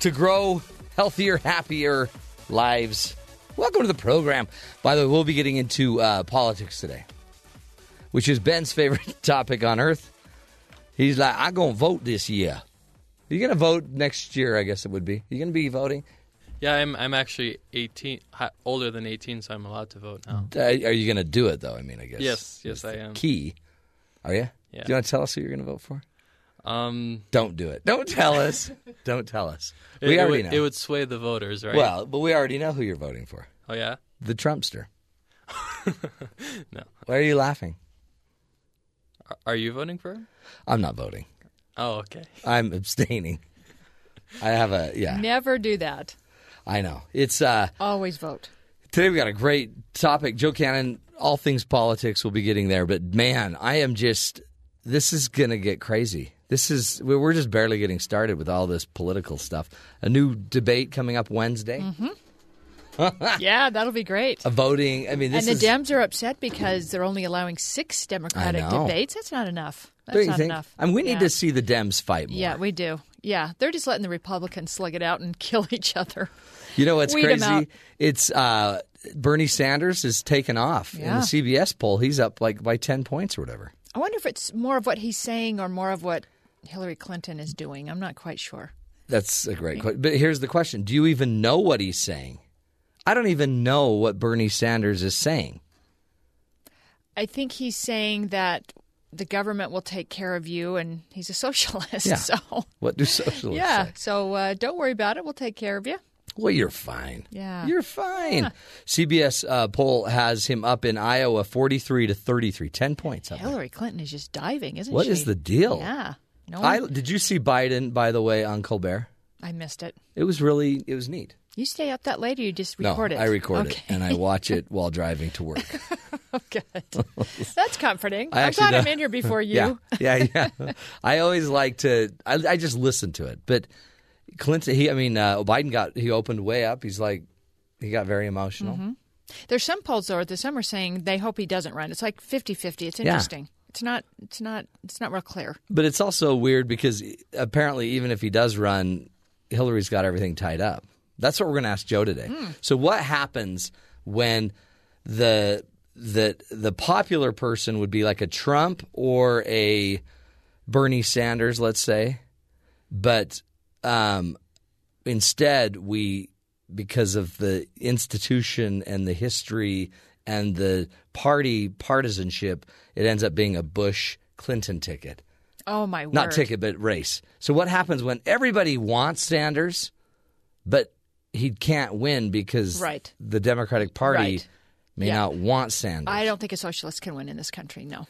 to grow healthier, happier lives. Welcome to the program. By the way, we'll be getting into uh, politics today, which is Ben's favorite topic on earth. He's like, I'm going to vote this year. Are you going to vote next year? I guess it would be. Are You going to be voting? Yeah, I'm I'm actually 18, older than 18, so I'm allowed to vote now. Uh, are you going to do it though? I mean, I guess. Yes, yes, I am. Key. Are you? Yeah. Do you want to tell us who you're going to vote for? Um, Don't do it. Don't tell us. Don't tell us. it, We it already would, know. it would sway the voters, right? Well, but we already know who you're voting for. oh yeah, The Trumpster. no. Why are you laughing? Are, are you voting for him? I'm not voting. Oh, okay. I'm abstaining. I have a yeah. Never do that. I know. It's uh Always vote. Today we got a great topic. Joe Cannon, all things politics, we'll be getting there. But man, I am just, this is going to get crazy. This is, we're just barely getting started with all this political stuff. A new debate coming up Wednesday. yeah, that'll be great. A voting, I mean, this and the is. Dems are upset because they're only allowing six Democratic debates. That's not enough. That's don't think? enough. I mean, we need Yeah. to see the Dems fight more. Yeah, we do. Yeah, they're just letting the Republicans slug it out and kill each other. You know what's Weed crazy? It's uh, Bernie Sanders is taken off in the CBS poll. He's up like by 10 points or whatever. I wonder if it's more of what he's saying or more of what Hillary Clinton is doing. I'm not quite sure. That's a great question. But here's the question Do you even know what he's saying? I don't even know what Bernie Sanders is saying. I think he's saying that the government will take care of you, and he's a socialist. Yeah. So, What do socialists yeah. say? So uh, don't worry about it. We'll take care of you. Well, you're fine. Yeah. You're fine. CBS uh, poll has him up in Iowa 43 to 33, 10 points up. Hillary Clinton is just diving, isn't What she? is the deal? Yeah. No, I, did you see Biden, by the way, on Colbert? I missed it. It was really, it was neat. You stay up that late, or you just No, record it? I record it and I watch it while driving to work. Good. That's comforting. I I'm actually glad I'm in here before you. Yeah, yeah, yeah. I always like to. I, I just listen to it. But Clinton, he, I mean, uh, Biden got he opened way up. He's like, he got very emotional. Mm-hmm. There's some polls though that some are saying they hope he doesn't run. It's like 50-50. It's interesting. It's not. It's not. It's not real clear. But it's also weird because apparently, even if he does run, Hillary's got everything tied up. That's what we're going to ask Joe today. Hmm. So, what happens when the the the popular person would be like a Trump or a Bernie Sanders, let's say, but um, instead we because of the institution and the history and the party partisanship, it ends up being a Bush Clinton ticket. Oh my word! Not ticket, but race. So what happens when everybody wants Sanders, but he can't win because Right. the Democratic Party Right. may Yeah. not want Sanders? I don't think a socialist can win in this country. No.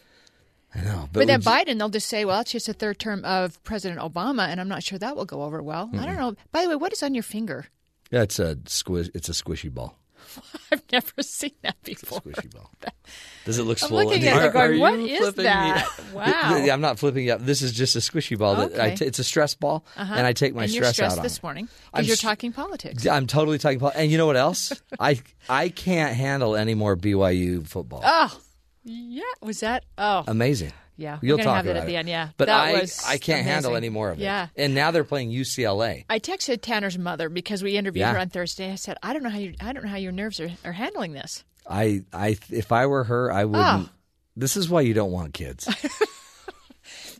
I know, But, then would you- Biden, they'll just say, "Well, it's just a third term of President Obama," and I'm not sure that will go over well. I don't know. By the way, what is on your finger? Yeah, it's a squish. It's a squishy ball. I've never seen that before. Squishy ball. Does it look I'm swollen? looking at Are- it going, are "What you is flipping me? that? Wow!" Yeah, I'm not flipping you up. This is just a squishy ball. That I Okay. t- it's a stress ball, uh-huh. and I take my and you're stress stressed out on this it. morning I'm because you're s- talking politics. I'm totally talking about. And you know what else? I I can't handle any more BYU football. Oh, yeah. Was that? Oh, Amazing. Yeah. You'll We're talk gonna have that about at it. the end. Yeah, But that I was I can't handle any more of it. Yeah. And now they're playing UCLA. I texted Tanner's mother because we interviewed Yeah. her on Thursday. I said, "I don't know how you, I don't know how your nerves are, are handling this." I I if I were her, I wouldn't. Oh. This is why you don't want kids.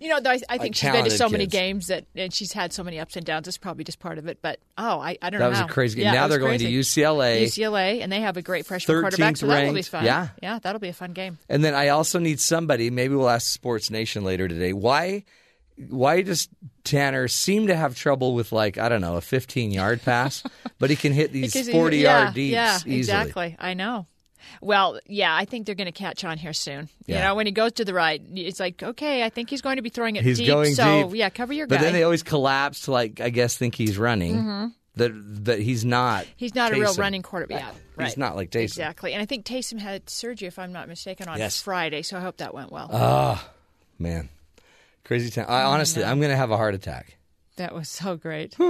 You know, I, I think she's been to so many games that, and she's had so many ups and downs. It's probably just part of it. But oh, I, I don't That know. That was a crazy game. Yeah, Now they're going to. UCLA. UCLA, and they have a great freshman quarterback, so that will be fun. Yeah. yeah, that'll be a fun game. And then I also need somebody. Maybe we'll ask Sports Nation later today. Why? Why does Tanner seem to have trouble with like I don't know a 15 yard pass, but he can hit these Because he- 40 yeah, yard deeps Yeah, easily? exactly. I know. Well, yeah, I think they're going to catch on here soon. You know, when he goes to the right, it's like, okay, I think he's going to be throwing it He's deep. going so, deep. yeah, cover your But guy. then they always collapse to like I guess think he's running. Mm-hmm. That that he's not. he's not a real running quarterback. Yeah, right. He's not like Taysom. Exactly. And I think Taysom had surgery, if I'm not mistaken, on Yes. Friday. So I hope that went well. Oh man, crazy time. I, honestly, I'm gonna have a heart attack. That was so great.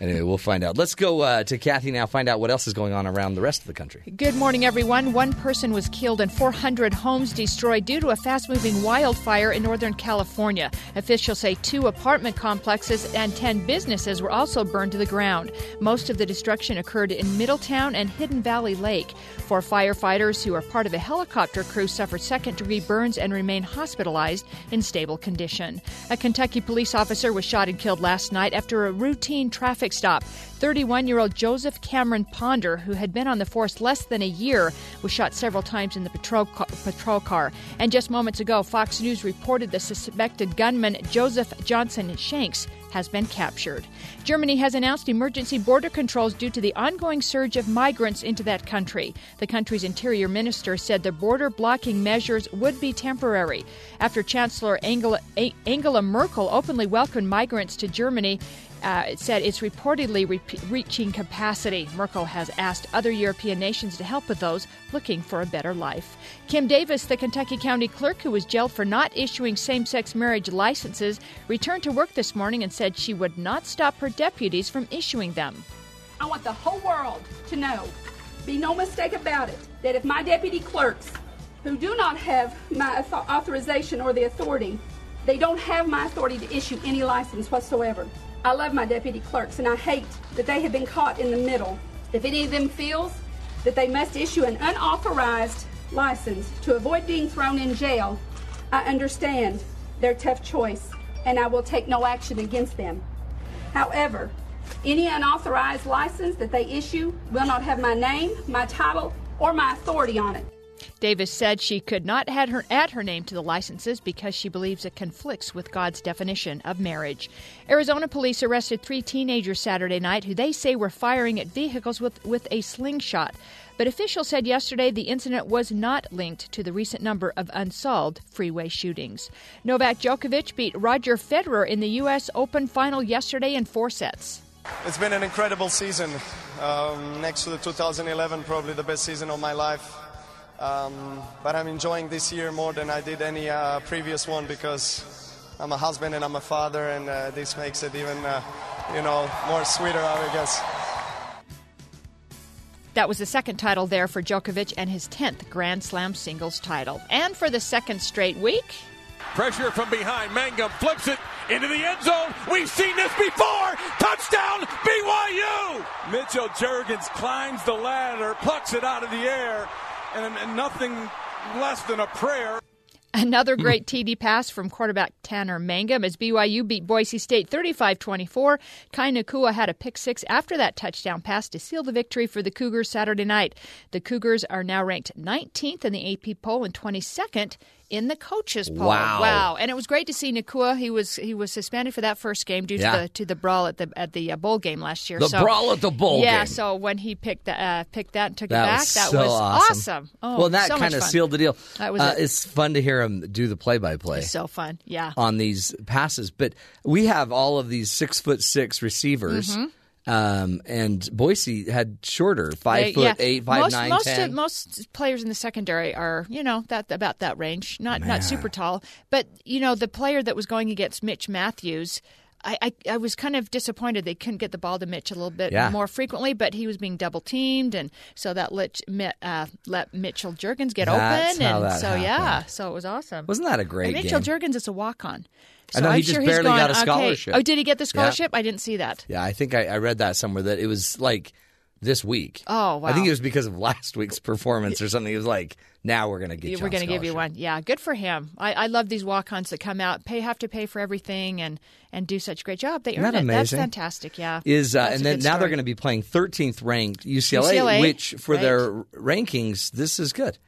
Anyway, we'll find out. Let's go uh, to Kathy now. Find out what else is going on around the rest of the country. Good morning, everyone. One person was killed and 400 homes destroyed due to a fast moving wildfire in Northern California. Officials say two apartment complexes and 10 businesses were also burned to the ground. Most of the destruction occurred in Middletown and Hidden Valley Lake. Four firefighters who are part of a helicopter crew suffered second degree burns and remain hospitalized in stable condition. A Kentucky police officer was shot and killed last night after a routine traffic stop. 31 year old Joseph Cameron Ponder, who had been on the force less than a year, was shot several times in the patrol, ca- patrol car. And just moments ago, Fox News reported the suspected gunman, Joseph Johnson Shanks, has been captured. Germany has announced emergency border controls due to the ongoing surge of migrants into that country. The country's interior minister said the border blocking measures would be temporary. After Chancellor Angela, Angela Merkel openly welcomed migrants to Germany, uh, it said it's reportedly re- reaching capacity. Merkel has asked other European nations to help with those looking for a better life. Kim Davis, the Kentucky County clerk who was jailed for not issuing same sex marriage licenses, returned to work this morning and said she would not stop her deputies from issuing them. I want the whole world to know, be no mistake about it, that if my deputy clerks, who do not have my author- authorization or the authority, they don't have my authority to issue any license whatsoever. I love my deputy clerks and I hate that they have been caught in the middle. If any of them feels that they must issue an unauthorized license to avoid being thrown in jail, I understand their tough choice and I will take no action against them. However, any unauthorized license that they issue will not have my name, my title, or my authority on it. Davis said she could not add her, add her name to the licenses because she believes it conflicts with God's definition of marriage. Arizona police arrested three teenagers Saturday night who they say were firing at vehicles with, with a slingshot. But officials said yesterday the incident was not linked to the recent number of unsolved freeway shootings. Novak Djokovic beat Roger Federer in the U.S. Open final yesterday in four sets. It's been an incredible season. Um, next to the 2011, probably the best season of my life. Um, but I'm enjoying this year more than I did any uh, previous one because I'm a husband and I'm a father, and uh, this makes it even, uh, you know, more sweeter, I guess. That was the second title there for Djokovic and his 10th Grand Slam singles title. And for the second straight week, Pressure from behind. Mangum flips it into the end zone. We've seen this before. Touchdown, BYU. Mitchell Juergens climbs the ladder, plucks it out of the air, and, nothing less than a prayer. Another great TD pass from quarterback Tanner Mangum as BYU beat Boise State 35 24. Kai Nakua had a pick six after that touchdown pass to seal the victory for the Cougars Saturday night. The Cougars are now ranked 19th in the AP poll and 22nd in the coaches poll. Wow. Wow. And it was great to see Nakua. He was he was suspended for that first game due Yeah. to the to the brawl at the at the uh, bowl game last year. The so, brawl at the bowl yeah, game. so when he picked that uh, picked that and took That it back, was that so was awesome. Oh, well, that so kind of fun. sealed the deal. That was uh, it. It's fun to hear him do the play-by-play. So fun. Yeah. on these passes. But we have all of these six foot six receivers, um, and Boise had shorter, five They- foot yeah. eight, five most, nine, most, 10. Of, most players in the secondary are, you know, that about that range. Not Man. not super tall, but you know, the player that was going against Mitch Mathews. I, I, I was kind of disappointed they couldn't get the ball to Mitch a little bit Yeah. more frequently, but he was being double teamed, and so that let, uh, let Mitchell Juergens get That's open, and so yeah, so it was awesome. Wasn't that a great and Mitchell game? Juergens is a walk on. I So know, he I'm just sure he's barely going, got a okay. scholarship. Oh, did he get the Yeah. scholarship? I didn't see that. Yeah, I think I, I read that somewhere that it was like this week. Oh, wow. I think it was because of last week's performance or something. It was like, now we're going to get you we're going to give you one. Yeah, good for him. I, I love these walk-ons that come out, pay have to pay for everything, and and do such a great job. They Isn't earn that it. That's fantastic. Yeah. Is uh, and then now they're going to be playing 13th ranked UCLA, UCLA, which for right. their rankings, this is good.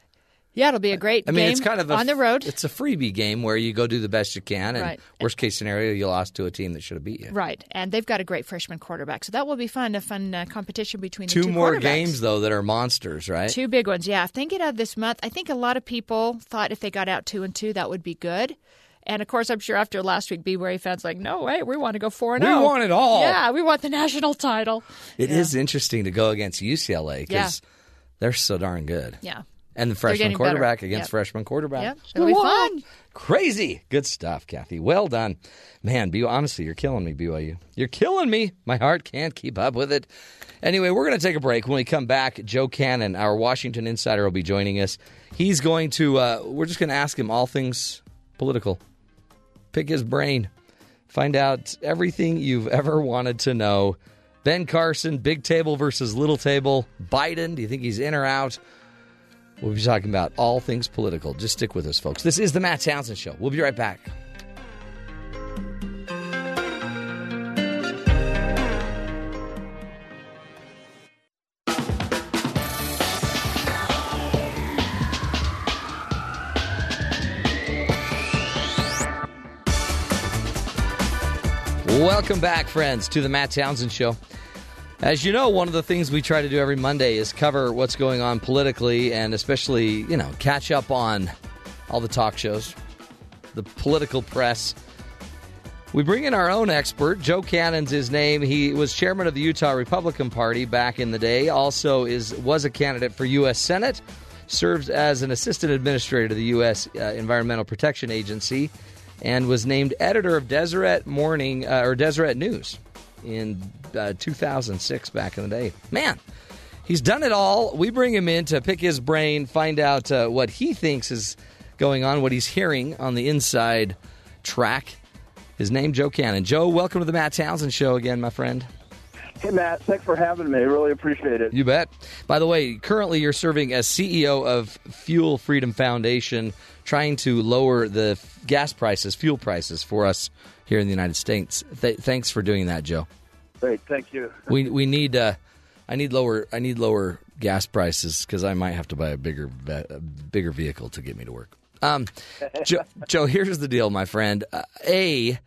Yeah, it'll be a great I mean, game it's kind of a, on the road. It's a freebie game where you go do the best you can, and Right. worst case scenario, you lost to a team that should have beat you. Right, and they've got a great freshman quarterback, so that will be fun. A fun uh, competition between the two Two more games though that are monsters, right? Two big ones, yeah. If they get out this month, I think a lot of people thought if they got out two and two, that would be good. And of course, I'm sure after last week, Wary fans like, no way, we want to go four and We want it all. Yeah, we want the national title. It is interesting to go against UCLA because Yeah. they're so darn good. Yeah, And the freshman getting better. quarterback against Yep. freshman quarterback. Yep, it'll be fun. Crazy. Good stuff, Kathy. Well done. Man, BYU, honestly, you're killing me, BYU. You're killing me. My heart can't keep up with it. Anyway, we're going to take a break. When we come back, Joe Cannon, our Washington insider, will be joining us. He's going to, uh, we're just going to ask him all things political. Pick his brain. Find out everything you've ever wanted to know. Ben Carson, big table versus little table. Biden, do you think he's in or out? We'll be talking about all things political. Just stick with us, folks. This is the Matt Townsend Show. We'll be right back. Welcome back, friends, to the Matt Townsend Show. As you know, one of the things we try to do every Monday is cover what's going on politically and especially, you know, catch up on all the talk shows, the political press. We bring in our own expert. Joe Cannon's his name. He was chairman of the Utah Republican Party back in the day. Also is was a candidate for U.S. Senate. Served as an assistant administrator to the U.S. Uh, Environmental Protection Agency, and was named editor of Deseret Morning uh, or Deseret News in uh, 2006 back in the day. Man, he's done it all. We bring him in to pick his brain, find out uh, what he thinks is going on, what he's hearing on the inside track. His name, Joe Cannon. Joe, welcome to the Matt Townsend Show again, my friend. Hey, Matt. Thanks for having me. Really appreciate it. You bet. By the way, currently you're serving as CEO of Fuel Freedom Foundation, trying to lower the gas prices, fuel prices for us here in the United States. Th- thanks for doing that, Joe. Great. Thank you. We we need uh, I need lower I need lower gas prices because I might have to buy a bigger a bigger vehicle to get me to work. Um, Joe, Joe, here's the deal, my friend. Uh, a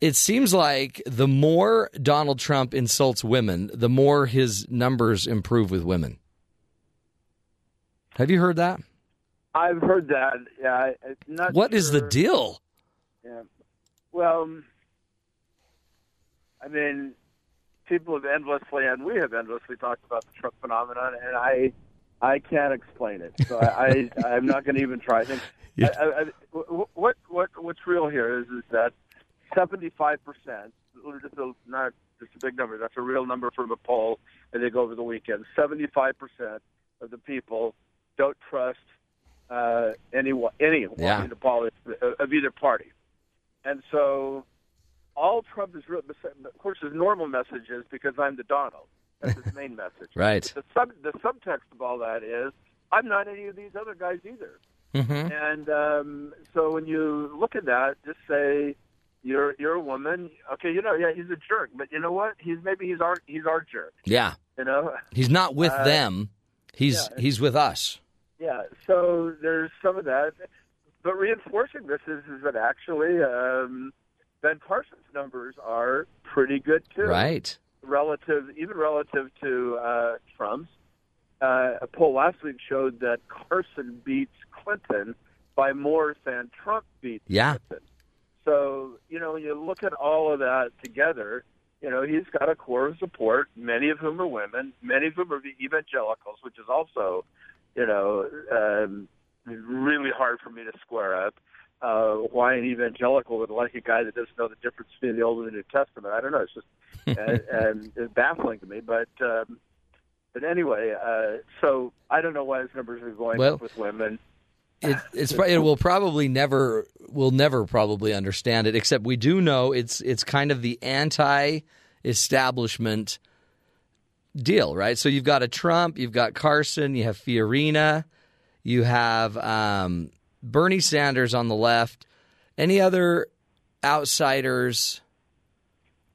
it seems like the more Donald Trump insults women, the more his numbers improve with women. Have you heard that? I've heard that. Yeah. I, I'm not What is the deal? Yeah. Well, I mean, people have endlessly, and we have endlessly talked about the Trump phenomenon, and I, I can't explain it. So I, I I'm not going to even try. I think I, I, I, what what what's real here is is that 75 percent, not just a big number. That's a real number from a poll that they go over the weekend. 75 percent of the people don't trust uh, anyone anyone Yeah. in the politics of either party. And so all Trump is real. Of course, his normal message is because I'm the Donald. That's his main message. Right. The sub the subtext of all that is I'm not any of these other guys either. Mm-hmm. And um, so when you look at that, just say you're you're a woman. Okay, you know, yeah, he's a jerk, but you know what? He's maybe he's our he's our jerk. Yeah, You know. he's not with Uh, them. He's yeah. he's with us. Yeah, so there's some of that, but reinforcing this is, is that actually um, Ben Carson's numbers are pretty good too, Right. Relative, even relative to uh, Trump's. Uh, a poll last week showed that Carson beats Clinton by more than Trump beats Yeah. Clinton. So you know, you look at all of that together. You know, he's got a core of support, many of whom are women, many of whom are evangelicals, which is also, you know, um, really hard for me to square up. Uh, why an evangelical would like a guy that doesn't know the difference between the Old and the New Testament? I don't know. It's just and, and it's baffling to me. But um, but anyway, uh, so I don't know why his numbers are going Well, up with women. it, it's it will probably never we'll never probably understand it except we do know it's it's kind of the anti-establishment deal right so you've got a Trump you've got Carson you have Fiorina you have um, Bernie Sanders on the left any other outsiders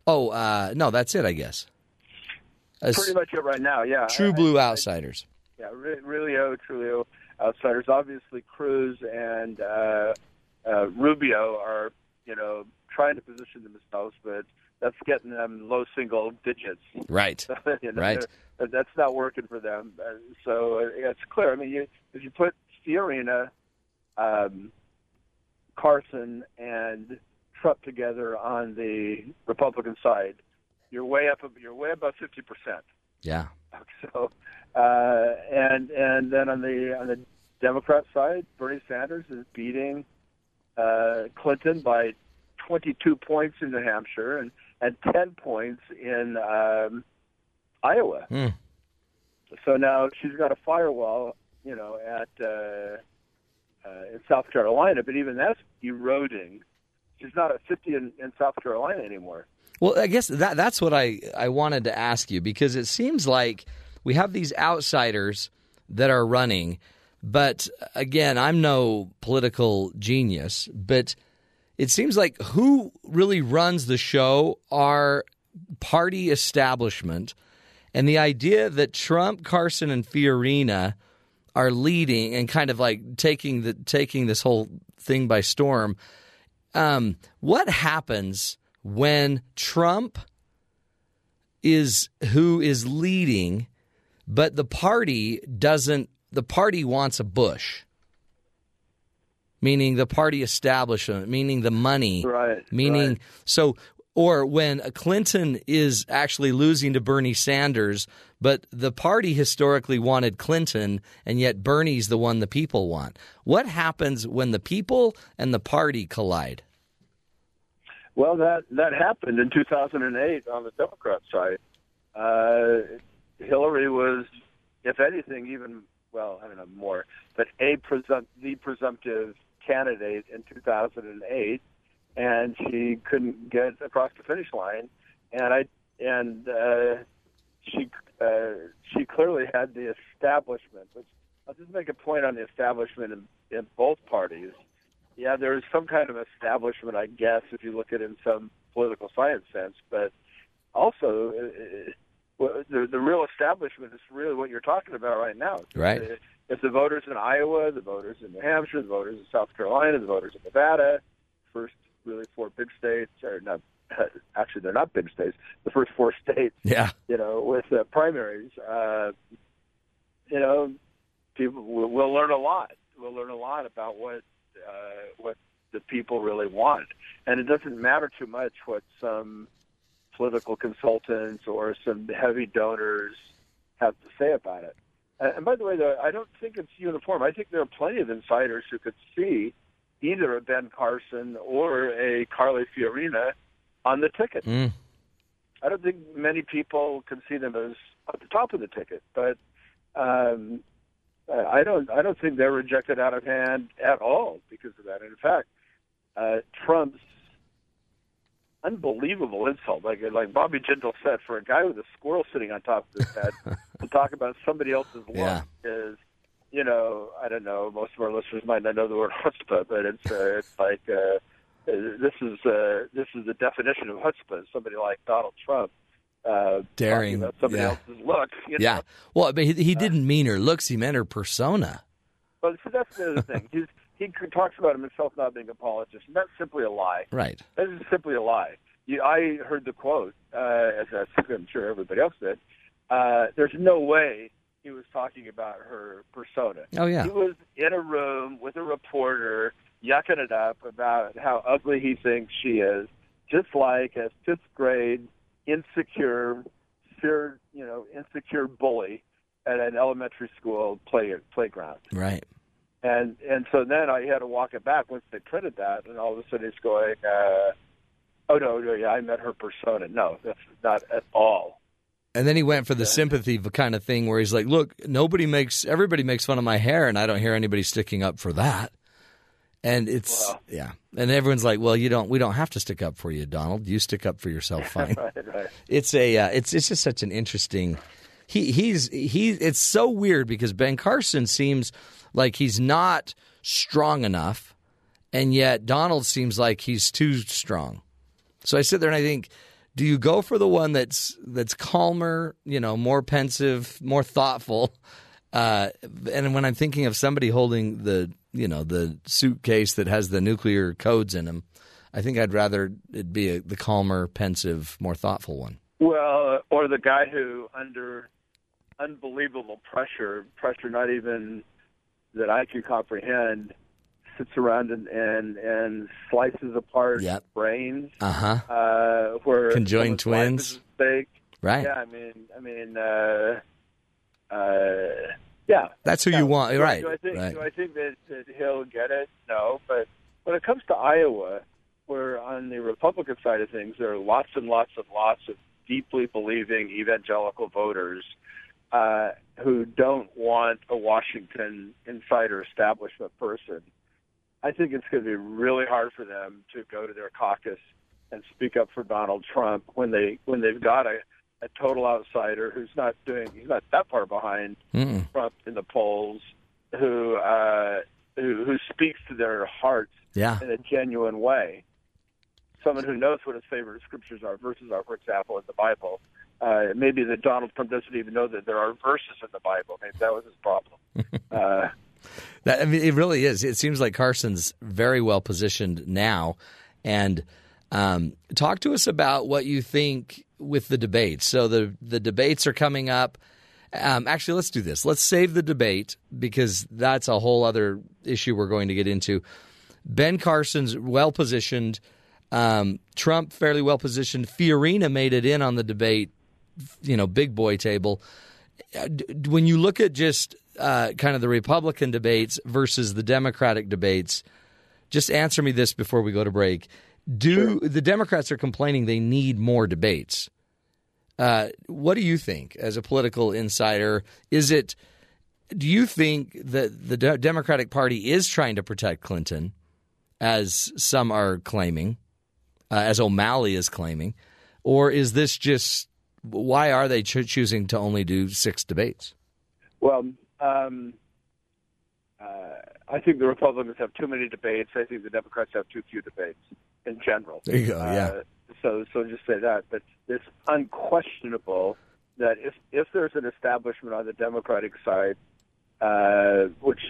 oh uh, no that's it I guess As Pretty much it right now. Yeah, true blue I- outsiders Yeah, re- really, oh, truly, oh. outsiders. Obviously, Cruz and uh, uh, Rubio are, you know, trying to position themselves, but that's getting them low single digits. Right. you know, Right. That's not working for them. Uh, so uh, it's clear. I mean, you, if you put Fiorina, um, Carson, and Trump together on the Republican side, you're way up. You're way above fifty percent. Yeah. So, uh, and and then on the on the Democrat side, Bernie Sanders is beating uh, Clinton by 22 points in New Hampshire and and 10 points in um, Iowa. Hmm. So now she's got a firewall, you know, at uh, uh, in South Carolina, but even that's eroding. She's not at 50 in, in South Carolina anymore. Well, I guess that that's what I, I wanted to ask you because it seems like we have these outsiders that are running, but again, I'm no political genius, but it seems like who really runs the show are party establishment, and the idea that Trump, Carson, and Fiorina are leading and kind of like taking the taking this whole thing by storm. Um, what happens when Trump is who is leading, but the party doesn't? The party wants a Bush, meaning the party establishment, meaning the money, Right, Meaning right. so. Or when Clinton is actually losing to Bernie Sanders, but the party historically wanted Clinton, and yet Bernie's the one the people want. What happens when the people and the party collide? Well, that that happened in 2008 on the Democrat side. Uh, Hillary was, if anything, even well, I don't know more, but a presump- the presumptive candidate in 2008, and she couldn't get across the finish line, and I and uh, she uh, she clearly had the establishment. Which I'll just make a point on the establishment in, in both parties. Yeah, there is some kind of establishment, I guess, if you look at it in some political science sense. But also, uh, well, the, the real establishment is really what you're talking about right now. Right. It's, it's the voters in Iowa, the voters in New Hampshire, the voters in South Carolina, the voters in Nevada. First, really four big states, or not? Actually, they're not big states. The first four states Yeah. you know, with uh, primaries, uh, you know, people we'll, we'll learn a lot. We'll learn a lot about what uh, what the people really want, and it doesn't matter too much what some political consultants or some heavy donors have to say about it. And and by the way, though, I don't think it's uniform. I think there are plenty of insiders who could see either a Ben Carson or a Carly Fiorina on the ticket. Mm. I don't think many people can see them as at the top of the ticket, but um, I don't. I don't think they're rejected out of hand at all because of that. And in fact, uh, Trump's unbelievable insult, like like Bobby Jindal said, for a guy with a squirrel sitting on top of his head to talk about somebody else's Yeah. is, you know, I don't know. Most of our listeners might not know the word chutzpah, but it's uh, it's like. Uh, uh, this is uh, this is the definition of chutzpah. Somebody like Donald Trump uh, Daring, about somebody yeah. else's look. You Yeah. know? Well, but he, he didn't mean her looks; he meant her persona. But see, that's the other thing. He's, he talks about himself not being a politician. That's simply a lie. Right. That is simply a lie. You, I heard the quote, uh, as I'm sure everybody else did. Uh, there's no way he was talking about her persona. Oh, yeah. He was in a room with a reporter yucking it up about how ugly he thinks she is, just like a fifth grade insecure, fear, you know, insecure bully at an elementary school play playground. Right. And and so then I had to walk it back once they printed that, and all of a sudden it's going, uh, oh no, no, yeah, I met her persona. No, that's not at all. And then he went for the sympathy kind of thing where he's like, "Look, nobody makes everybody makes fun of my hair, and I don't hear anybody sticking up for that." And it's yeah, and everyone's like, "Well, you don't. We don't have to stick up for you, Donald. You stick up for yourself, fine." right, right. it's a uh, it's it's just such an interesting he he's he it's so weird because Ben Carson seems like he's not strong enough and yet Donald seems like he's too strong. So I sit there and I think do you go for the one that's that's calmer, you know, more pensive, more thoughtful Uh, and when I'm thinking of somebody holding the you know the suitcase that has the nuclear codes in them, I think I'd rather it be a, the calmer, pensive, more thoughtful one. Well, or the guy who, under unbelievable pressure, pressure not even that I can comprehend, sits around and and, and slices apart Yep. brains. Uh-huh. Uh Where Conjoined twins. is at stake. Right. Yeah, I mean, I mean, uh, uh, yeah. That's who Yeah. you want, Do right? Do I think right. do I think that, that he'll get it? No, but when it comes to Iowa, where on the Republican side of things, there are lots and lots and lots of deeply believing evangelical voters uh, who don't want a Washington insider establishment person. I think it's going to be really hard for them to go to their caucus and speak up for Donald Trump when they when they've got a, a total outsider who's not doing he's not that far behind Mm-mm. Trump in the polls, who uh, who, who speaks to their hearts Yeah. in a genuine way. Someone who knows what his favorite scriptures are, verses are, for example, in the Bible. Uh, maybe that Donald Trump doesn't even know that there are verses in the Bible. Maybe that was his problem. uh, That, I mean, it really is. It seems like Carson's very well positioned now. And um, talk to us about what you think with the debates. So the the debates are coming up. Um, actually, let's do this. Let's save the debate because that's a whole other issue we're going to get into. Ben Carson's well positioned. Um, Trump fairly well positioned. Fiorina made it in on the debate, you know, big boy table. Uh, When you look at just uh, kind of the Republican debates versus the Democratic debates, just answer me this before we go to break. Do the Democrats are complaining they need more debates? Uh, what do you think as a political insider? Is it? Do you think that the De- Democratic Party is trying to protect Clinton, as some are claiming, uh, as O'Malley is claiming, or is this just why are they cho- choosing to only do six debates? well, um, uh, I think the Republicans have too many debates. I think the Democrats have too few debates in general. There you go, yeah. Uh, so, so just say that. But it's unquestionable that if if there's an establishment on the Democratic side, uh, which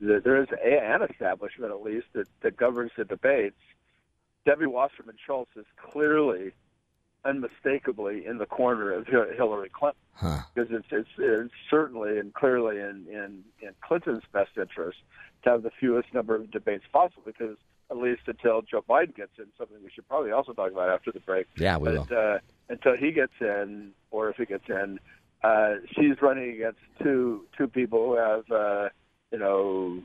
there is a, an establishment at least that, that governs the debates, Debbie Wasserman Schultz is clearly, unmistakably in the corner of Hillary Clinton Huh. because it's, it's it's certainly and clearly in, in in Clinton's best interest to have the fewest number of debates possible because at least until Joe Biden gets in, something we should probably also talk about after the break. Yeah, we but, Uh, until he gets in, or if he gets in, uh, she's running against two two people who have uh, you know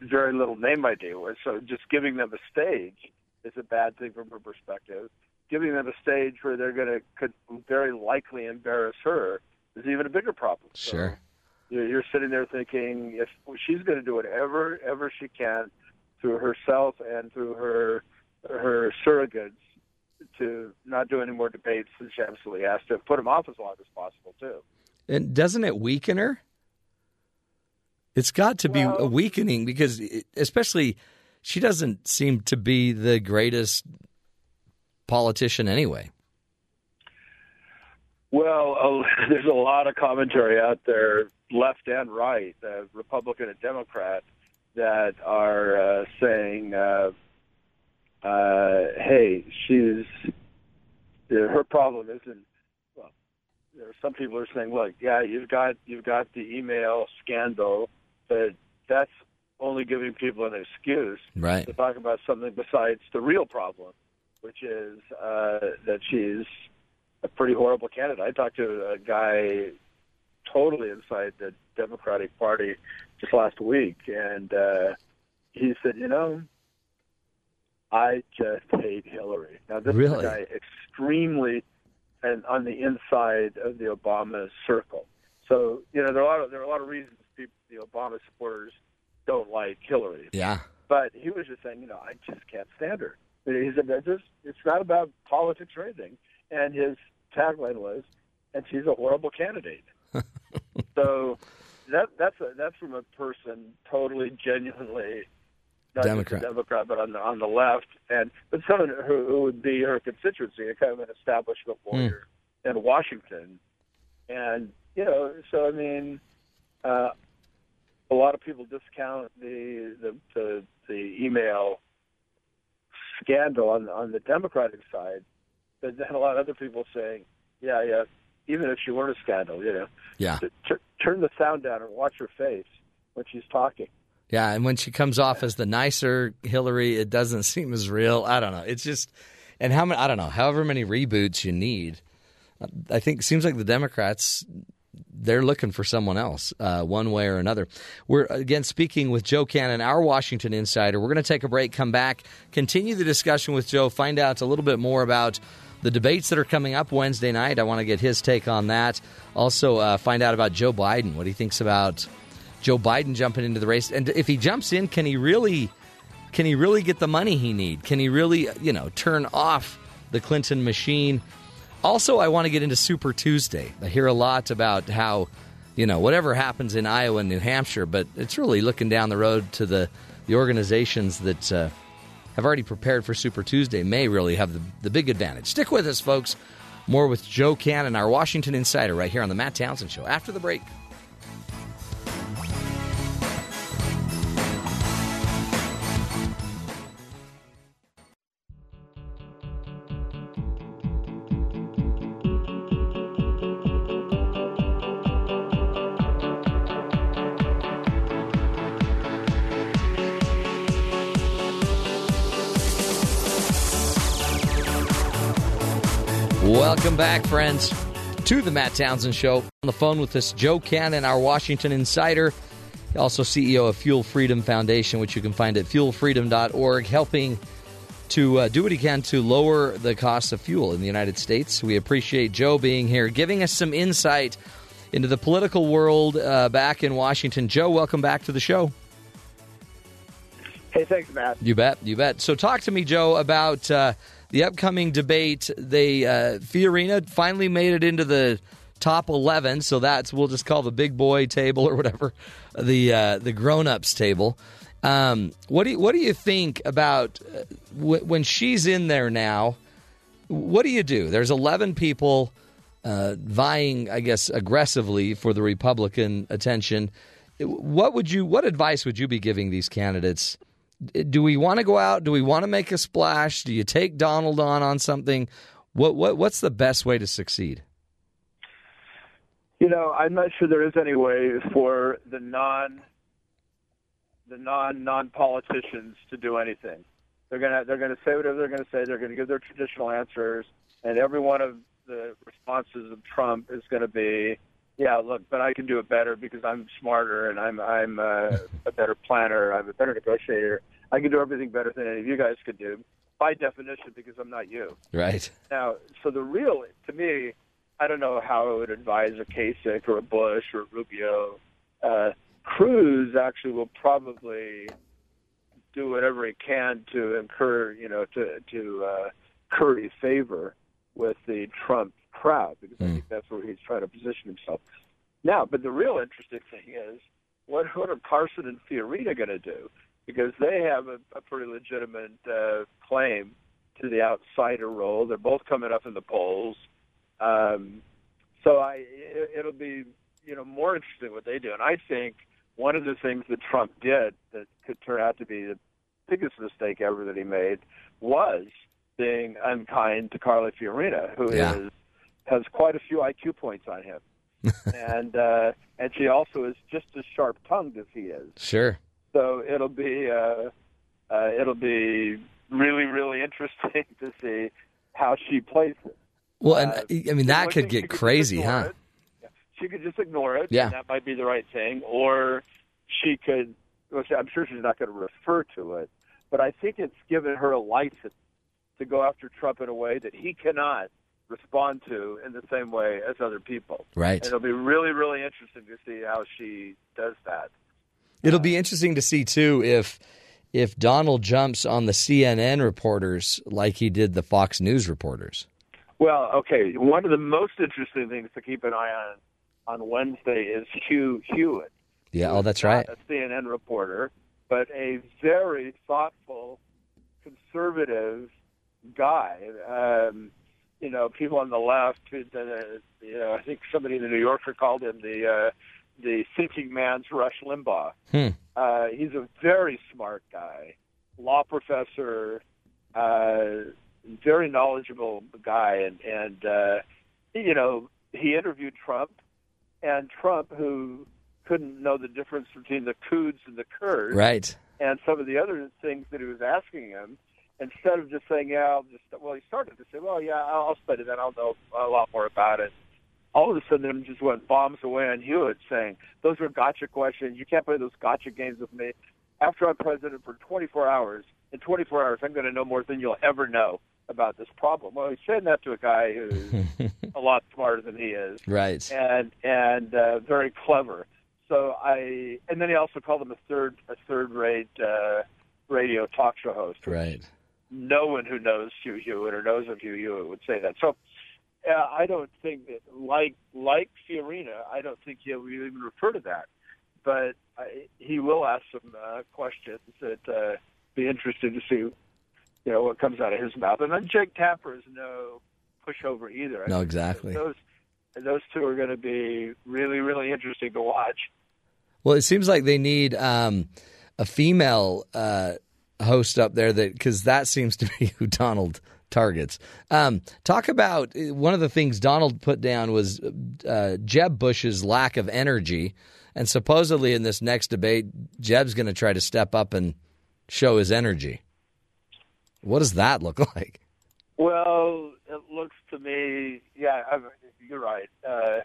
very little name ID. So just giving them a stage is a bad thing from her perspective. Giving them a stage where they're going to could very likely embarrass her is even a bigger problem. Sure. you're, you're sitting there thinking if she's going to do whatever ever she can through herself and through her her surrogates to not do any more debates, then she absolutely has to put them off as long as possible too. And doesn't it weaken her? It's got to be Well- a weakening because, it- especially, she doesn't seem to be the greatest politician anyway. Well, uh, there's a lot of commentary out there, left and right, uh, Republican and Democrat, that are uh, saying, uh, uh, "Hey, she's her problem isn't." Well, there are some people are saying, "Look, yeah, you've got you've got the email scandal, but that's only giving people an excuse Right. to talk about something besides the real problem, which is uh, that she's a pretty horrible candidate. I talked to a guy totally inside the Democratic Party just last week, and uh, he said, "You know, I just hate Hillary." Now, this Really? guy extremely and on the inside of the Obama circle. So, you know, there are a lot of there are a lot of reasons people, the Obama supporters don't like Hillary. Yeah. But he was just saying, you know, I just can't stand her. He said, "That's just, it's not about politics or anything. And his tagline was, and she's a horrible candidate. so that that's a, that's from a person totally genuinely not Democrat. just a Democrat, but on the on the left, and but someone who, who would be her constituency, a kind of an establishment Hmm. lawyer in Washington, and you know, so I mean, uh, a lot of people discount the the the, the email scandal on on the Democratic side, but then a lot of other people saying, yeah, yeah, even if she weren't a scandal, you know, Yeah. t- turn the sound down and watch her face when she's talking. Yeah, and when she comes off as the nicer Hillary, it doesn't seem as real. I don't know. It's just, and how many? I don't know. However many reboots you need, I think it seems like the Democrats they're looking for someone else, uh, one way or another. We're again speaking with Joe Cannon, our Washington insider. We're going to take a break, come back, continue the discussion with Joe, find out a little bit more about the debates that are coming up Wednesday night. I want to get his take on that. Also, uh, find out about Joe Biden, what he thinks about Joe Biden jumping into the race, and if he jumps in, can he really, can he really get the money he need? Can he really, you know, turn off the Clinton machine? Also, I want to get into Super Tuesday. I hear a lot about how, you know, whatever happens in Iowa and New Hampshire, but it's really looking down the road to the the organizations that uh, have already prepared for Super Tuesday may really have the, the big advantage. Stick with us, folks. More with Joe Cannon, our Washington insider, right here on the Matt Townsend Show after the break. Welcome back, friends, to the Matt Townsend Show. On the phone with us, Joe Cannon, our Washington insider, also CEO of Fuel Freedom Foundation, which you can find at fuelfreedom.org, helping to uh, do what he can to lower the cost of fuel in the United States. We appreciate Joe being here, giving us some insight into the political world uh, back in Washington. Joe, welcome back to the show. Hey, thanks, Matt. You bet, you bet. So, talk to me, Joe, about uh, the upcoming debate. They uh, Fiorina finally made it into the top eleven, so that's we'll just call the big boy table or whatever, the uh, the grown ups table. Um, what do you, what do you think about uh, w- when she's in there now? What do you do? There's eleven people uh, vying, I guess, aggressively for the Republican attention. What would you? What advice would you be giving these candidates? Do we want to go out? Do we want to make a splash? Do you take Donald on on something? What what what's the best way to succeed? You know, I'm not sure there is any way for the non the non non politicians to do anything. They're gonna they're gonna say whatever they're gonna say. They're gonna give their traditional answers, and every one of the responses of Trump is to be, yeah, look, but I can do it better because I'm smarter and I'm I'm uh, a better planner. I'm a better negotiator. I can do everything better than any of you guys could do, by definition, because I'm not you. Right. Now, so the real, to me, I don't know how I would advise a Kasich or a Bush or a Rubio. Uh, Cruz actually will probably do whatever he can to incur, you know, to to uh, curry favor with the Trump crowd because I think that's where he's trying to position himself. Now, but the real interesting thing is what what are Carson and Fiorina going to do? Because they have a, a pretty legitimate uh, claim to the outsider role. They're both coming up in the polls. Um, so I, it, it'll be you know more interesting what they do. And I think one of the things that Trump did that could turn out to be the biggest mistake ever that he made was being unkind to Carly Fiorina, who is Yeah. Has quite a few IQ points on him, and uh, and she also is just as sharp tongued as he is. Sure. So it'll be uh, uh, it'll be really really interesting to see how she plays it. Well, and Uh, I mean that could get crazy, ignore huh? it. She could just ignore it. Yeah. and that might be the right thing. Or she could. Well, she- I'm sure she's not going to refer to it, but I think it's given her a license to go after Trump in a way that he cannot respond to in the same way as other people. Right. And it'll be really, really interesting to see how she does that. It'll be interesting to see too if if Donald jumps on the CNN reporters like he did the Fox News reporters. Well, okay. One of the most interesting things to keep an eye on on Wednesday is Hugh Hewitt. Yeah. Oh, that's not right. A CNN reporter, but a very thoughtful, conservative guy. Um, you know, people on the left. who, uh, You know, I think somebody in the New Yorker called him the uh, the thinking man's Rush Limbaugh. Hmm. Uh, he's a very smart guy, law professor, uh, very knowledgeable guy, and and uh, you know he interviewed Trump, and Trump, who couldn't know the difference between the Quds and the Kurds, Right. and some of the other things that he was asking him, instead of just saying, "Yeah," I'll just well, he started to say, "Well, yeah, I'll study that. I'll know a lot more about it." All of a sudden, it just went bombs away on Hewitt, saying, "Those are gotcha questions. You can't play those gotcha games with me." After I'm president for 24 hours, in 24 hours, I'm going to know more than you'll ever know about this problem. Well, he's saying that to a guy who's a lot smarter than he is Right. and and uh, very clever. So I and then he also called him a third a third rate uh, radio talk show host. Right. No one who knows Hugh Hewitt or knows of Hugh Hewitt would say that. So uh, I don't think that like like Fiorina, I don't think he'll even refer to that. But I, he will ask some uh, questions that uh, be interested to see, you know, what comes out of his mouth. And then Jake Tapper is no pushover either. I No, exactly. Those those two are going to be really really interesting to watch. Well, it seems like they need um, a female uh, host up there that because that seems to be who Donald targets. Um, talk about uh, one of the things Donald put down was uh, Jeb Bush's lack of energy, and supposedly in this next debate, Jeb's going to try to step up and show his energy. What does that look like? Well, it looks to me, yeah, I, you're right. Uh,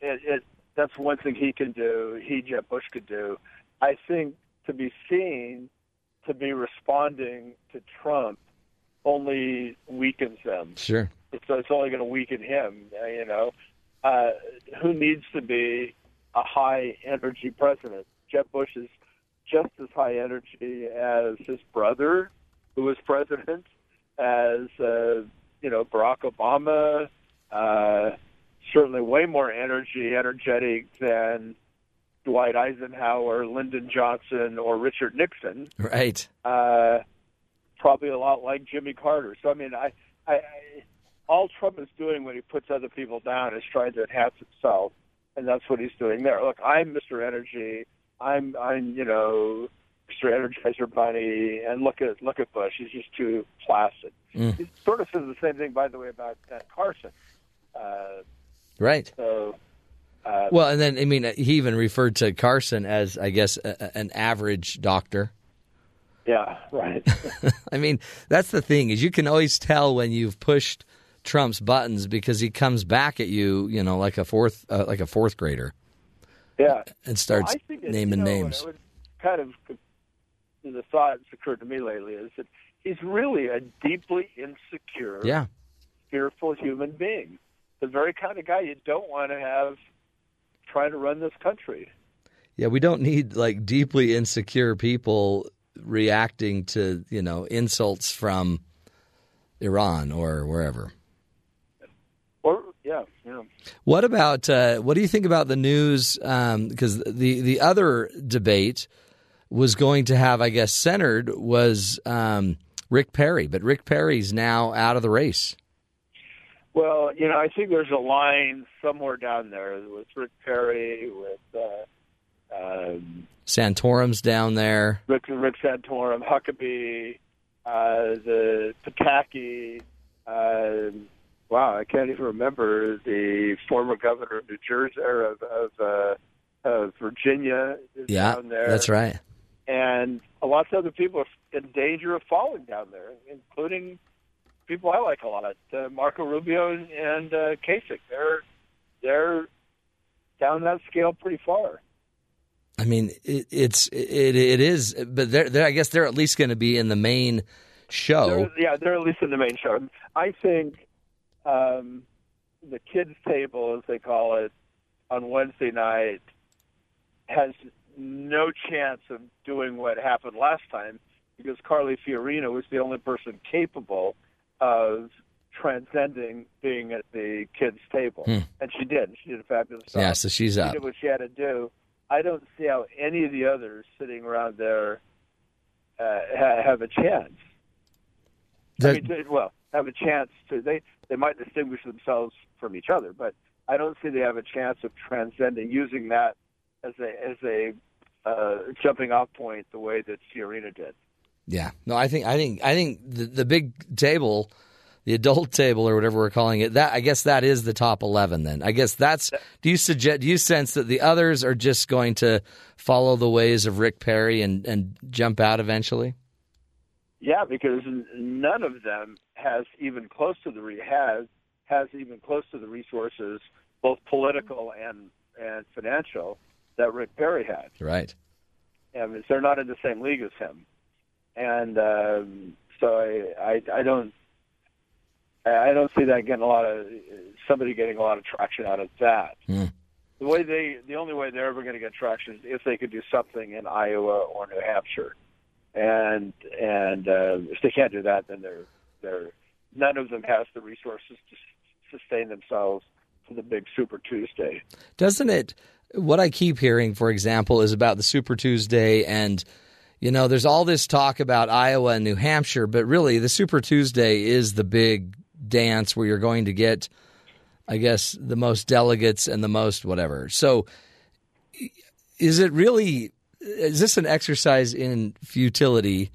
it, it that's one thing he can do. He Jeb Bush could do. I think to be seen to be responding to Trump only weakens them. Sure. It's, it's only going to weaken him. uh, You know, uh, who needs to be a high energy president? Jeb Bush is just as high energy as his brother, who was president, as uh, you know Barack Obama. Uh, certainly, way more energy, energetic than Dwight Eisenhower, Lyndon Johnson, or Richard Nixon Right. uh, probably a lot like Jimmy Carter. So I mean, I, I, I, all Trump is doing when he puts other people down is trying to enhance himself, and that's what he's doing there. Look, I'm Mr. Energy. I'm, I'm, you know, Mr. Energizer Bunny, and look at look at Bush. He's just too placid. Mm. He sort of says the same thing, by the way, about Carson. Uh, Right. so. Uh, Well, and then I mean, he even referred to Carson as, I guess, a, an average doctor. yeah, right. I mean, that's the thing is you can always tell when you've pushed Trump's buttons because he comes back at you, you know, like a fourth, uh, like a fourth grader, yeah. and starts Well, I think that, naming you know, names. kind of the thought that's occurred to me lately is that he's really a deeply insecure, Yeah, fearful human being. The very kind of guy you don't want to have trying to run this country. yeah. We don't need like deeply insecure people reacting to you know insults from Iran or wherever. Or yeah, yeah. What about uh, what do you think about the news? Because the the other debate was going to have, I guess, centered was um, Rick Perry, but Rick Perry's now out of the race. Well, you know, I think there's a line somewhere down there with Rick Perry, with uh, um, Santorum's down there. Rick, Rick Santorum, Huckabee, uh, the Pataki. Uh, wow, I can't even remember the former governor of New Jersey or of, of, uh, of Virginia is Yeah, down there. that's right. And a lot of other people are in danger of falling down there, including people I like a lot, uh, Marco Rubio and, uh, Kasich. They're they're down that scale pretty far. I mean, it, it's it it is, but they're, they're I guess they're at least going to be in the main show. They're, yeah, they're at least in the main show. I think um, the kids' table, as they call it, on Wednesday night has no chance of doing what happened last time because Carly Fiorina was the only person capable of transcending being at the kids' table, Hmm. and she did. She did a fabulous job. Yeah, so she's she up. did what she had to do. I don't see how any of the others sitting around there uh, ha- have a chance. I mean, well, have a chance to they they might distinguish themselves from each other, but I don't see they have a chance of transcending using that as a as a uh, jumping off point the way that Fiorina did. Yeah. No, I think I think I think the, the big table, the adult table or whatever we're calling it, that I guess that is the top 11 then. I guess that's do you suggest do you sense that the others are just going to follow the ways of Rick Perry and and jump out eventually? Yeah, because none of them has even close to the re- has has even close to the resources, both political and and financial, that Rick Perry had. Right. And they're not in the same league as him, and um, so I, I I don't I don't see that getting a lot of somebody getting a lot of traction out of that. Mm. The way they the only way they're ever going to get traction is if they could do something in Iowa or New Hampshire, and and uh, if they can't do that, then they're they're none of them has the resources to sustain themselves for the big Super Tuesday. Doesn't it? What I keep hearing, for example, is about the Super Tuesday and. You know, there's all this talk about Iowa and New Hampshire, but really the Super Tuesday is the big dance where you're going to get, I guess, the most delegates and the most whatever. So, is it really? Is this an exercise in futility?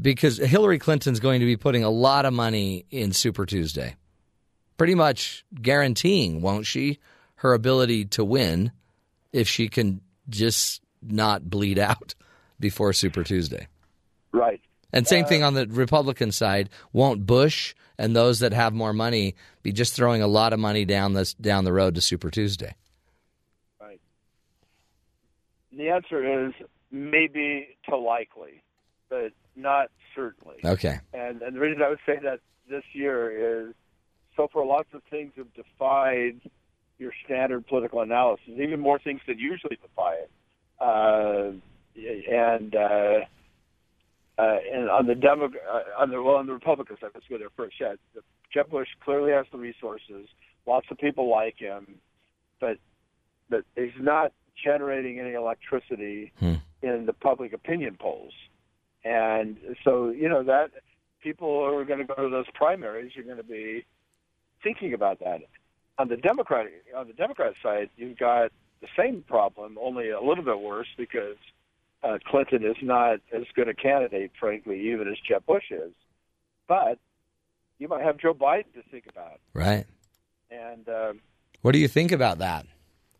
Because Hillary Clinton's going to be putting a lot of money in Super Tuesday, pretty much guaranteeing, won't she, her ability to win if she can just not bleed out before Super Tuesday. Right. And same thing on the Republican side. Won't Bush and those that have more money be just throwing a lot of money down this down the road to Super Tuesday? Right. The answer is maybe to likely, but not certainly. Okay. And and the reason I would say that this year is so for lots of things have defied your standard political analysis, even more things that usually defy it. Uh, and uh, uh, and on the Demo, uh, on the well, on the Republican side, let's go there first. Yeah, Jeb Bush clearly has the resources. Lots of people like him, but but he's not generating any electricity Hmm. in the public opinion polls, and so you know that people who are going to go to those primaries are going to be thinking about that. On the Democratic on the Democrat side, you've got the same problem, only a little bit worse because uh, Clinton is not as good a candidate, frankly, even as Jeb Bush is. But you might have Joe Biden to think about, Right. and um, What do you think about that?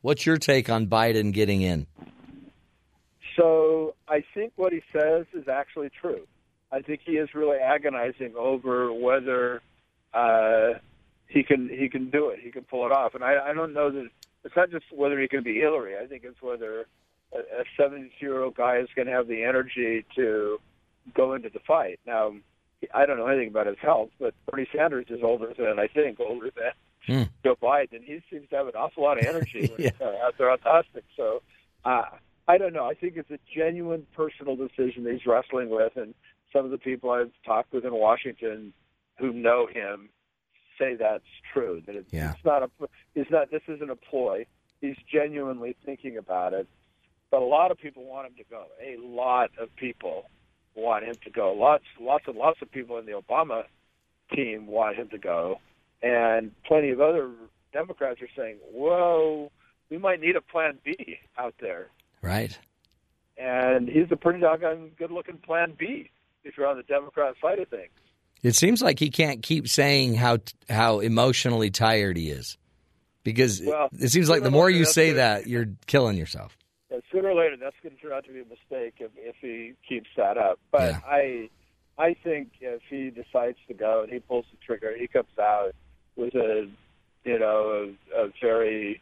What's your take on Biden getting in? so I think what he says is actually true. I think he is really agonizing over whether uh, he can he can do it, he can pull it off, and I, I don't know that it's not just whether he can be Hillary. I think it's whether a 70 year old guy is going to have the energy to go into the fight. Now, I don't know anything about his health, but Bernie Sanders is older than I think older than Hmm. Joe Biden, he seems to have an awful lot of energy Yeah. he's uh, out there on topic. So, uh, I don't know. I think it's a genuine personal decision that he's wrestling with, and some of the people I've talked with in Washington who know him say that's true. That it's, Yeah. it's not a, it's not. This isn't a ploy. He's genuinely thinking about it. But a lot of people want him to go. A lot of people want him to go. Lots, lots and lots of people in the Obama team want him to go, and plenty of other Democrats are saying, "Whoa, we might need a Plan B out there." Right. And he's a pretty doggone good-looking Plan B if you're on the Democrat side of things. It seems like he can't keep saying how how emotionally tired he is, because Well, it seems like the more you say that, you're killing yourself. And sooner or later, that's going to turn out to be a mistake if, if he keeps that up. But Yeah. I, I think if he decides to go and he pulls the trigger, he comes out with a, you know, a, a very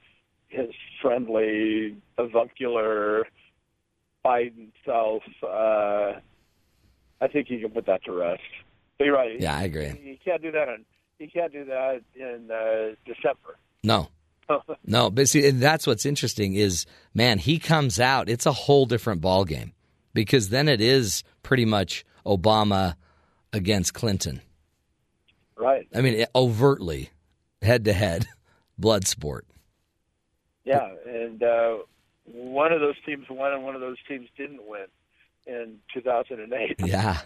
his friendly, avuncular Biden self. Uh, I think he can put that to rest. But you're right. Yeah, I agree. He, he can't do that. On, he can't do that in uh, December. No, no, but see, and that's what's interesting is, man, he comes out. It's a whole different ball game because then it is pretty much Obama against Clinton. right. I mean, overtly, head to head, blood sport. Yeah, and uh, one of those teams won, and one of those teams didn't win in 2008. Yeah,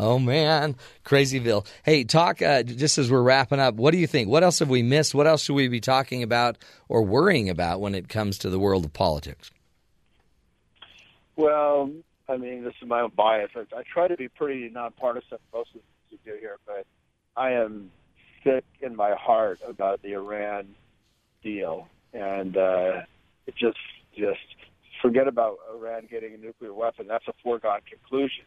Oh man, Crazyville. Hey, talk uh, just as we're wrapping up. What do you think? What else have we missed? What else should we be talking about or worrying about when it comes to the world of politics? Well, I mean, this is my own bias. I, I try to be pretty nonpartisan most of the things we do here, but I am sick in my heart about the Iran deal, and uh, it just just forget about Iran getting a nuclear weapon. That's a foregone conclusion.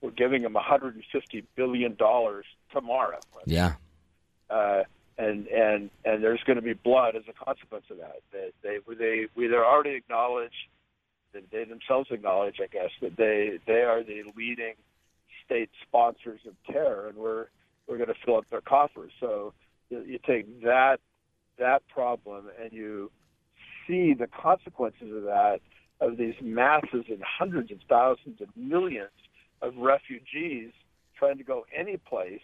We're giving them 150 billion dollars tomorrow. Yeah. Uh, and and and there's going to be blood as a consequence of that. They they they we they already acknowledge that they themselves acknowledge, I guess, that they they are the leading state sponsors of terror, and we're we're going to fill up their coffers. So you, you take that that problem and you see the consequences of that of these masses and hundreds of thousands and millions of refugees trying to go any place,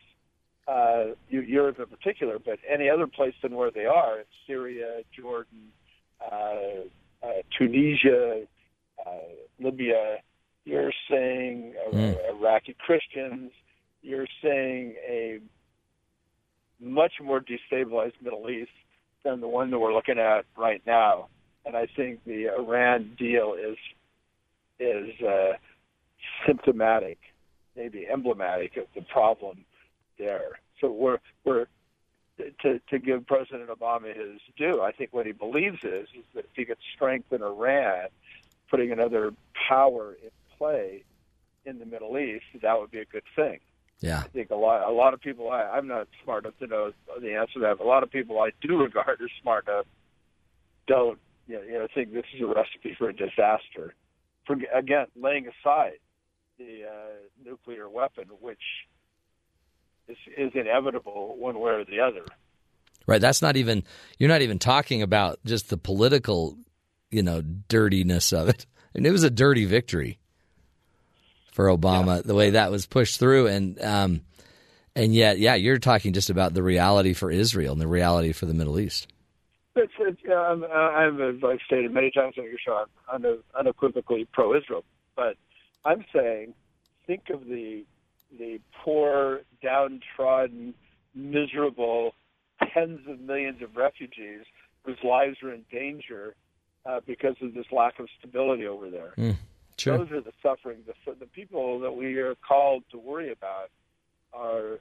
uh, Europe in particular, but any other place than where they are, Syria, Jordan, uh, uh, Tunisia, uh, Libya, you're saying mm. Iraqi Christians, you're saying a much more destabilized Middle East than the one that we're looking at right now. And I think the Iran deal is is uh, symptomatic, maybe emblematic of the problem there. So we're we're to to give President Obama his due. I think what he believes is is that if he could strengthen Iran, putting another power in play in the Middle East, that would be a good thing. Yeah, I think a lot a lot of people. I, I'm not smart enough to know the answer to that. But a lot of people I do regard as smart enough don't you know, think this is a recipe for a disaster. For, again, laying aside the uh, nuclear weapon, which is, is inevitable one way or the other. Right. That's not even. You're not even talking about just the political, you know, dirtiness of it. And it was a dirty victory for Obama, yeah. the way that was pushed through, and um, and yet, yeah, you're talking just about the reality for Israel and the reality for the Middle East. It's, it's, um, I'm, as I've stated many times on your show, I'm unequivocally pro-Israel, but I'm saying, think of the the poor, downtrodden, miserable tens of millions of refugees whose lives are in danger uh, because of this lack of stability over there. Mm. Sure. Those are the suffering. The, the people that we are called to worry about are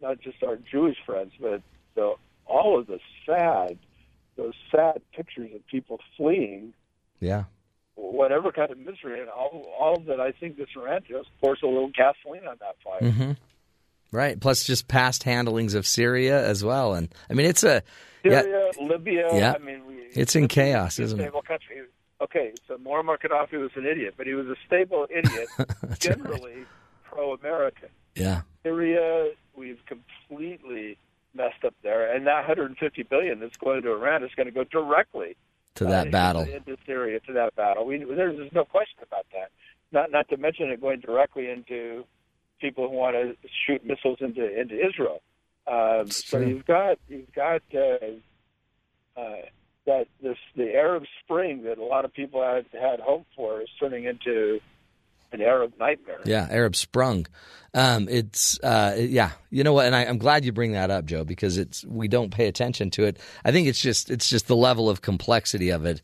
not just our Jewish friends, but the, all of the sad, those sad pictures of people fleeing. Yeah. Whatever kind of misery, and all, all that I think this Iran just pours a little gasoline on that fire. Mm-hmm. Right. Plus, just past handlings of Syria as well, and I mean, it's a Syria, yeah, Libya. Yeah. I mean, we, it's in chaos, isn't it? Country okay, so Muammar Gaddafi was an idiot, but he was a stable idiot, generally right. pro-American. Yeah. Syria, we've completely messed up there, and that 150 billion that's going to Iran is going to go directly to that uh, battle into Syria to that battle. We, there's, there's no question about that. Not not to mention it going directly into people who want to shoot missiles into into Israel. Um, so you've got you've got uh, uh, that this the Arab Spring that a lot of people had had hope for is turning into an Arab nightmare. Yeah, Arab sprung. Um, it's uh, yeah, you know what, and I, am glad you bring that up, Joe, because it's we don't pay attention to it. I think it's just it's just the level of complexity of it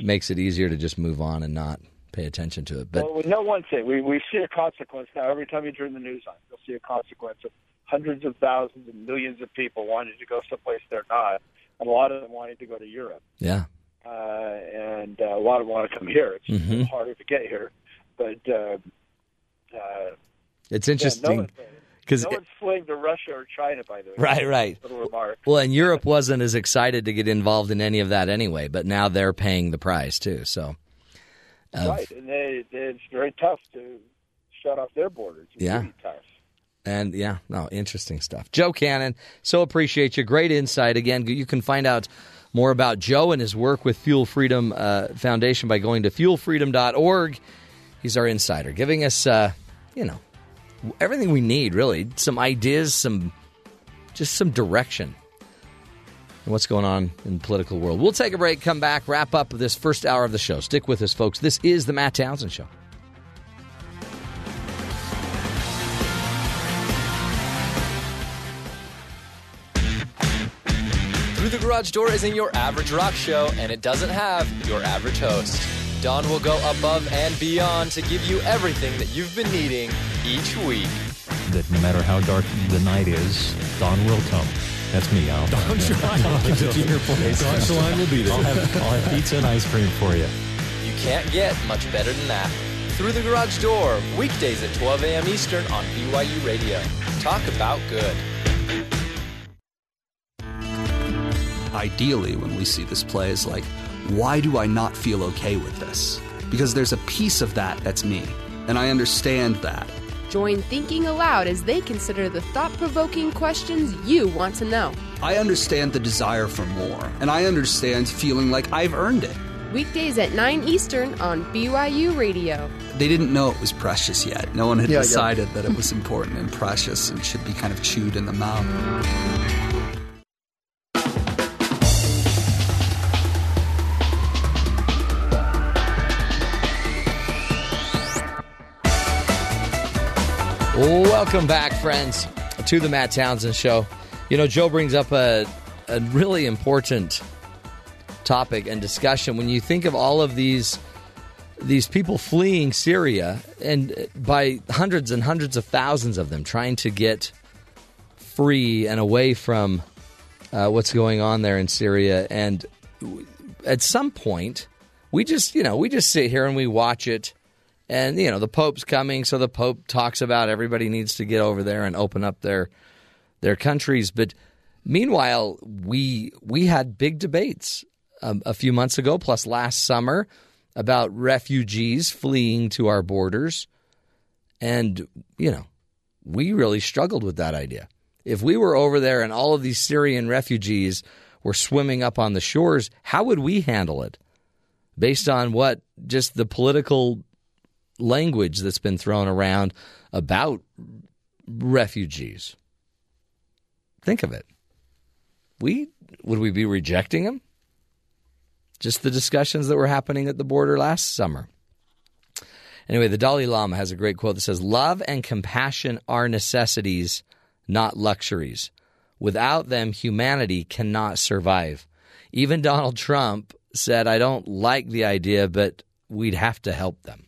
makes it easier to just move on and not pay attention to it. But well, we know one thing: we we see a consequence now. Every time you turn the news on, you'll see a consequence of hundreds of thousands and millions of people wanting to go someplace they're not and a lot of them wanted to go to Europe. Yeah. Uh, and uh, a lot of them want to come here. It's mm-hmm. harder to get here, but uh, uh, it's interesting because no, no one's fleeing to Russia or China. By the way, right, right. Little remark. Well, and Europe wasn't as excited to get involved in any of that anyway, but now they're paying the price too. So, right, and they, it's very tough to shut off their borders. It's yeah. Really tough. And yeah, no, interesting stuff. Joe Cannon, so appreciate you. Great insight. Again, you can find out more about Joe and his work with Fuel Freedom uh, Foundation by going to fuelfreedom.org. He's our insider, giving us, uh, you know, everything we need, really. Some ideas, some just some direction. And what's going on in the political world. We'll take a break, come back, wrap up this first hour of the show. Stick with us, folks. This is the Matt Townsend Show. Through the Garage Door isn't your average rock show, and it doesn't have your average host. Don will go above and beyond to give you everything that you've been needing each week. that no matter how dark the night is, Don will come. That's me, Al. Don It's in your place. Don Shaline will be there. I'll have, I'll have pizza and ice cream for you. You can't get much better than that. Through the Garage Door, weekdays at 12 a.m. Eastern on BYU Radio. Talk about good. ideally when we see this play is like, why do I not feel okay with this? Because there's a piece of that that's me, and I understand that. Join Thinking Aloud as they consider the thought provoking questions you want to know. I understand the desire for more, and I understand feeling like I've earned it. Weekdays at 9 Eastern on BYU Radio. They didn't know it was precious yet. No one had Yeah, yeah. decided that it was important and precious and should be kind of chewed in the mouth. Welcome back, friends, to the Matt Townsend Show. You know, Joe brings up a, a really important topic and discussion. When you think of all of these these people fleeing Syria, and by hundreds and hundreds of thousands of them trying to get free and away from uh, what's going on there in Syria, and at some point, we just you know we just sit here and we watch it and you know the pope's coming so the pope talks about everybody needs to get over there and open up their their countries. But meanwhile we we had big debates um, a few months ago plus last summer about refugees fleeing to our borders. And you know we really struggled with that idea. If we were over there and all of these Syrian refugees were swimming up on the shores how would we handle it? Based on what just the political language that's been thrown around about refugees. Think of it. We would we be rejecting them? Just the discussions that were happening at the border last summer. Anyway, the Dalai Lama has a great quote that says, Love and compassion are necessities, not luxuries. Without them, humanity cannot survive. Even Donald Trump said, I don't like the idea, but we'd have to help them.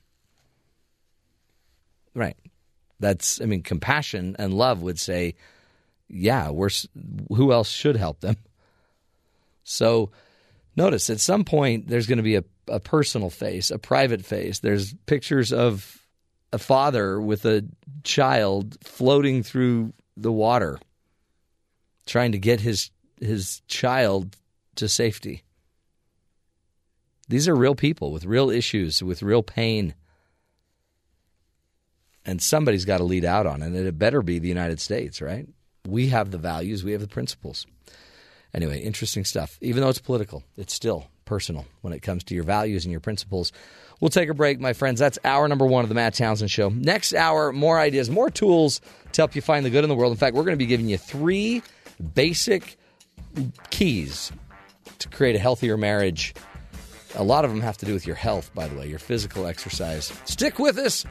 Right. That's, I mean, compassion and love would say, yeah, we're, who else should help them? So notice at some point there's going to be a, a personal face, a private face. There's pictures of a father with a child floating through the water, trying to get his his child to safety. These are real people with real issues, with real pain. And somebody's got to lead out on it, and it better be the United States, right? We have the values, we have the principles. Anyway, interesting stuff. Even though it's political, it's still personal when it comes to your values and your principles. We'll take a break, my friends. That's hour number one of the Matt Townsend Show. Next hour, more ideas, more tools to help you find the good in the world. In fact, we're going to be giving you three basic keys to create a healthier marriage. A lot of them have to do with your health, by the way, your physical exercise. Stick with us.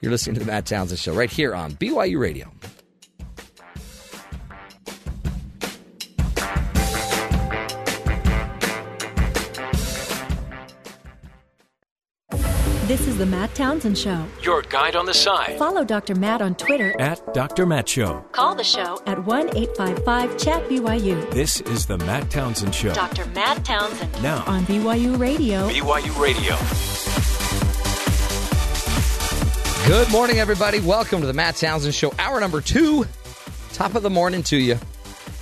You're listening to the Matt Townsend Show right here on BYU Radio. This is the Matt Townsend Show. Your guide on the side Follow Dr. Matt on Twitter. at Dr. Matt Show. Call the show at 1 855 Chat BYU. This is the Matt Townsend Show. Dr. Matt Townsend. Now. On BYU Radio. BYU Radio. Good morning, everybody. Welcome to the Matt Townsend Show, hour number two. Top of the morning to you.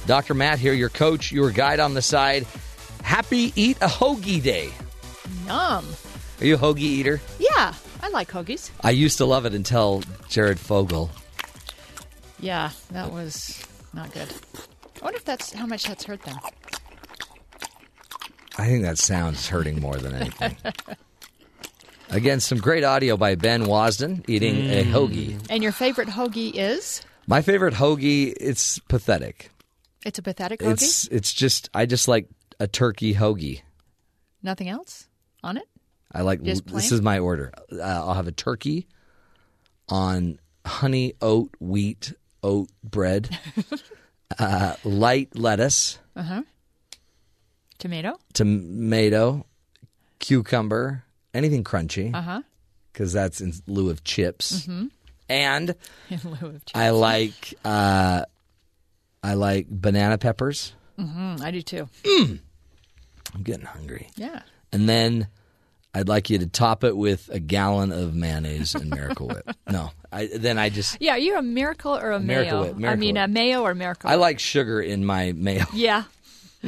Dr. Matt here, your coach, your guide on the side. Happy Eat a Hoagie Day. Yum. Are you a hoagie eater? Yeah, I like hoagies. I used to love it until Jared Fogle. Yeah, that was not good. I wonder if that's how much that's hurt them. I think that sounds hurting more than anything. Again, some great audio by Ben Wasden eating a hoagie. And your favorite hoagie is? My favorite hoagie, it's pathetic. It's a pathetic hoagie. It's it's just I just like a turkey hoagie. Nothing else on it. I like this is my order. Uh, I'll have a turkey on honey oat wheat oat bread, uh, light lettuce, Uh huh. Tomato. tomato, cucumber, anything crunchy, Uh huh. because that's in lieu of chips. Mhm. And In lieu of chips. I like uh, I like banana peppers. hmm I do too. I'm getting hungry. Yeah. And then I'd like you to top it with a gallon of mayonnaise and Miracle Whip. No, I then I just Yeah, Are you're a miracle or a Miracle mayo? Whip, I mean, Whip. a mayo or miracle. I Whip? like sugar in my mayo. Yeah.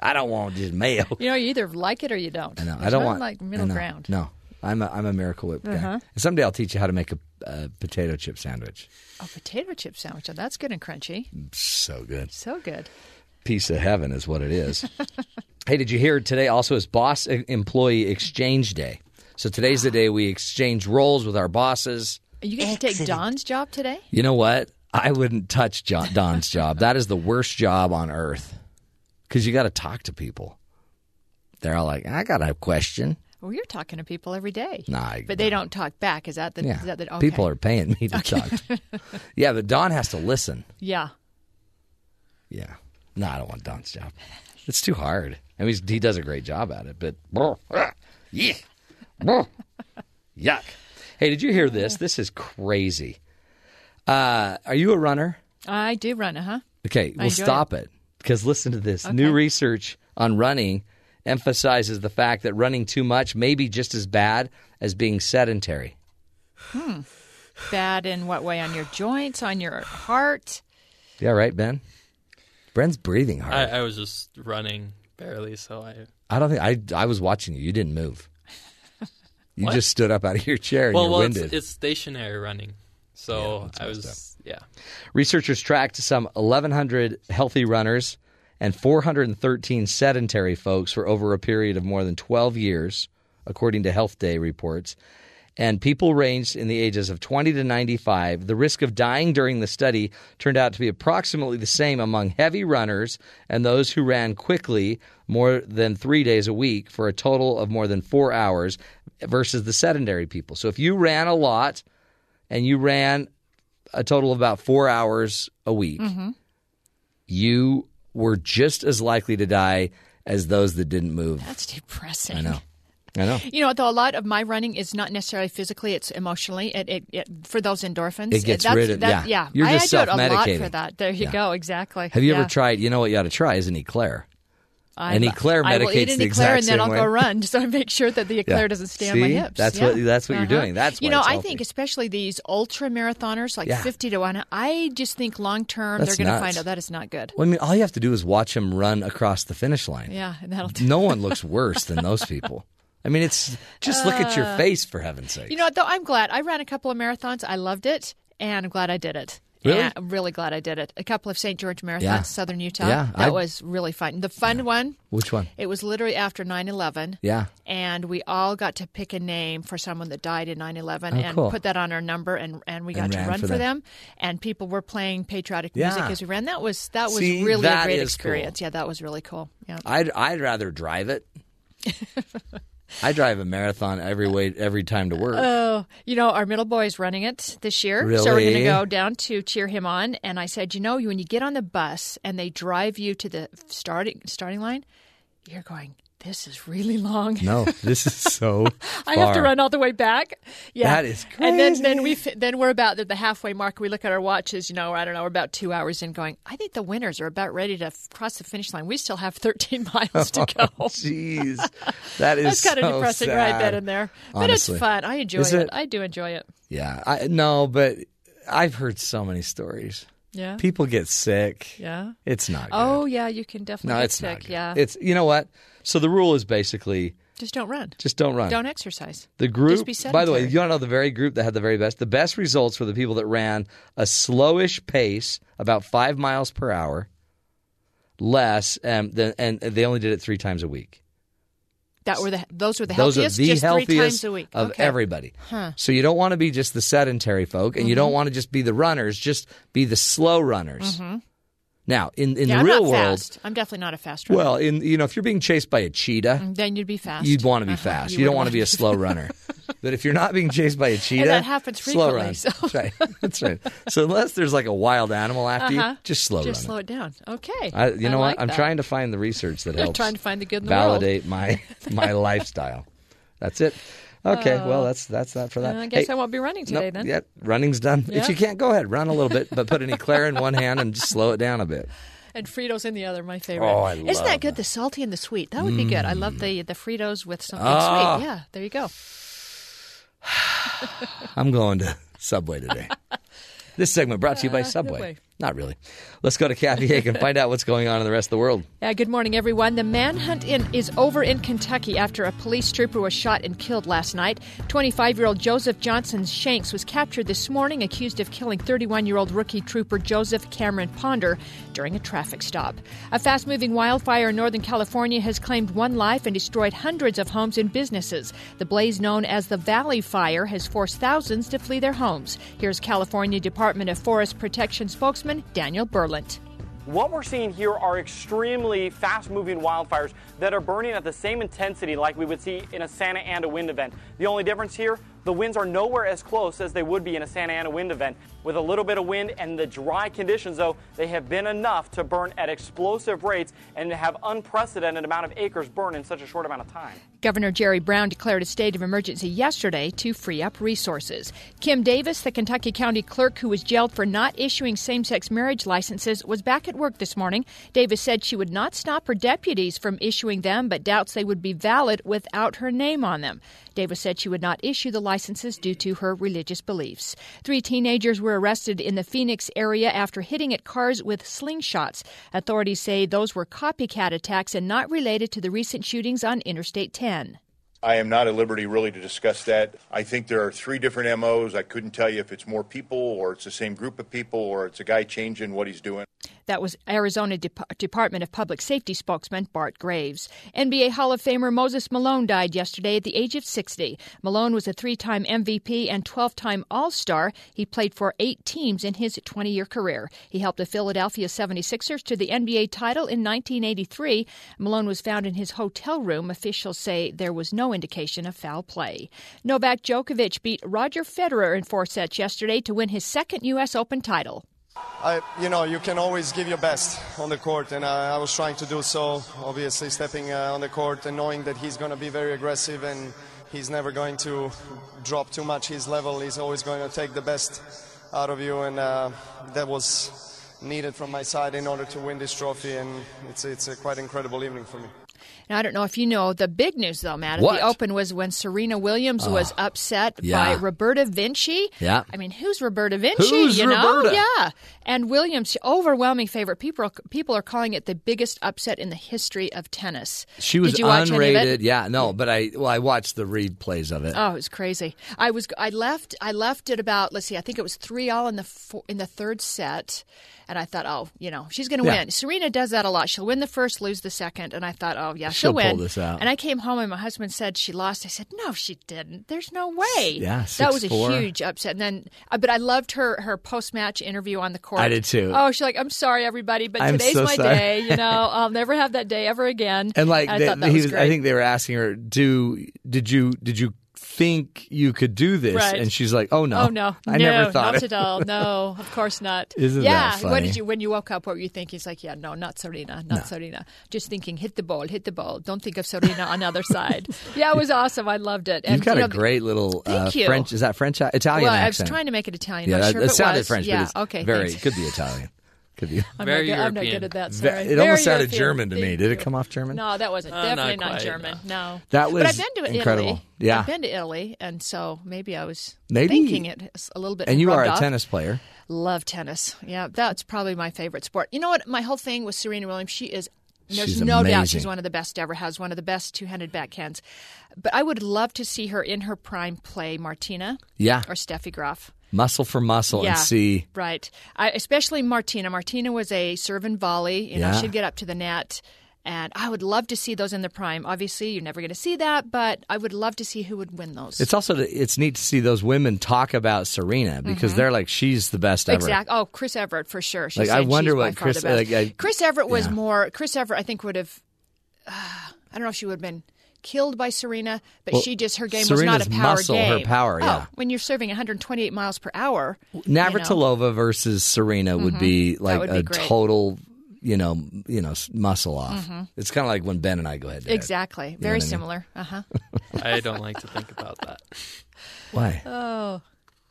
I don't want just mayo. You know, you either like it or you don't. I know. I don't not want like middle ground. No, I'm a, I'm a Miracle Whip guy. Uh-huh. And someday I'll teach you how to make a, a potato chip sandwich. A potato chip sandwich. Oh, that's good and crunchy. So good. So good. Piece of heaven is what it is. hey, did you hear today also is Boss Employee Exchange Day? So today's the day we exchange roles with our bosses. Are You get to take Don's job today? You know what? I wouldn't touch John, Don's job. That is the worst job on earth because you got to talk to people. They're all like, I got a question. Well, you're talking to people every day. Nah, I- but they don't talk back. Is that the? Yeah, Is that the okay. people are paying me to talk. yeah, but Don has to listen. Yeah. Yeah. No, I don't want Don's job. It's too hard. I mean, he does a great job at it, but yeah, yuck. Hey, did you hear this? This is crazy. Uh, are you a runner? I do run. Uh huh. Okay, well, stop it. Because listen to this. New research on running emphasizes the fact that running too much may be just as bad as being sedentary. Hmm. Bad in what way? On your joints? On your heart? Yeah, right, Ben? Bren's breathing hard. I, I was just running barely, so I. I don't think I. I was watching you. You didn't move. You What? just stood up out of your chair and well, you're well, winded. it's, it's stationary running, so I was yeah. Researchers tracked some 1,100 healthy runners and 413 sedentary folks for over a period of more than 12 years, according to Health Day reports. And people ranged in the ages of 20 to 95. The risk of dying during the study turned out to be approximately the same among heavy runners and those who ran quickly more than three days a week for a total of more than four hours versus the sedentary people. So if you ran a lot and you ran a total of about four hours a week, Mm-hmm. you were just as likely to die as those that didn't move. That's depressing. I know. I know. You know, though a lot of my running is not necessarily physically; it's emotionally. It, it, it for those endorphins. It gets that's, rid of- that, yeah. yeah. You're I, just I do it a lot for that. There you Yeah. go. Exactly. Have you Yeah. ever tried? You know what you ought to try is an eclair. I- an eclair I will eat medicates an the eclair exact and then I'll way. go run, so I make sure that the eclair Yeah. doesn't stay on my hips. That's Yeah. what- that's what you're Uh-huh. doing. That's you know. I healthy. think especially these ultra marathoners, like Yeah. fifty to one. I just think long term they're going to find out that is not good. Well, I mean, all you have to do is watch them run across the finish line. Yeah, and that'll. Do. No one looks worse than those people. I mean, it's just look at your Uh, face for heaven's sake. You know what, though? I'm glad. I ran a couple of marathons. I loved it, and I'm glad I did it. Really? And I'm really glad I did it. A couple of St. George marathons, Yeah. Southern Utah. Yeah, that I- was really fun. The fun one. Which one? It was literally after 9/11. Yeah. And we all got to pick a name for someone that died in 9/11 Oh, and cool. put that on our number, and, and we got And to run for them. them. And people were playing patriotic music as we ran. That was that was See, really that a great is cool. experience. Yeah, that was really cool. Yeah. I'd I'd rather drive it. I drive a marathon every way every time to work. Oh, you know, our middle boy is running it this year. So we're going to go down to cheer him on. And I said, you know, when you get on the bus and they drive you to the starting starting line, you're going, this is really long. no, this is so. I have to run all the way back. Yeah, That is crazy. And then then we then we're about at the halfway mark. We look at our watches. You know, I don't know. We're about two hours in. Going, I think the winners are about ready to cross the finish line. We still have 13 miles to oh, go. Oh, Jeez, that is That's kind of depressing, sad. right then and there. But Honestly. it's fun. I enjoy it. it? I do enjoy it. Yeah, I no, but I've heard so many stories. Yeah. people get sick. Yeah. It's not. Good. Oh yeah, you can definitely no, get it's sick. not. Good. Yeah, it's you know what. So the rule is basically just don't run. just don't run. Don't exercise. The group, by the way, you want to know the very group that had the very best? The best results were the people that ran a slowish pace, about five miles per hour, less, um, than, and they only did it three times a week. That were the those were the Those healthiest. are the just healthiest three times a week of Okay. everybody. Huh. So you don't want to be just the sedentary folk, and you don't Mhm. want to just be the runners. Just be the slow runners. Mhm. Now, in in yeah, the I'm real not world, fast. I'm definitely not a fast runner. well, in you know, if you're being chased by a cheetah, then you'd be fast. you'd want to be Uh-huh. fast. You You, don't want to be a slow runner. but if you're not being chased by a cheetah, that happens slow run. so- That's right. That's right. So unless there's like a wild animal after Uh-huh. you, just slow down. Just run. slow it down. Okay. I, you I know like what? I'm that. trying to find the research that helps trying to find the good in the world. validate my my lifestyle. That's it. Okay, Oh. well that's that's that for that. I guess Hey, I won't be running today Nope, then. Yeah, running's done. Yeah. If you can't, go ahead, run a little bit, but put an eclair in one hand and just slow it down a bit. And Fritos in the other, my favorite. Oh, I Isn't love that good? The salty and the sweet. That would be good. I love the the Fritos with something Ah. sweet. Yeah, there you go. I'm going to Subway today. this segment brought to you by Uh, Subway. Not really. Let's go to Kathy Hake and find out what's going on in the rest of the world. Yeah, good morning, everyone. The manhunt in, is over in Kentucky after a police trooper was shot and killed last night. 25 year old Joseph Johnson Shanks was captured this morning, accused of killing 31 year old rookie trooper Joseph Cameron Ponder during a traffic stop. A fast moving wildfire in Northern California has claimed one life and destroyed hundreds of homes and businesses. The blaze, known as the Valley Fire, has forced thousands to flee their homes. Here's California Department of Forest Protection spokesman Daniel Berlant. What we're seeing here are extremely fast moving wildfires that are burning at the same intensity like we would see in a Santa Ana wind event. The only difference here, the winds are nowhere as close as they would be in a Santa Ana wind event. With a little bit of wind and the dry conditions, though, they have been enough to burn at explosive rates and have unprecedented amount of acres burn in such a short amount of time. Governor Jerry Brown declared a state of emergency yesterday to free up resources. Kim Davis, the Kentucky County clerk who was jailed for not issuing same sex marriage licenses, was back at work this morning. Davis said she would not stop her deputies from issuing them, but doubts they would be valid without her name on them. Davis said she would not issue the licenses due to her religious beliefs. Three teenagers were arrested in the Phoenix area after hitting at cars with slingshots. Authorities say those were copycat attacks and not related to the recent shootings on Interstate 10. I am not at liberty really to discuss that. I think there are three different MOs. I couldn't tell you if it's more people or it's the same group of people or it's a guy changing what he's doing. That was Arizona Dep- Department of Public Safety spokesman Bart Graves. NBA Hall of Famer Moses Malone died yesterday at the age of 60. Malone was a three time MVP and 12 time All Star. He played for eight teams in his 20 year career. He helped the Philadelphia 76ers to the NBA title in 1983. Malone was found in his hotel room. Officials say there was no indication of foul play. Novak Djokovic beat Roger Federer in four sets yesterday to win his second U.S. Open title. I, you know, you can always give your best on the court, and uh, I was trying to do so. Obviously, stepping uh, on the court and knowing that he's going to be very aggressive and he's never going to drop too much his level. He's always going to take the best out of you, and uh, that was needed from my side in order to win this trophy. And it's it's a quite incredible evening for me. Now, I don't know if you know the big news, though, Matt. At What? the Open was when Serena Williams was upset yeah. by Roberta Vinci. Yeah. I mean, who's Roberta Vinci? Who's you know, Roberta? yeah. And Williams, overwhelming favorite. People are, people are calling it the biggest upset in the history of tennis. She was Did you watch any of unrated. it? Yeah, no, but I well, I watched the replays of it. Oh, it was crazy. I was I left I left at about let's see I think it was three all in the four, in the third set, and I thought oh you know she's going to Yeah. win. Serena does that a lot. She'll win the first, lose the second, and I thought oh yeah She'll win. pull this out. And I came home and my husband said she lost. I said no she didn't. There's no way. Yeah, that was a 6-4. huge upset. And then uh, but I loved her her post match interview on the court. I did too. Oh she's like I'm sorry everybody, but I'm today's so my sorry." day. You know I'll never have that day ever again. And like I they- thought that he was was. I think they were asking her, "Do did you did you think you could do this?" Right. And she's like, "Oh no, Oh no! I no, never thought not it." at all. No, of course not. Isn't yeah. that What did you when you woke up? What were you thinking? He's like, yeah, no, not Serena, not Serena. Just thinking, hit the ball, hit the ball. Don't think of Serena on the other side. Yeah, it was awesome. I loved it. You've got you a great little uh. French. Is that French? Italian Well, I was trying to make it Italian. yeah, that, sure it sounded was. French, Yeah. but it's okay. very thanks. could be Italian. Could be. I'm Very not good, I'm not European. good at that. Ve- Sorry. it Very almost sounded European. German to me. Did it come off German? No, that wasn't Uh, definitely not not, German. No, That But I've was been to incredible. Italy. Yeah. I've been to Italy, and so maybe I was Maybe- thinking it a little bit. And you are a off. tennis player. Love tennis. Yeah, that's probably my favorite sport. You know what? My whole thing with Serena Williams, she is. There's She's no doubt she's one of the best ever. Has one of the best two-handed backhands. But I would love to see her in her prime play Martina. Yeah. Or Steffi Graf. Muscle for muscle yeah. and see. Right. I, especially Martina. Martina was a serve and volley. You know, Yeah. she'd get up to the net. And I would love to see those in the prime. Obviously, you're never going to see that, but I would love to see who would win those. It's also it's neat to see those women talk about Serena because Mhm. they're like she's the best ever. Exactly. Oh, Chris Evert for sure. She's Like, I wonder what Chris- the best. like, I- Chris Evert was yeah. more. Chris Evert, I think, would have. Uh, I don't know if she would have been killed by Serena, but Well, she just her game was not a power muscle, her game. power, Oh, yeah. when you're serving 128 miles per hour, you know. Navratilova versus Serena would Mhm. be like would be a great. total, you know, you know, muscle off. Mhm. It's kind of like when Ben and I go ahead. to. Exactly. know Very what I mean? similar. Uh huh. I don't like to think about that. Why? Oh.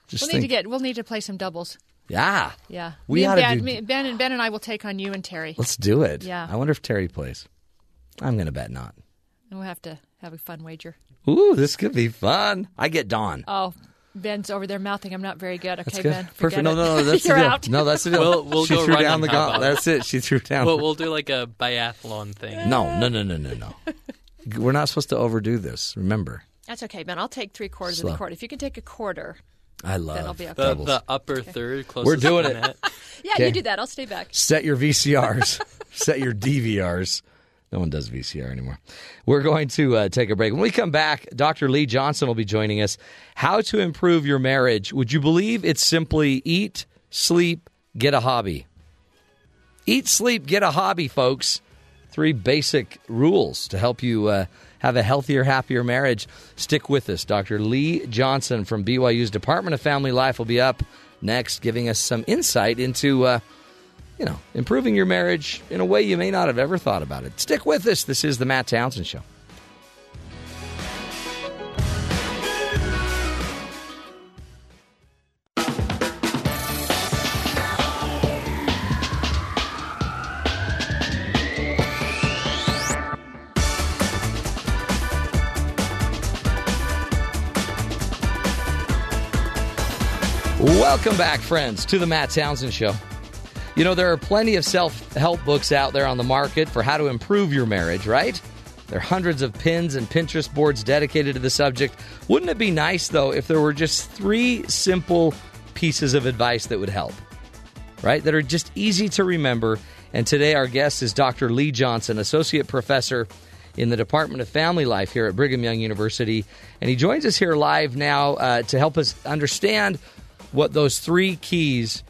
Just we'll need to get. We'll need to play some doubles. Yeah. Yeah. We me and Ben, do- me, Ben and Ben and I will take on you and Terry. Let's do it. Yeah. I wonder if Terry plays. I'm going to bet not. And we'll have to have a fun wager. Ooh, this could be fun. I get Dawn. Oh, Ben's over there mouthing. I'm not very good. Okay, good. Ben. Perfect. forget No, it. no, no. That's the You're deal. out. No, that's the deal. We'll, we'll she go threw running, down the how gauntlet. That's it. She threw down. We'll, we'll do like a biathlon thing. No, no, no, no, no, no. We're not supposed to overdo this. Remember, That's okay, Ben. I'll take three quarters of the quarter. If you can take a quarter, I then I'll love be okay. The, the upper third, closest We're doing to it. Yeah, Okay. you do that. I'll stay back. set your VCRs, set your DVRs. No one does VCR anymore. We're going to uh, take a break. When we come back, Dr. Lee Johnson will be joining us. How to improve your marriage. Would you believe it's simply eat, sleep, get a hobby? Eat, sleep, get a hobby, folks. Three basic rules to help you uh, have a healthier, happier marriage. Stick with us. Dr. Lee Johnson from BYU's Department of Family Life will be up next, giving us some insight into, uh, you know, improving your marriage in a way you may not have ever thought about it. Stick with us. This is the Matt Townsend Show. Welcome back, friends, to the Matt Townsend Show. You know, there are plenty of self help books out there on the market for how to improve your marriage, right? There are hundreds of pins and Pinterest boards dedicated to the subject. Wouldn't it be nice, though, if there were just three simple pieces of advice that would help, right? That are just easy to remember. And today, our guest is Dr. Lee Johnson, Associate Professor in the Department of Family Life here at Brigham Young University. And he joins us here live now uh, to help us understand what those three keys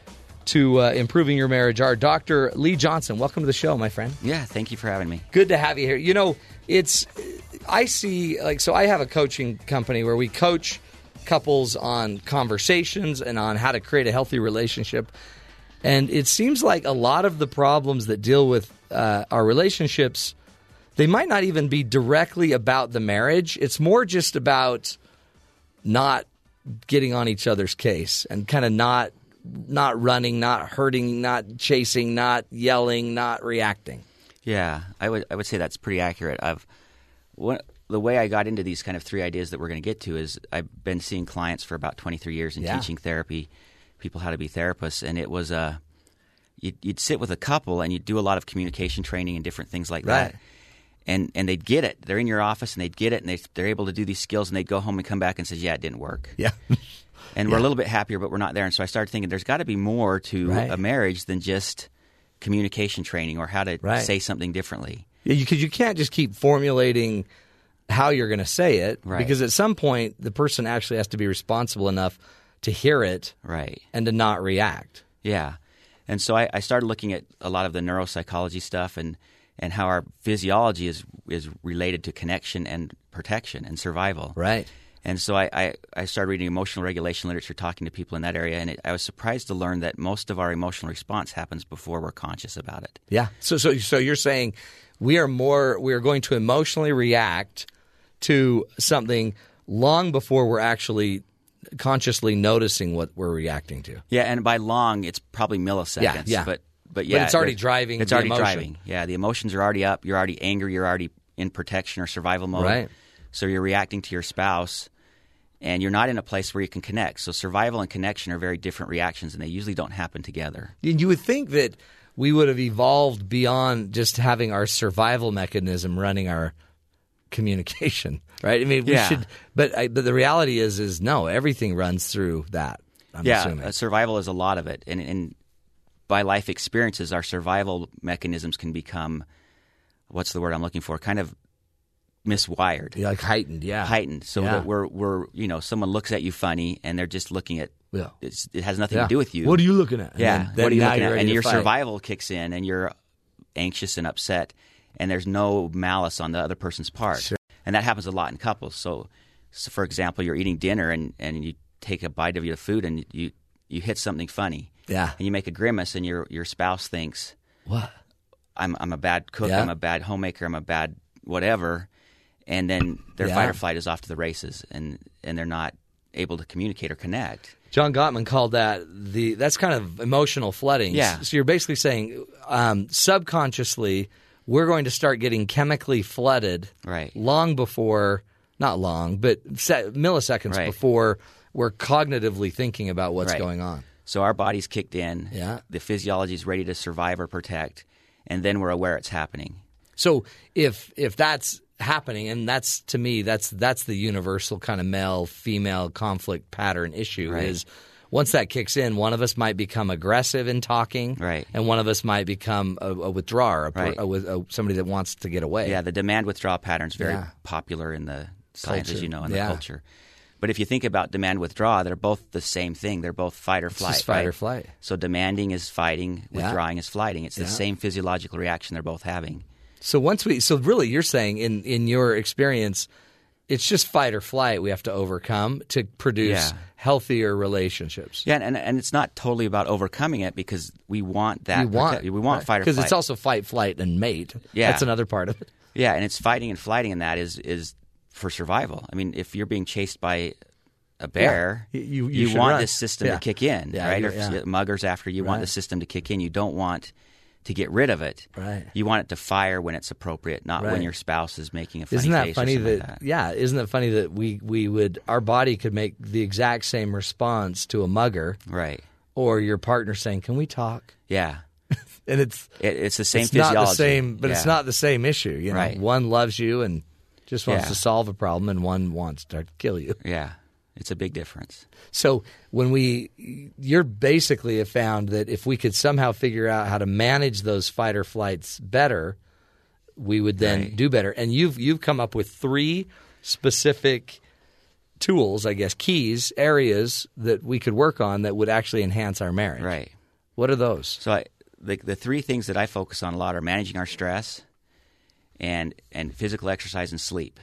to uh, improving your marriage are. Dr. Lee Johnson, welcome to the show, my friend. Yeah, thank you for having me. Good to have you here. You know, it's I see like so I have a coaching company where we coach couples on conversations and on how to create a healthy relationship. And it seems like a lot of the problems that deal with uh, our relationships, they might not even be directly about the marriage. It's more just about not getting on each other's case and kind of not not running, not hurting, not chasing, not yelling, not reacting. Yeah, I would I would say that's pretty accurate. I've one, the way I got into these kind of three ideas that we're going to get to is I've been seeing clients for about 23 years and Yeah. teaching therapy, people how to be therapists, and it was uh, you'd, you'd sit with a couple and you'd do a lot of communication training and different things like Right. that. And, and they'd get it. They're in your office and they'd get it and they, they're able to do these skills and they'd go home and come back and says, yeah, it didn't work. Yeah. and we're a little bit happier, but we're not there. And so I started thinking there's got to be more to Right. a marriage than just communication training or how to Right. say something differently. Yeah, because you can't just keep formulating how you're going to say it, Right. because at some point the person actually has to be responsible enough to hear it, right, and to not react. Yeah. And so I, I started looking at a lot of the neuropsychology stuff and, and how our physiology is is related to connection and protection and survival. Right. And so I, I, I started reading emotional regulation literature, talking to people in that area, and it, I was surprised to learn that most of our emotional response happens before we're conscious about it. Yeah. So so so you're saying we are more we are going to emotionally react to something long before we're actually consciously noticing what we're reacting to. Yeah, and by long, it's probably milliseconds. Yeah, yeah. But but But yeah, it's already driving It's the already emotion. driving. Yeah, the emotions are already up. You're already angry. You're already in protection or survival mode. Right. So you're reacting to your spouse, and you're not in a place where you can connect. So survival and connection are very different reactions, and they usually don't happen together. And you would think that we would have evolved beyond just having our survival mechanism running our communication, right? I mean, we Yeah. should, but I, but the reality is, is no, everything runs through that. I'm yeah, assuming. uh, survival is a lot of it, and and by life experiences, our survival mechanisms can become what's the word I'm looking for? Kind of miswired, Yeah, like heightened, yeah, heightened. So Yeah. that we're we're you know someone looks at you funny, and they're just looking at Yeah. it has nothing to do with you. What are you looking at? Yeah, then- then what are you looking at? And your fight. survival kicks in, and you're anxious and upset, and there's no malice on the other person's part. and that happens a lot in couples. So, so for example, you're eating dinner and and you take a bite of your food and you you hit something funny. Yeah. And you make a grimace, and your your spouse thinks, What? I'm I'm a bad cook. Yeah. I'm a bad homemaker. I'm a bad whatever. And then their Yeah. fight or flight is off to the races, and and they're not able to communicate or connect. John Gottman called that the that's kind of emotional flooding. Yeah. So you're basically saying um, subconsciously we're going to start getting chemically flooded Right. long before not long, but se- milliseconds Right. before we're cognitively thinking about what's Right. going on. So our body's kicked in. Yeah. The physiology is ready to survive or protect, and then we're aware it's happening. So if if that's happening, and that's to me that's that's the universal kind of male female conflict pattern issue Right. is once that kicks in, one of us might become aggressive in talking, Right. and one of us might become a, a withdrawer, a, Right. a, a, somebody that wants to get away. Yeah, the demand withdrawal pattern is very Yeah. popular in the science, as you know, in Yeah. the culture. But if you think about demand withdrawal, they're both the same thing. They're both fight or flight. fight right? or flight. So demanding is fighting, Yeah. withdrawing is flighting. It's Yeah. the same physiological reaction they're both having. So once we, so really, you're saying in in your experience, it's just fight or flight we have to overcome to produce Yeah. healthier relationships. Yeah, and and it's not totally about overcoming it because we want that. we want we want fight or flight because it's also fight, flight, and mate. Yeah. that's another part of it. Yeah, and it's fighting and flighting, and that is is for survival. I mean, if you're being chased by a bear, Yeah. You- you should want run. this system Yeah. to kick in, Yeah, right? Or muggers after you, want the system to kick in. You don't want to get rid of it. Right. You want it to fire when it's appropriate, not when your spouse is making a funny Isn't that face funny or something that, like that? yeah? Isn't it funny that we we would our body could make the exact same response to a mugger, Right. or your partner saying, "Can we talk?" Yeah. and it's It, it's the same it's physiology. not the same, but it's not the same issue. You know, Right. one loves you and just wants Yeah. to solve a problem, and one wants to kill you. Yeah, it's a big difference. So when we, you're basically have found that if we could somehow figure out how to manage those fight or flights better, we would then Right. do better. And you've you've come up with three specific tools, I guess, keys, areas that we could work on that would actually enhance our marriage. Right. What are those? So I, the the three things that I focus on a lot are managing our stress, and and physical exercise and sleep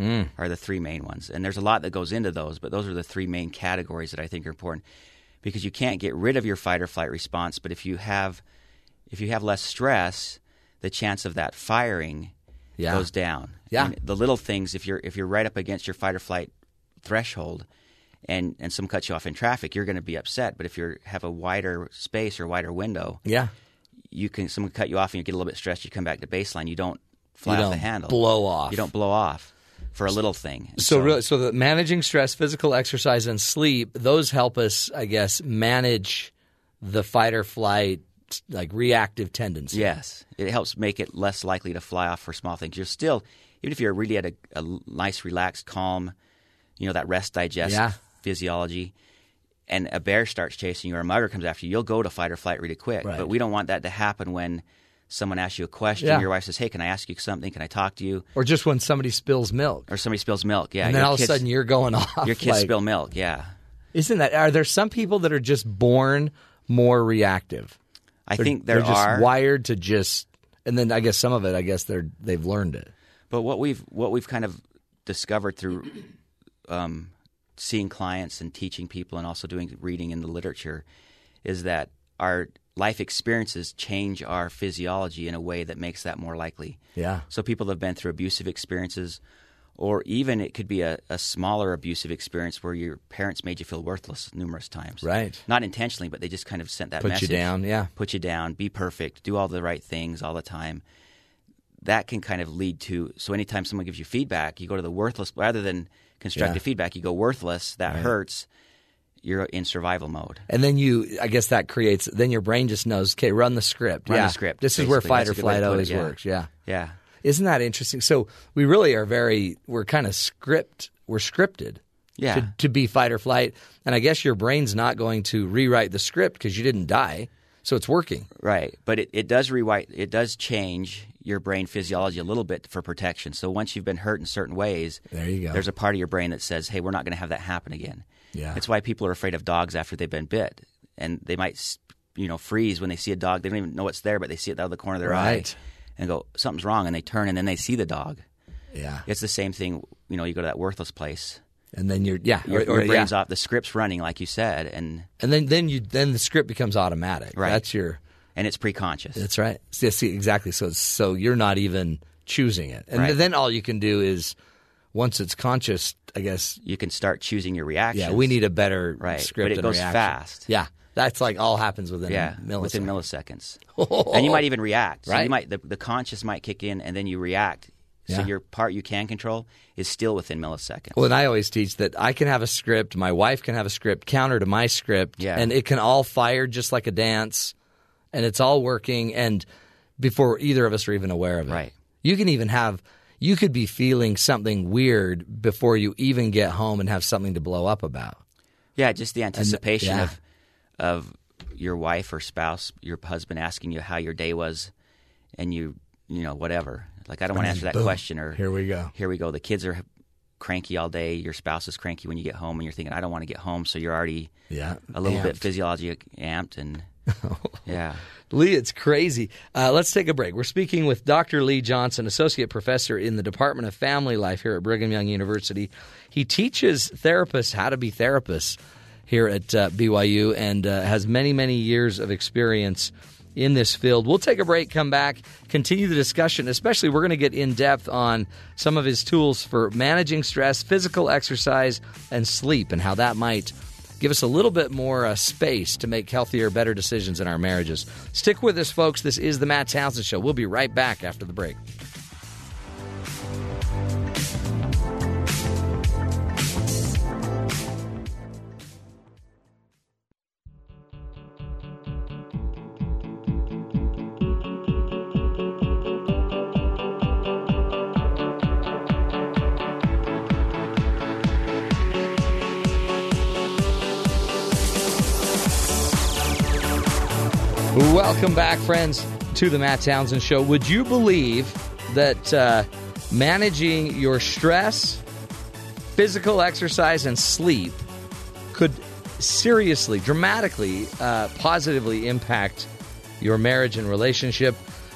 Mm. are the three main ones. And there's a lot that goes into those, but those are the three main categories that I think are important because you can't get rid of your fight or flight response. But if you have if you have less stress, the chance of that firing Yeah. goes down. Yeah. Mean, the little things if you're if you're right up against your fight or flight threshold and and some cuts you off in traffic, you're going to be upset. But if you have a wider space or wider window, Yeah. you can someone cut you off and you get a little bit stressed. You come back to baseline. You don't fly You off the handle. blow off. You don't blow off for a little thing. And So, really, so that managing stress, physical exercise, and sleep, those help us, I guess, manage the fight or flight, like reactive tendency. Yes, it helps make it less likely to fly off for small things. You're still, even if you're really at a, a nice, relaxed, calm, you know, that rest digest Yeah. physiology, and a bear starts chasing you or a mugger comes after you, you'll go to fight or flight really quick. Right. But we don't want that to happen when someone asks you a question. Yeah. Your wife says, "Hey, can I ask you something? Can I talk to you?" Or just when somebody spills milk. Or somebody spills milk. Yeah, and then all of a sudden you're going off. your kids like- spill milk. Yeah, Isn't that? Are there some people that are just born more reactive? I They're- think there they're just are. wired to just, and then I guess some of it, I guess they're they've learned it. But what we've what we've kind of discovered through um, seeing clients and teaching people, and also doing reading in the literature, is that our life experiences change our physiology in a way that makes that more likely. Yeah. So people have been through abusive experiences, or even it could be a, a smaller abusive experience where your parents made you feel worthless numerous times. Right. Not intentionally, but they just kind of sent that Put you message. down, yeah. Put you down. Be perfect. Do all the right things all the time. That can kind of lead to so anytime someone gives you feedback, you go to the worthless rather than constructive Yeah. feedback. You go worthless. That Right. hurts. You're in survival mode. And then you, I guess that creates. Then your brain just knows. Okay, run the script. Run the script, This is where fight That's or a good way to flight put it, always yeah. works. Yeah. Yeah. Isn't that interesting? So we really are very. We're kind of script. We're scripted. Yeah. To, to be fight or flight, and I guess your brain's not going to rewrite the script because you didn't die, so it's working. Right, but it, it does rewrite. It does change your brain physiology a little bit for protection. So once you've been hurt in certain ways, There you go. There's a part of your brain that says, "Hey, we're not going to have that happen again." Yeah. It's why people are afraid of dogs after they've been bit, and they might, you know, freeze when they see a dog. They don't even know it's there, but they see it out of the corner of their Right. eye, and go, "Something's wrong," and they turn, and then they see the dog. Yeah. It's the same thing. You know, you go to that worthless place. And then you're yeah, Your, your or- brain's yeah. off. The script's running, like you said, and and then then you then the script becomes automatic. Right. That's your and it's pre-conscious. That's right. See, see, exactly. So so you're not even choosing it, and Right. then all you can do is once it's conscious, I guess you can start choosing your reactions. Yeah, we need a better Right, script. but it goes reaction. fast. Yeah, that's like all happens within yeah, milliseconds. within milliseconds. and you might even react. So Right. you might the, the conscious might kick in, and then you react. So Yeah. your part you can control is still within milliseconds. Well, and I always teach that I can have a script, my wife can have a script counter to my script, Yeah. and it can all fire just like a dance, and it's all working, and before either of us are even aware of it. Right. You can even have, you could be feeling something weird before you even get home and have something to blow up about. Yeah, just the anticipation yeah. of of your wife or spouse, your husband asking you how your day was, and you you know whatever. Like I don't want to answer that boom, question. Or here we go. Here we go. The kids are cranky all day. Your spouse is cranky when you get home, and you're thinking, I don't want to get home. So you're already Yeah, a little bit amped. physiologic amped, and yeah. Lee, it's crazy. Uh, let's take a break. We're speaking with Dr. Lee Johnson, Associate Professor in the Department of Family Life here at Brigham Young University. He teaches therapists how to be therapists here at uh, BYU and uh, has many, many years of experience in this field. We'll take a break, come back, continue the discussion. Especially, we're going to get in depth on some of his tools for managing stress, physical exercise, and sleep, and how that might give us a little bit more uh, space to make healthier, better decisions in our marriages. Stick with us, folks. This is the Matt Townsend Show. We'll be right back after the break. Welcome back, friends, to the Matt Townsend Show. Would you believe that uh, managing your stress, physical exercise, and sleep could seriously, dramatically, uh, positively impact your marriage and relationship?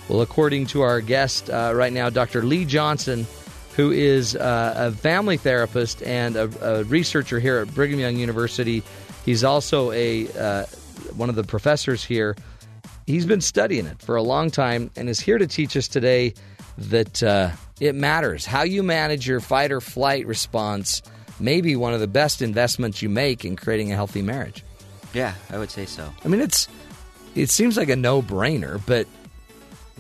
Well, according to our guest uh, right now, Dr. Lee Johnson, who is uh, a family therapist and a, a researcher here at Brigham Young University, he's also a uh, one of the professors here he's been studying it for a long time and is here to teach us today that uh, it matters. How you manage your fight or flight response may be one of the best investments you make in creating a healthy marriage. Yeah, I would say so. I mean, it's it seems like a no brainer, but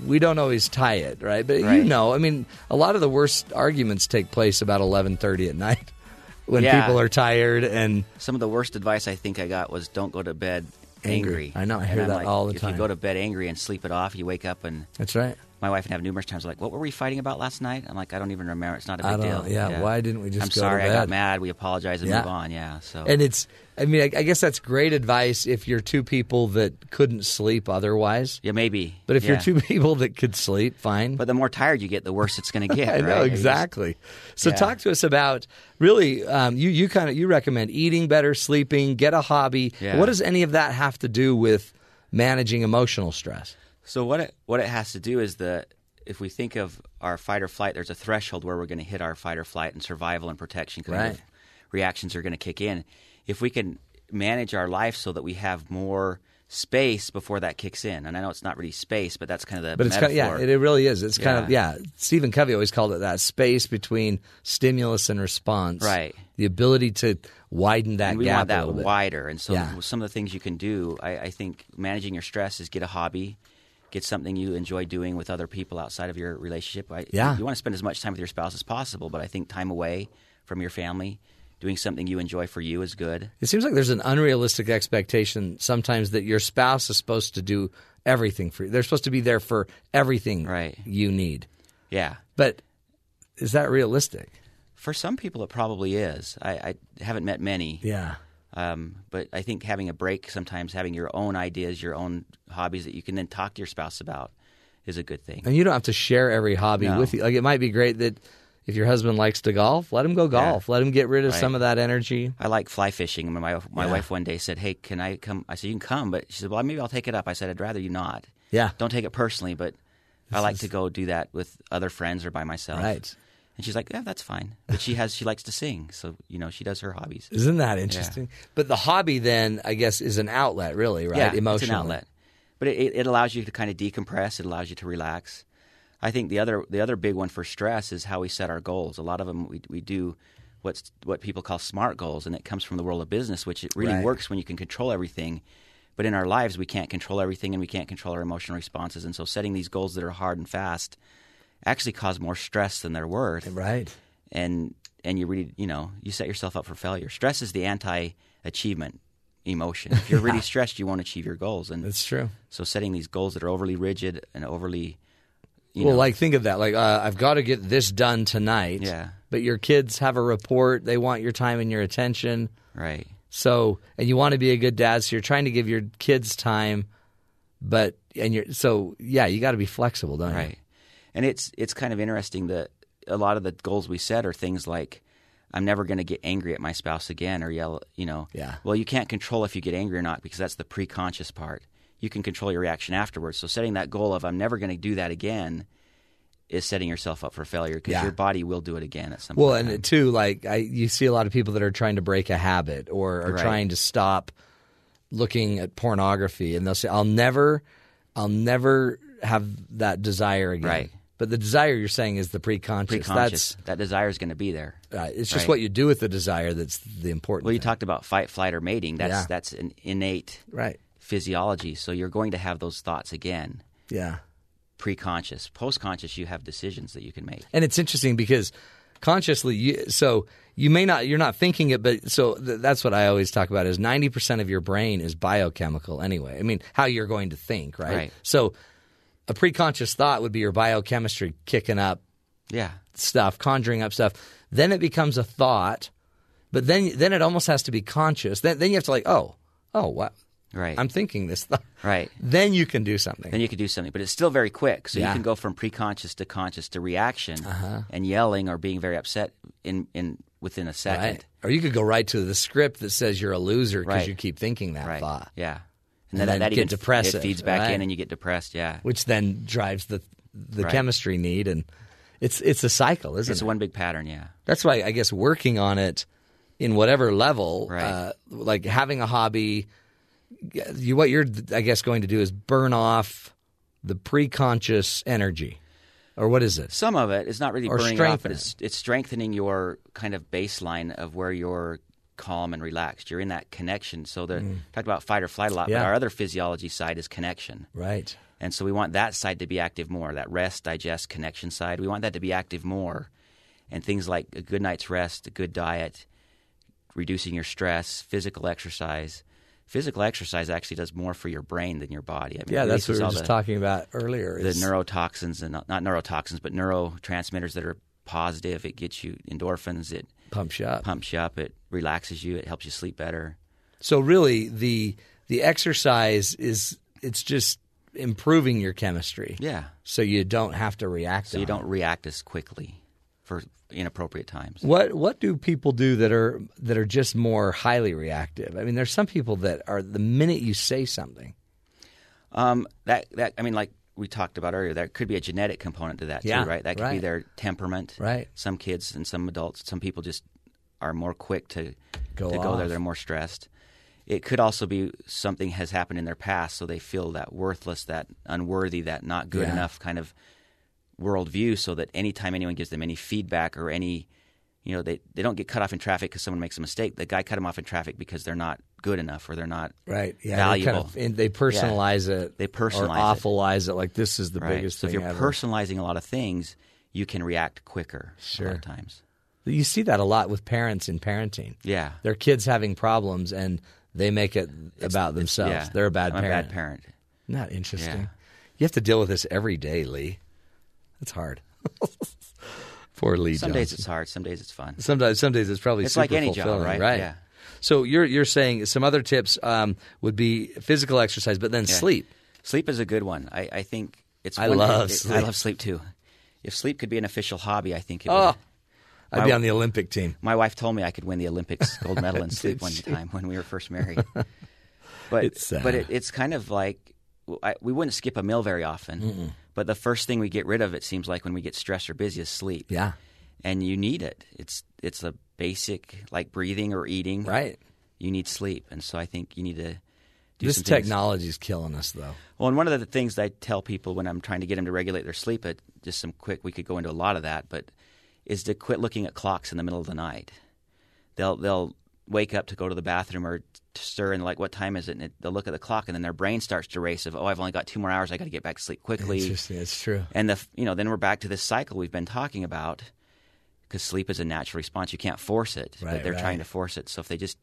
we don't always tie it, right? But you know, I mean, a lot of the worst arguments take place about eleven thirty at night when Yeah. people are tired and Some of the worst advice I think I got was don't go to bed Angry. angry. I know, I hear I'm that like, all the if time. you go to bed angry and sleep it off, you wake up and that's right. my wife and I have numerous times like, what were we fighting about last night? I'm like, I don't even remember. It's not a big deal. know. Yeah, why didn't we just I'm go to sorry. I got mad. We apologize and Yeah. move on. Yeah. So And it's, I mean, I, I guess that's great advice if you're two people that couldn't sleep otherwise. yeah, maybe. But if you're two people that could sleep, fine. But the more tired you get, the worse it's going to get. I know right? Just- exactly. So Yeah. talk to us about really. Um, you you kind of you recommend eating better, sleeping, get a hobby. Yeah. What does any of that have to do with managing emotional stress? So what it what it has to do is the if we think of our fight or flight, there's a threshold where we're going to hit our fight or flight and survival and protection kind Right. of reactions are going to kick in. If we can manage our life so that we have more space before that kicks in, and I know it's not really space, but that's kind of the But it's kind of, yeah, it, it really is. It's kind of Yeah. yeah. Stephen Covey always called it that space between stimulus and response. Right. The ability to widen that and we gap want a that wider. And so Yeah. some of the things you can do, I, I think managing your stress is get a hobby, get something you enjoy doing with other people outside of your relationship. I, Yeah. You want to spend as much time with your spouse as possible, but I think time away from your family, doing something you enjoy for you is good. It seems like there's an unrealistic expectation sometimes that your spouse is supposed to do everything for you. They're supposed to be there for everything Right. you need. Yeah. But is that realistic? For some people, it probably is. I, I haven't met many. Yeah. Um, but I think having a break, sometimes having your own ideas, your own hobbies that you can then talk to your spouse about, is a good thing. And you don't have to share every hobby No. with you. Like it might be great that if your husband likes to golf, let him go golf. Let him get rid of Right. some of that energy. I like fly fishing. My my Yeah. wife one day said, "Hey, can I come?" I said, "You can come," but she said, "Well, maybe I'll take it up." I said, "I'd rather you not." Yeah. Don't take it personally, but I like is- to go do that with other friends or by myself. Right. And she's like, yeah, that's fine. But she has she likes to sing, so you know she does her hobbies. Isn't that Yeah. interesting? But the hobby then, I guess, is an outlet, really, right? Yeah, Emotionally. it's an outlet. But it, it allows you to kind of decompress. It allows you to relax. I think the other the other big one for stress is how we set our goals. A lot of them we we do what's what people call smart goals, and it comes from the world of business, which it really Right. works when you can control everything. But in our lives, we can't control everything, and we can't control our emotional responses. And so, setting these goals that are hard and fast actually cause more stress than they're worth. Right. And and you really you know you set yourself up for failure. Stress is the anti-achievement emotion. If you're really stressed, you won't achieve your goals. And That's true. So setting these goals that are overly rigid and overly, you well, know, like think of that. Like uh, I've got to get this done tonight. Yeah. But your kids have a report. They want your time and your attention. right. So, and you want to be a good dad, so you're trying to give your kids time, but and you're so yeah, you got to be flexible, don't you? Right. And it's it's kind of interesting that a lot of the goals we set are things like I'm never going to get angry at my spouse again or yell, you know. Yeah. Well, you can't control if you get angry or not because that's the pre-conscious part. You can control your reaction afterwards. So setting that goal of I'm never going to do that again is setting yourself up for failure because Yeah. your body will do it again at some Well, point. Well, and too, like I, you see a lot of people that are trying to break a habit or are Right. trying to stop looking at pornography, and they'll say, "I'll never, I'll never have that desire again." Right. But the desire you're saying is the pre-conscious. pre-conscious. that desire is going to be there. Uh, it's just Right. what you do with the desire that's the important. Well, you thing. talked about fight, flight, or mating. That's Yeah. that's an innate right physiology. So you're going to have those thoughts again. Yeah. Pre-conscious, post-conscious, you have decisions that you can make. And it's interesting because consciously, you, so you may not, you're not thinking it, but so th- that's what I always talk about is 90% of your brain is biochemical anyway. I mean, how you're going to think, right? Right. So a preconscious thought would be your biochemistry kicking up Yeah. stuff, conjuring up stuff. Then it becomes a thought, but then, then it almost has to be conscious. Then, then you have to like, oh, oh, what? Right. I'm thinking this thought. Right. Then you can do something. Then you can do something, but it's still very quick. So Yeah. you can go from pre-conscious to conscious to reaction Uh-huh. and yelling or being very upset in in within a second. Right. Or you could go right to the script that says you're a loser because Right. you keep thinking that Right. thought. Yeah. And And, then, then that get even depressive, It feeds back in, and you get depressed. Yeah. which then drives the the chemistry need, and it's it's a cycle, isn't It's it? It's one big pattern. Yeah. That's why I guess working on it in whatever level, uh, like having a hobby, you what you're I guess going to do is burn off the pre-conscious energy, or what is it? Some of it is not really Or burning off, but it's, it's strengthening your kind of baseline of where you're calm and relaxed. You're in that connection. So the Mm. talked about fight or flight a lot, Yeah. but our other physiology side is connection. Right. And so we want that side to be active more, that rest, digest, connection side. We want that to be active more. And things like a good night's rest, a good diet, reducing your stress, physical exercise. Physical exercise actually does more for your brain than your body. I mean, Yeah, that's what we were just the- talking about earlier. the neurotoxins and not neurotoxins, but neurotransmitters that are positive. It gets you endorphins. It pumps you up. Pumps you up. It relaxes you. It helps you sleep better. So really, the the exercise is it's just improving your chemistry. Yeah. So you don't have to react. So you don't it. react as quickly for inappropriate times. What what do people do that are that are just more highly reactive? I mean, there's some people that are the minute you say something. Um, that that I mean, like we talked about earlier, there could be a genetic component to that Yeah, too, right? That could be their temperament. Right. Some kids and some adults, some people just are more quick to Go to go there. They're more stressed. It could also be something has happened in their past, so they feel that worthless, that unworthy, that not good Yeah. enough kind of worldview. So that anytime anyone gives them any feedback or any, you know, they they don't get cut off in traffic because someone makes a mistake. The guy cut them off in traffic because they're not good enough or they're not Right. Yeah. valuable. They, kind of, and they personalize it. They personalize or it. awfulize it. Like this is the Right. biggest so thing if you're ever. personalizing a lot of things, you can react quicker. A Sure. lot of times. You see that a lot with parents in parenting. Yeah. Their kids having problems and they make it about themselves. yeah. They're a bad I'm a parent. bad parent. Isn't interesting? Yeah. You have to deal with this every day, Lee. That's hard. Poor Lee. Some days it's hard. Some days it's fun. Sometimes, some days it's probably It's super like any job, fulfilling, right? Yeah. So you're you're saying some other tips um, would be physical exercise, but then Yeah. sleep. Sleep is a good one. I, I think it's. I love it- I sleep. love sleep too. If sleep could be an official hobby, I think it Oh, would. I'd My- be on the Olympic team. My wife told me I could win the Olympics gold medal in sleep one she? time when we were first married. But It's sad. but it, it's kind of like I, we wouldn't skip a meal very often. Mm-mm. But the first thing we get rid of, it seems like when we get stressed or busy, is sleep. Yeah. and you need it. It's it's a basic like breathing or eating. Right. You need sleep, and so I think you need to. Do this technology is killing us, though. Well, and one of the things that I tell people when I'm trying to get them to regulate their sleep, it, just some quick, we could go into a lot of that, but is to quit looking at clocks in the middle of the night. They'll they'll wake up to go to the bathroom or stir and like what time is it? And it, they'll look at the clock and then their brain starts to race of oh I've only got two more hours I got to get back to sleep quickly. Interesting, it's true. And the you know then we're back to this cycle we've been talking about because sleep is a natural response. You can't force it, Right, but they're right. trying to force it. So if they just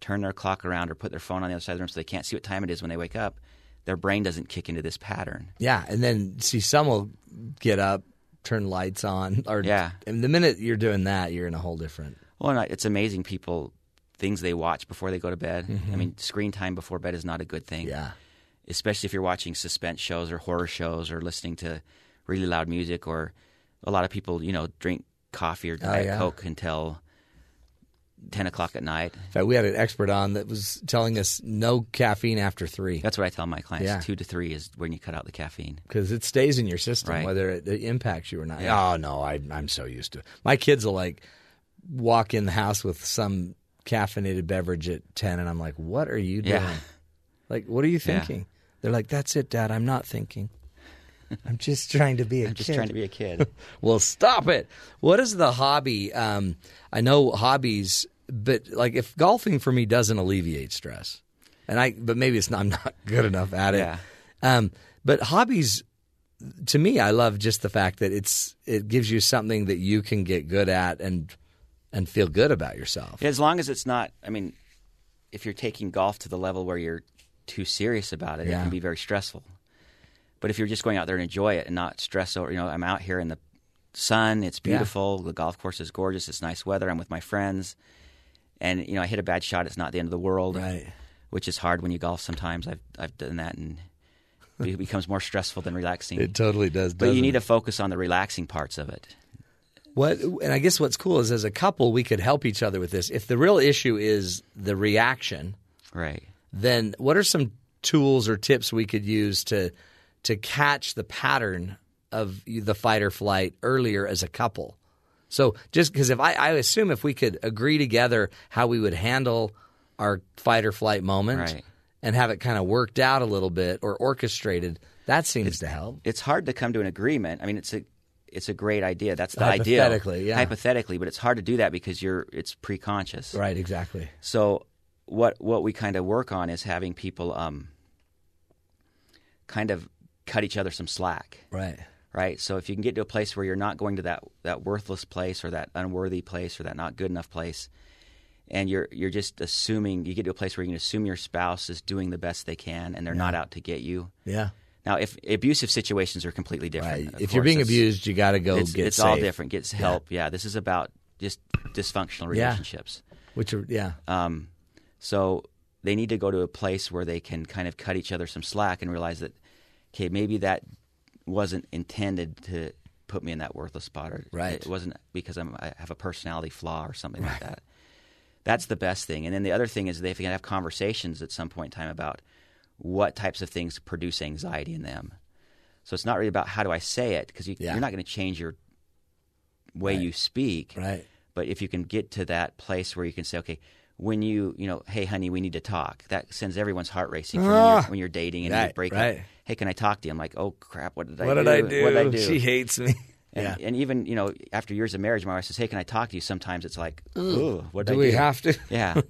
turn their clock around or put their phone on the other side of the room so they can't see what time it is when they wake up, their brain doesn't kick into this pattern. Yeah, and then see some will get up, turn lights on, or Yeah. And the minute you're doing that, you're in a whole different. Well, and it's amazing people things they watch before they go to bed. I Mhm. mean, screen time before bed is not a good thing. Yeah. Especially if you're watching suspense shows or horror shows or listening to really loud music or a lot of people, you know, drink coffee or Oh, diet yeah. coke until ten o'clock at night. In fact, we had an expert on that was telling us no caffeine after three That's what I tell my clients. Yeah. Two to three is when you cut out the caffeine. because it stays in your system, Right. whether it, it impacts you or not. Yeah. Oh no, I, I'm so used to it. My kids will like walk in the house with some caffeinated beverage at ten, and I'm like, "What are you doing? Yeah. Like, what are you Yeah. thinking?" They're like, "That's it, Dad. I'm not thinking. I'm just trying to be a I'm kid. just trying to be a kid. well, stop it. What is the hobby? Um, I know hobbies, but like if golfing for me doesn't alleviate stress, and I, but maybe it's not. I'm not good enough at it. Yeah. Um, but hobbies, to me, I love just the fact that it's it gives you something that you can get good at and and feel good about yourself. As long as it's not, I mean, if you're taking golf to the level where you're too serious about it, it can be very stressful. But if you're just going out there and enjoy it and not stress over, you know, I'm out here in the sun, it's Yeah. beautiful, the golf course is gorgeous, it's nice weather, I'm with my friends, and you know, I hit a bad shot, it's not the end of the world, right? Which is hard when you golf. Sometimes I've I've done that and. It becomes more stressful than relaxing. It totally does. But you need it? to focus on the relaxing parts of it. What and I guess what's cool is as a couple we could help each other with this. If the real issue is the reaction, right? Then what are some tools or tips we could use to to catch the pattern of the fight or flight earlier as a couple? So just because if I, I assume if we could agree together how we would handle our fight or flight moment Right. and have it kind of worked out a little bit or orchestrated, that seems to help. It's hard to come to an agreement. I mean, it's a it's a great idea. That's the idea. Hypothetically, yeah. Hypothetically, but it's hard to do that because you're it's pre-conscious. Right, exactly. So what what we kind of work on is having people um kind of cut each other some slack. Right. Right. So if you can get to a place where you're not going to that that worthless place or that unworthy place or that not good enough place and you're you're just assuming you get to a place where you can assume your spouse is doing the best they can and they're not out to get you. Yeah. Now, if abusive situations are completely different. Right. If you're being abused, you got to go it's, get It's all different. Get help. Yeah. This is about just dysfunctional Yeah. relationships. Which are yeah. Um, so they need to go to a place where they can kind of cut each other some slack and realize that, okay, maybe that wasn't intended to put me in that worthless spot, or Right. it wasn't because I'm, I have a personality flaw or something like that. That's the best thing. And then the other thing is they can have conversations at some point in time about what types of things produce anxiety in them. So it's not really about how do I say it because you, Yeah. you're not going to change your way you speak. Right. But if you can get to that place where you can say, okay, when you, you know, hey, honey, we need to talk, that sends everyone's heart racing when, Ah. you're, when you're dating and you Right, break right. up. Hey, can I talk to you? I'm like, oh crap, what did I What do? did I do? What did I do? She hates me. And, Yeah. and even you know, after years of marriage, my wife says, "Hey, can I talk to you?" Sometimes it's like, Ugh. "Ooh, what did Do we have to? Yeah.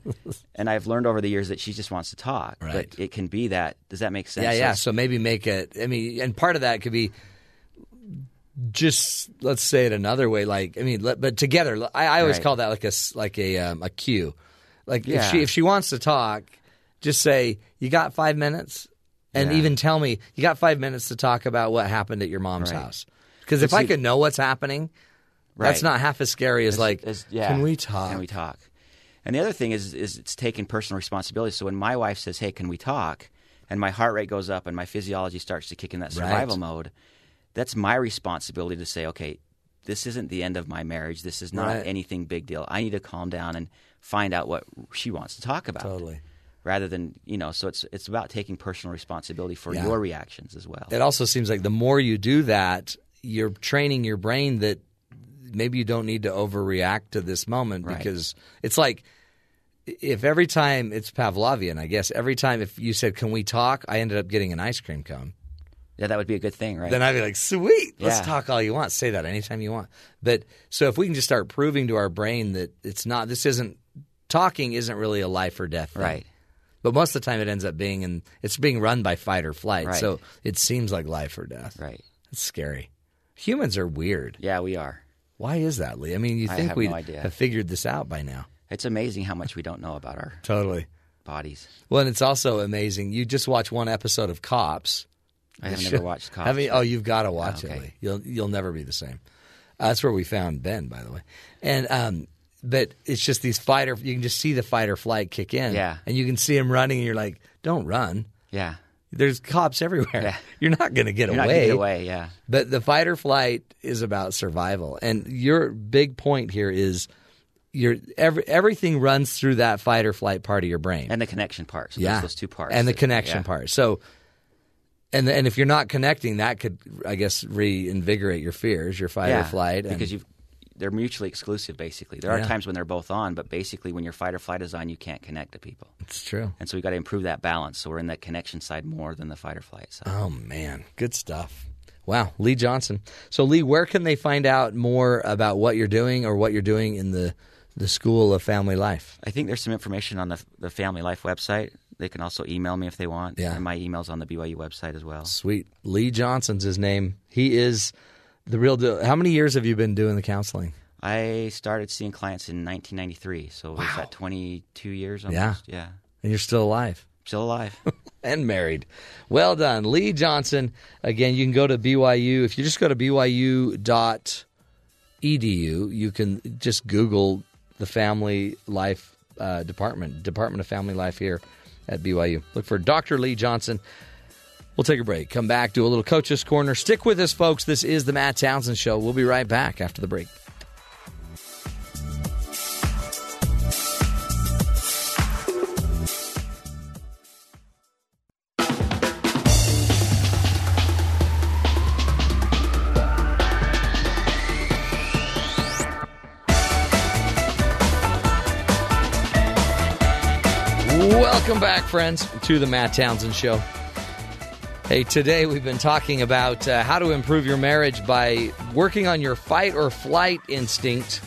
and I've learned over the years that she just wants to talk. Right. But it can be that. Does that make sense? Yeah, yeah. it's- So maybe make it. I mean, and part of that could be just let's say it another way. Like, I mean, let, but together. I, I always Right. call that like a s- like a um, a cue. Like if she if she wants to talk, just say you got five minutes, and Yeah. even tell me you got five minutes to talk about what happened at your mom's Right. house. Because if I could know what's happening, that's not half as scary as As- like, as- yeah. can we talk? Can we talk? And the other thing is, is it's taking personal responsibility. So when my wife says, "Hey, can we talk?" and my heart rate goes up and my physiology starts to kick in that survival Right. mode, that's my responsibility to say, "Okay, this isn't the end of my marriage. This is not Right. anything big deal. I need to calm down and find out what she wants to talk about." Totally. Rather than you know, so it's it's about taking personal responsibility for Yeah. your reactions as well. It also seems like the more you do that, you're training your brain that maybe you don't need to overreact to this moment Right. because it's like if every time it's Pavlovian, I guess every time if you said, "Can we talk?" I ended up getting an ice cream cone. Yeah, that would be a good thing, right? Then I'd be like, "Sweet, let's talk all you want. Say that anytime you want." But so if we can just start proving to our brain that it's not, this isn't talking, isn't really a life or death, thing. Right. But most of the time, it ends up being, and it's being run by fight or flight, Right. so it seems like life or death. Right. It's scary. Humans are weird. Yeah, we are. Why is that, Lee? I mean, you I think have we'd no idea. have figured this out by now. It's amazing how much we don't know about our Totally. bodies. Well, and it's also amazing. You just watch one episode of Cops. I have never watched Cops, Have you- oh, you've got to watch Oh, okay. it. Lee. You'll you'll never be the same. Uh, that's where we found Ben, by the way. And um, but it's just these fighter. You can just see the fight or flight kick in. Yeah. and you can see him running, and you're like, "Don't run." Yeah. There's cops everywhere. Yeah. You're not going to get You're away. not get away, yeah. But the fight or flight is about survival, and your big point here is your every, everything runs through that fight or flight part of your brain, And the connection part. So yeah, those two parts. and the connection yeah. part. So, and and if you're not connecting, that could, I guess, reinvigorate your fears, your fight yeah, or flight, and- because you've they're mutually exclusive. Basically, there are Yeah. times when they're both on, but basically, when your fight or flight is on, you can't connect to people. It's true. And so we got to improve that balance. So we're in that connection side more than the fight or flight side. Oh man, good stuff. Wow, Lee Johnson. So Lee, where can they find out more about what you're doing or what you're doing in the the School of Family Life? I think there's some information on the the Family Life website. They can also email me if they want. Yeah. And my email's on the BYU website as well. Sweet. Lee Johnson's his name. He is the real deal. How many years have you been doing the counseling? I started seeing clients in 1993, so was that 22 years almost? Yeah. Yeah. And you're still alive. Still alive. and married. Well done. Lee Johnson. Again, you can go to BYU. If you just go to BYU.edu, you can just Google the Family Life uh, Department, Department of Family Life here at BYU. Look for Dr. Lee Johnson. We'll take a break. Come back, do a little Coach's Corner. Stick with us, folks. This is the Matt Townsend Show. We'll be right back after the break. Welcome back, friends, to the Matt Townsend Show. Hey, today we've been talking about uh, how to improve your marriage by working on your fight or flight instinct.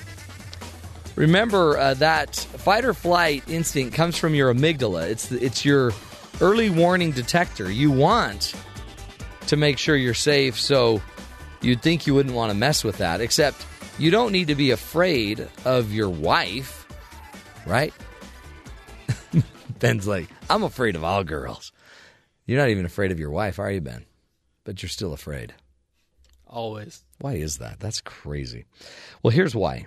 Remember uh, that fight or flight instinct comes from your amygdala. It's it's your early warning detector. You want to make sure you're safe, so you'd think you wouldn't want to mess with that. Except you don't need to be afraid of your wife, right? Ben's like, I'm afraid of all girls. You're not even afraid of your wife, are you, Ben? But you're still afraid. Always. Why is that? That's crazy. Well, here's why.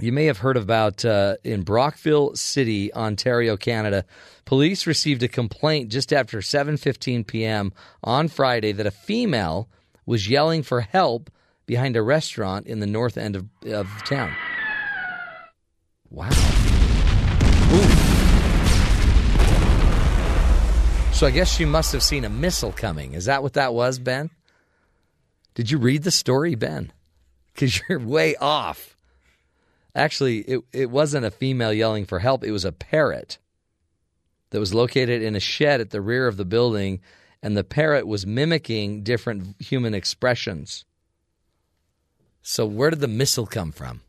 You may have heard about uh, in Brockville City, Ontario, Canada. Police received a complaint just after 7:15 p.m. on Friday that a female was yelling for help behind a restaurant in the north end of, of town. Wow. So I guess she must have seen a missile coming. Is that what that was, Ben? Did you read the story, Ben? Because you're way off. Actually, it, it wasn't a female yelling for help, it was a parrot that was located in a shed at the rear of the building, and the parrot was mimicking different human expressions. So, where did the missile come from?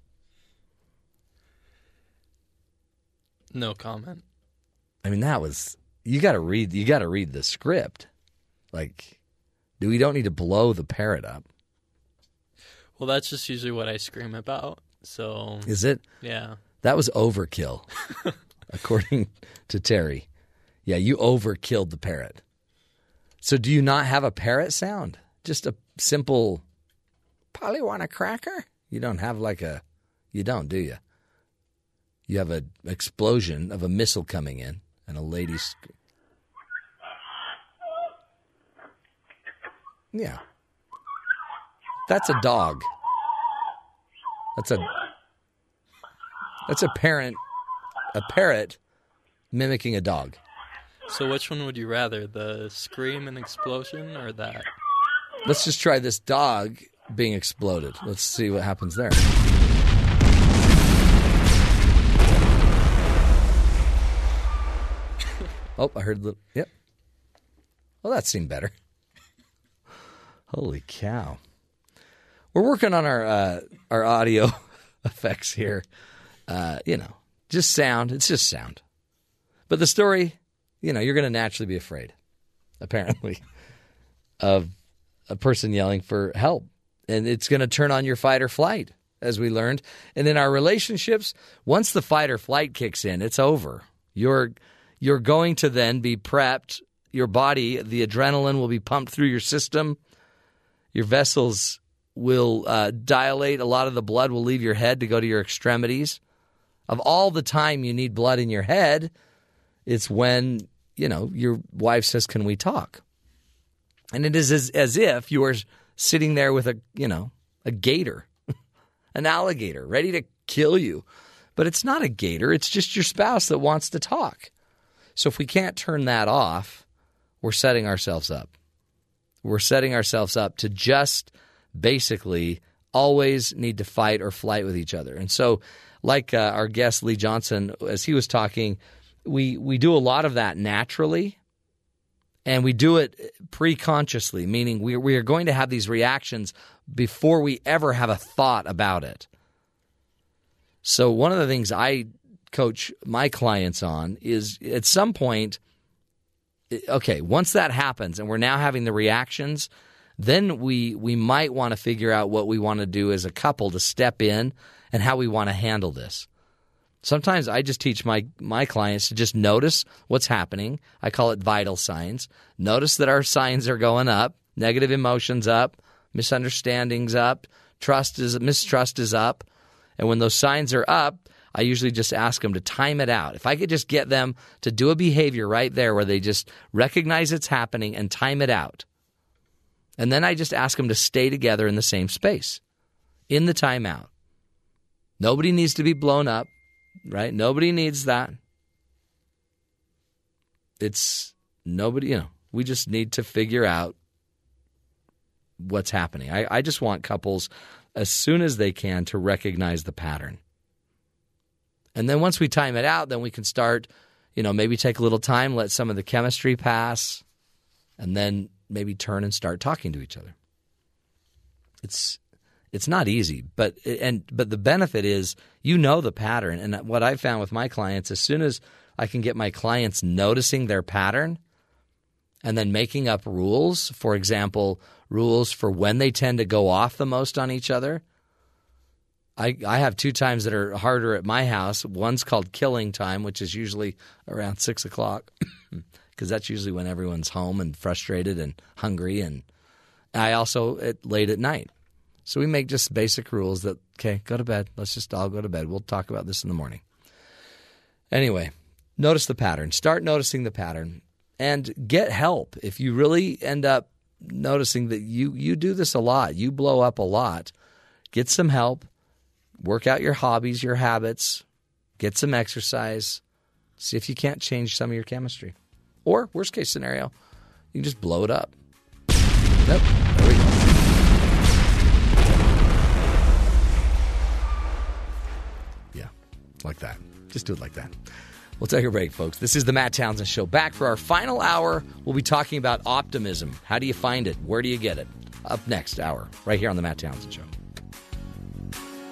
No comment. I mean, that was you got to read. You got to read the script. Like, do we don't need to blow the parrot up? Well, that's just usually what I scream about. So Is it? Yeah. That was overkill, according to Terry. Yeah, you overkilled the parrot. So, do you not have a parrot sound? Just a simple Polly want a cracker? You don't have like a you don't, do you? You have an explosion of a missile coming in and a lady sc- Yeah. That's a dog. That's a That's a parent a parrot mimicking a dog. So which one would you rather, the scream and explosion or that? Let's just try this dog being exploded. Let's see what happens there. Oh, I heard the. Yep. Well, that seemed better. Holy cow! We're working on our uh, our audio effects here. Uh, you know, just sound. It's just sound. But the story, you know, you're going to naturally be afraid, apparently, of a person yelling for help, and it's going to turn on your fight or flight, as we learned. And in our relationships, once the fight or flight kicks in, it's over. You're you're going to then be prepped. Your body, the adrenaline will be pumped through your system. Your vessels will uh, dilate. A lot of the blood will leave your head to go to your extremities. Of all the time you need blood in your head, it's when, you know, your wife says, Can we talk? And it is as, as if you are sitting there with a, you know, a gator, an alligator ready to kill you. But it's not a gator, it's just your spouse that wants to talk. So if we can't turn that off, we're setting ourselves up. We're setting ourselves up to just basically always need to fight or flight with each other. And so, like uh, our guest Lee Johnson, as he was talking, we we do a lot of that naturally, and we do it pre-consciously, meaning we we are going to have these reactions before we ever have a thought about it. So one of the things I coach my clients on is at some point okay once that happens and we're now having the reactions then we we might want to figure out what we want to do as a couple to step in and how we want to handle this. Sometimes i just teach my my clients to just notice what's happening. I call it vital signs. Notice that our signs are going up negative emotions up misunderstandings up trust is mistrust is up. And when those signs are up I usually just ask them to time it out. If I could just get them to do a behavior right there where they just recognize it's happening and time it out. And then I just ask them to stay together in the same space in the timeout. Nobody needs to be blown up, right? Nobody needs that. It's nobody, you know, we just need to figure out what's happening. I, I just want couples as soon as they can to recognize the pattern. And then once we time it out, then we can start, you know, maybe take a little time, let some of the chemistry pass, and then maybe turn and start talking to each other. It's it's not easy, but and but the benefit is you know the pattern. And what I found with my clients, as soon as I can get my clients noticing their pattern and then making up rules, for example, rules for when they tend to go off the most on each other I, I have two times that are harder at my house. One's called killing time, which is usually around six o'clock, because that's usually when everyone's home and frustrated and hungry. And I also at late at night. So we make just basic rules that okay, go to bed. Let's just all go to bed. We'll talk about this in the morning. Anyway, notice the pattern. Start noticing the pattern and get help. If you really end up noticing that you you do this a lot, you blow up a lot, get some help work out your hobbies, your habits, get some exercise, see if you can't change some of your chemistry. Or, worst case scenario, you can just blow it up. Nope. There we go. Yeah, like that. Just do it like that. We'll take a break, folks. This is the Matt Townsend Show. Back for our final hour, we'll be talking about optimism. How do you find it? Where do you get it? Up next hour, right here on the Matt Townsend Show.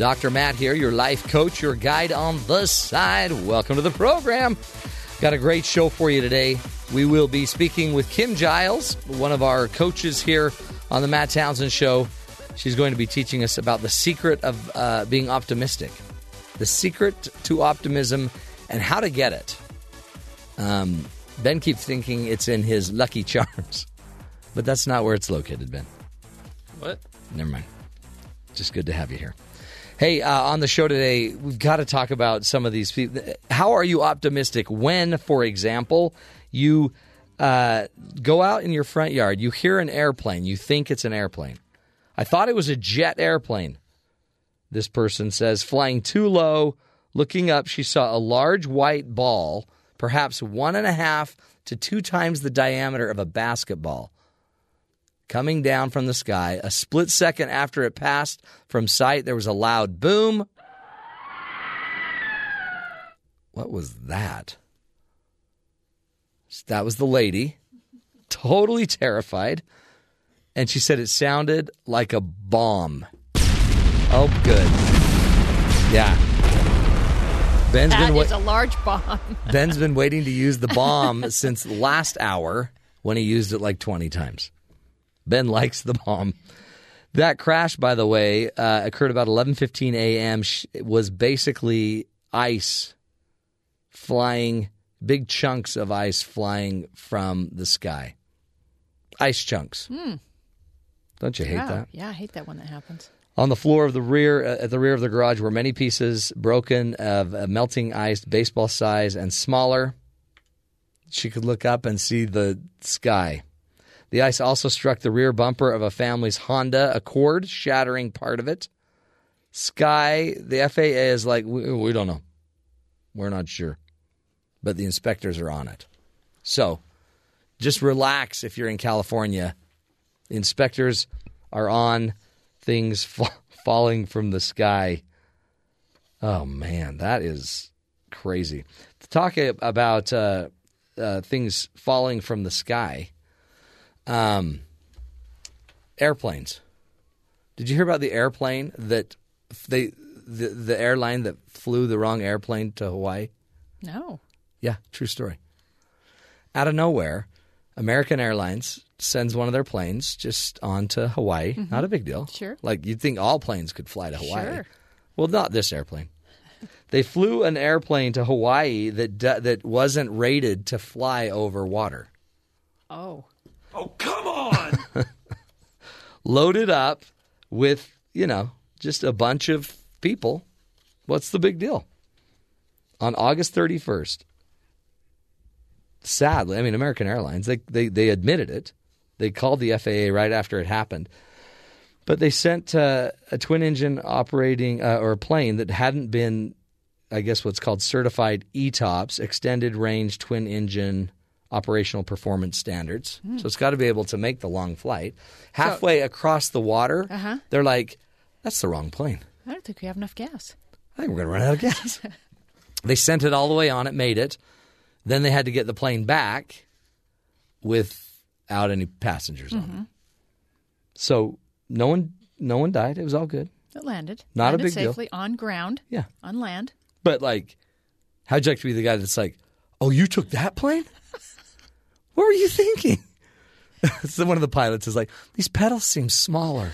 Dr. Matt here, your life coach, your guide on the side. Welcome to the program. Got a great show for you today. We will be speaking with Kim Giles, one of our coaches here on the Matt Townsend Show. She's going to be teaching us about the secret of uh, being optimistic, the secret to optimism, and how to get it. Um, ben keeps thinking it's in his Lucky Charms, but that's not where it's located, Ben. What? Never mind. Just good to have you here. Hey, uh, on the show today, we've got to talk about some of these people. How are you optimistic when, for example, you uh, go out in your front yard, you hear an airplane, you think it's an airplane. I thought it was a jet airplane. This person says, flying too low, looking up, she saw a large white ball, perhaps one and a half to two times the diameter of a basketball coming down from the sky. A split second after it passed from sight, there was a loud boom. What was that? That was the lady, totally terrified. And she said it sounded like a bomb. Oh, good. Yeah. Ben's That been wa- is a large bomb. Ben's been waiting to use the bomb since last hour when he used it like 20 times. Ben likes the bomb. That crash, by the way, uh, occurred about 11:15 a.m. It was basically ice flying, big chunks of ice flying from the sky. Ice chunks. Hmm. Don't you hate yeah. that? Yeah, I hate that when that happens. On the floor of the rear, uh, at the rear of the garage, were many pieces broken of uh, melting ice, baseball size and smaller. She could look up and see the sky. The ice also struck the rear bumper of a family's Honda Accord, shattering part of it. Sky, the FAA is like, we, we don't know. We're not sure. But the inspectors are on it. So just relax if you're in California. The inspectors are on things fa- falling from the sky. Oh, man, that is crazy. To talk about uh, uh, things falling from the sky, um, airplanes. Did you hear about the airplane that they the the airline that flew the wrong airplane to Hawaii? No. Yeah, true story. Out of nowhere, American Airlines sends one of their planes just on to Hawaii. Mhm. Not a big deal. Sure. Like you'd think all planes could fly to Hawaii. Sure. Well, not this airplane. They flew an airplane to Hawaii that that wasn't rated to fly over water. Oh. Oh, come on! Loaded up with, you know, just a bunch of people. What's the big deal? On August 31st, sadly, I mean, American Airlines, they, they, they admitted it. They called the FAA right after it happened. But they sent uh, a twin engine operating uh, or a plane that hadn't been, I guess, what's called certified ETOPS, extended range twin engine operational performance standards. Hmm. So it's got to be able to make the long flight. Halfway across the water, Uh-huh. they're like, that's the wrong plane. I don't think we have enough gas. I think we're going to run out of gas. they sent it all the way on. It made it. Then they had to get the plane back without any passengers on it. Mhm. So no one, no one died. It was all good. It landed. Not a landed big deal. safely on ground. Yeah. On land. But like, how'd you like to be the guy that's like, oh, you took that plane? What were you thinking? so one of the pilots is like, these pedals seem smaller.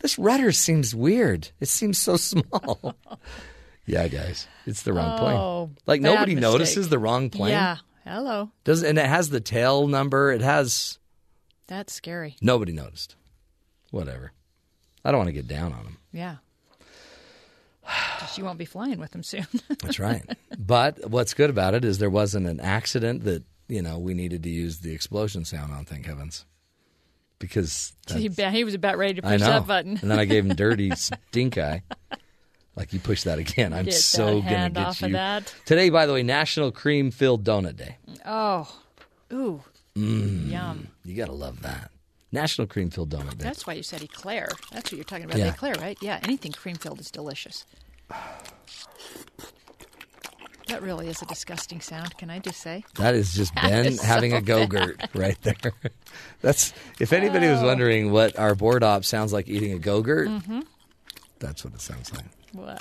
This rudder seems weird. It seems so small. yeah, guys, it's the wrong Oh, plane. Like nobody mistake. notices the wrong plane. Yeah. Hello. Does and it has the tail number. It has That's scary. nobody noticed. Whatever. I don't want to get down on them. Yeah. You won't be flying with them soon. That's right. but what's good about it is there wasn't an accident that you know we needed to use the explosion sound on. Thank heavens, because he, he was about ready to push that button. and then I gave him dirty stink eye. Like you push that again, I'm Get so gonna get off you. of that. Today, by the way, National Cream Filled Donut Day. Oh. Ooh. Mm, Yum. You gotta love that. National Cream Filled Donut Day. That's why you said eclair. That's what you're talking about. Yeah. Eclair, right? Yeah. Anything cream filled is delicious. That really is a disgusting sound. Can I just say? That is just Ben is so having a go bad. gurt right there. That's if anybody was Oh. wondering what our board op sounds like eating a Go-Gurt, Mm-hmm. that's what it sounds like. Well,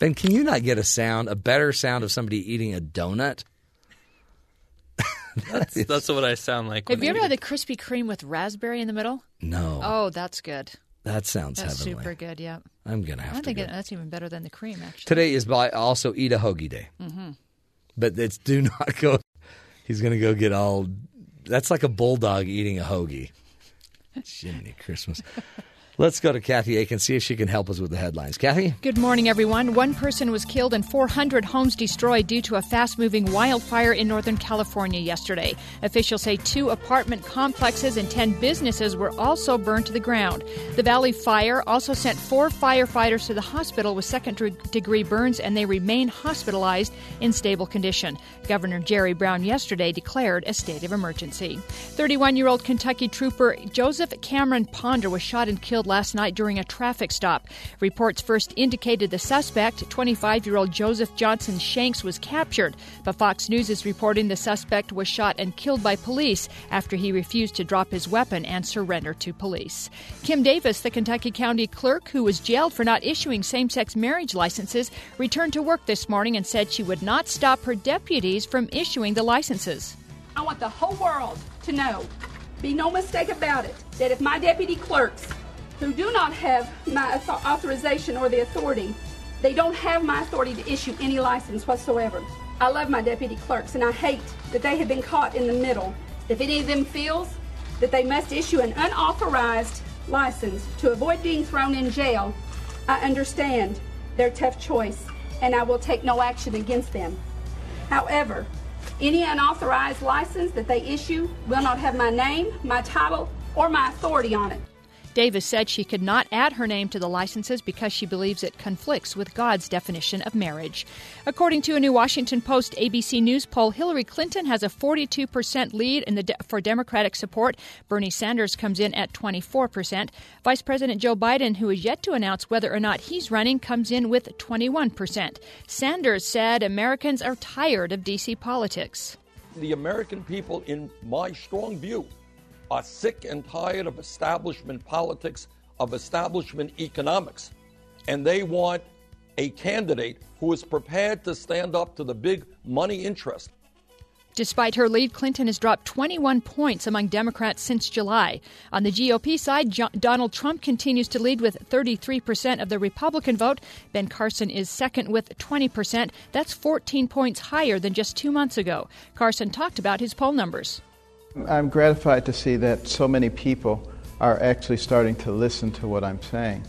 Ben, can you not get a sound, a better sound of somebody eating a donut? That's, that's what I sound like. have when you I ever had the Krispy Kreme with raspberry in the middle? No. Oh, that's good. That sounds That's heavenly. super good. Yeah. I'm gonna I have to think go. it, that's even better than the cream, actually. Today is by also eat a hoagie day, Mm-hmm. but it's do not go. He's gonna go get all. That's like a bulldog eating a hoagie. Jiminy Christmas. Let's go to Kathy Aiken, see if she can help us with the headlines. Kathy? Good morning, everyone. One person was killed and 400 homes destroyed due to a fast moving wildfire in Northern California yesterday. Officials say two apartment complexes and 10 businesses were also burned to the ground. The Valley Fire also sent four firefighters to the hospital with second degree burns, and they remain hospitalized in stable condition. Governor Jerry Brown yesterday declared a state of emergency. 31 year old Kentucky trooper Joseph Cameron Ponder was shot and killed last night during a traffic stop. Reports first indicated the suspect, 25 year old Joseph Johnson Shanks, was captured, but Fox News is reporting the suspect was shot and killed by police after he refused to drop his weapon and surrender to police. Kim Davis, the Kentucky County clerk who was jailed for not issuing same sex marriage licenses, returned to work this morning and said she would not stop her deputies from issuing the licenses. I want the whole world to know, be no mistake about it, that if my deputy clerks who do not have my authorization or the authority, they don't have my authority to issue any license whatsoever. I love my deputy clerks and I hate that they have been caught in the middle. If any of them feels that they must issue an unauthorized license to avoid being thrown in jail, I understand their tough choice and I will take no action against them. However, any unauthorized license that they issue will not have my name, my title, or my authority on it. Davis said she could not add her name to the licenses because she believes it conflicts with God's definition of marriage. According to a new Washington Post ABC News poll, Hillary Clinton has a 42% lead in the de- for Democratic support. Bernie Sanders comes in at 24%. Vice President Joe Biden, who is yet to announce whether or not he's running, comes in with 21%. Sanders said Americans are tired of D.C. politics. The American people, in my strong view, are sick and tired of establishment politics, of establishment economics. And they want a candidate who is prepared to stand up to the big money interest. Despite her lead, Clinton has dropped 21 points among Democrats since July. On the GOP side, Donald Trump continues to lead with 33% of the Republican vote. Ben Carson is second with 20%. That's 14 points higher than just two months ago. Carson talked about his poll numbers. I'm gratified to see that so many people are actually starting to listen to what I'm saying.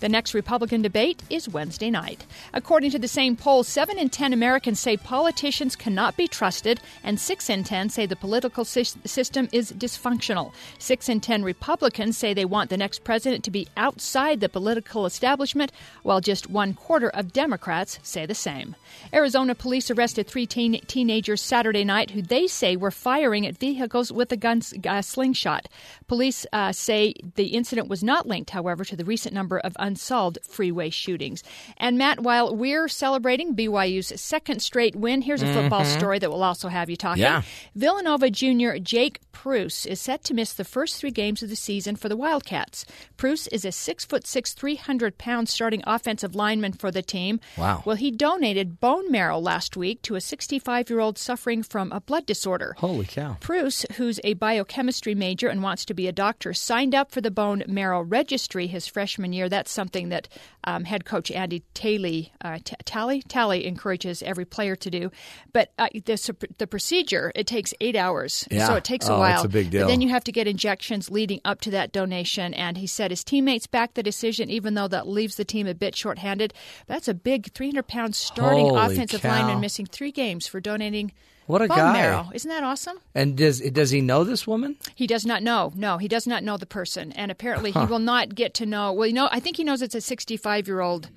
The next Republican debate is Wednesday night. According to the same poll, 7 in 10 Americans say politicians cannot be trusted, and 6 in 10 say the political system is dysfunctional. 6 in 10 Republicans say they want the next president to be outside the political establishment, while just one quarter of Democrats say the same. Arizona police arrested three teen- teenagers Saturday night who they say were firing at vehicles with a gun uh, slingshot. Police uh, say the incident was not linked, however, to the recent number of unsolved freeway shootings. And Matt, while we're celebrating BYU's second straight win, here's a football Mm-hmm. story that will also have you talking. Yeah. Villanova junior Jake Pruce is set to miss the first three games of the season for the Wildcats. Pruce is a six foot six, three hundred pound starting offensive lineman for the team. Wow. Well, he donated bone marrow last week to a 65 year old suffering from a blood disorder. Holy cow. Pruce, who's a biochemistry major and wants to be a doctor, signed up for the bone marrow registry his freshman year. That's something that um, head coach Andy Talley, uh, T- Talley, Talley encourages every player to do. But uh, the, the procedure it takes eight hours, Yeah. so it takes a Oh, while. it's a big But deal. then you have to get injections leading up to that donation. And he said his teammates backed the decision, even though that leaves the team a bit shorthanded. That's a big 300 pound starting Holy offensive cow. lineman missing three games for donating. What a bone guy. marrow. Isn't that awesome? And does does he know this woman? He does not know. No, he does not know the person, and apparently Huh. he will not get to know. Well, you know, I think he knows it's a 65 year old,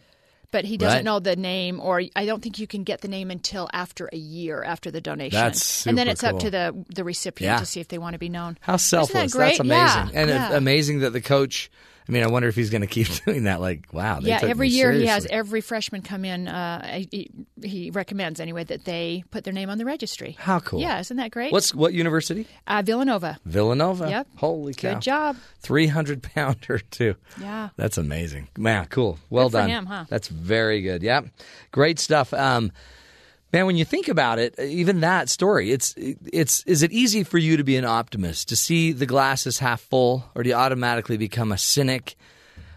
but he doesn't Right. know the name, or I don't think you can get the name until after a year after the donation. That's super and then it's up to the the recipient Yeah. to see if they want to be known. How selfless. That great? That's amazing. Yeah, and yeah. amazing that the coach, I mean, I wonder if he's going to keep doing that. Like, wow. They yeah, took every me year he has every freshman come in. Uh, he, he recommends anyway that they put their name on the registry. How cool. Yeah, isn't that great? What's What university? uh, Villanova? Villanova. Yep. Holy cow. Good job. 300 pounder, too. Yeah. That's amazing. Man, cool. Well Good for done. him, huh? That's very good. Yeah. Great stuff. Um, man, when you think about it, even that story, it's it's is it easy for you to be an optimist, to see the glass is half full, or do you automatically become a cynic?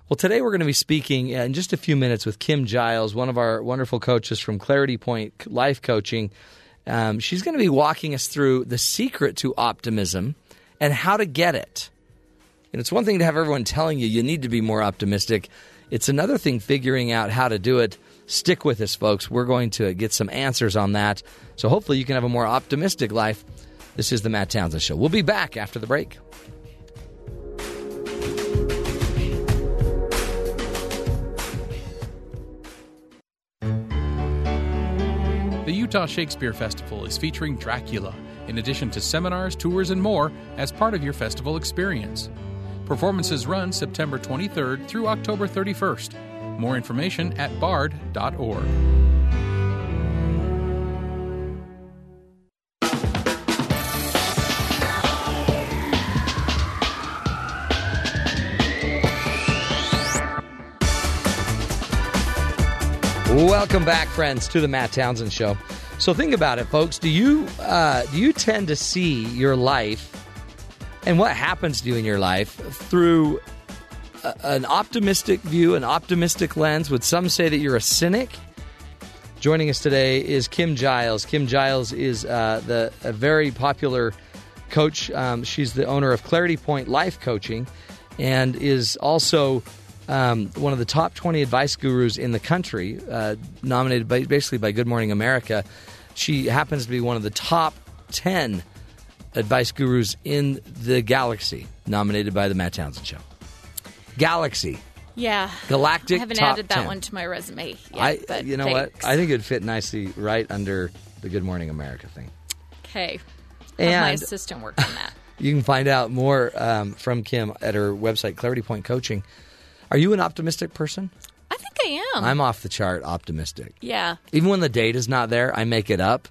Well, today we're going to be speaking in just a few minutes with Kim Giles, one of our wonderful coaches from Clarity Point Life Coaching. Um, she's going to be walking us through the secret to optimism and how to get it. And it's one thing to have everyone telling you you need to be more optimistic. It's another thing figuring out how to do it. Stick with us, folks. We're going to get some answers on that. So hopefully you can have a more optimistic life. This is the Matt Townsend Show. We'll be back after the break. The Utah Shakespeare Festival is featuring Dracula, in addition to seminars, tours, and more as part of your festival experience. Performances run September 23rd through October 31st. More information at bard.org. Welcome back, friends, to the Matt Townsend Show. So think about it, folks. Do you uh, do you tend to see your life and what happens to you in your life through an optimistic view, an optimistic lens? Would some say that you're a cynic? Joining us today is Kim Giles. Kim Giles is uh, the a very popular coach. Um, she's the owner of Clarity Point Life Coaching, and is also um, one of the top 20 advice gurus in the country, uh, nominated by, basically by Good Morning America. She happens to be one of the top 10 advice gurus in the galaxy, nominated by the Matt Townsend Show. Galaxy. Yeah. Galactic I haven't added that 10. one to my resume yet. I, you know thanks. what? I think it'd fit nicely right under the Good Morning America thing. Okay. Have my assistant work on that. You can find out more um, from Kim at her website, Clarity Point Coaching. Are you an optimistic person? I think I am. I'm off the chart optimistic. Yeah. Even when the data's not there, I make it up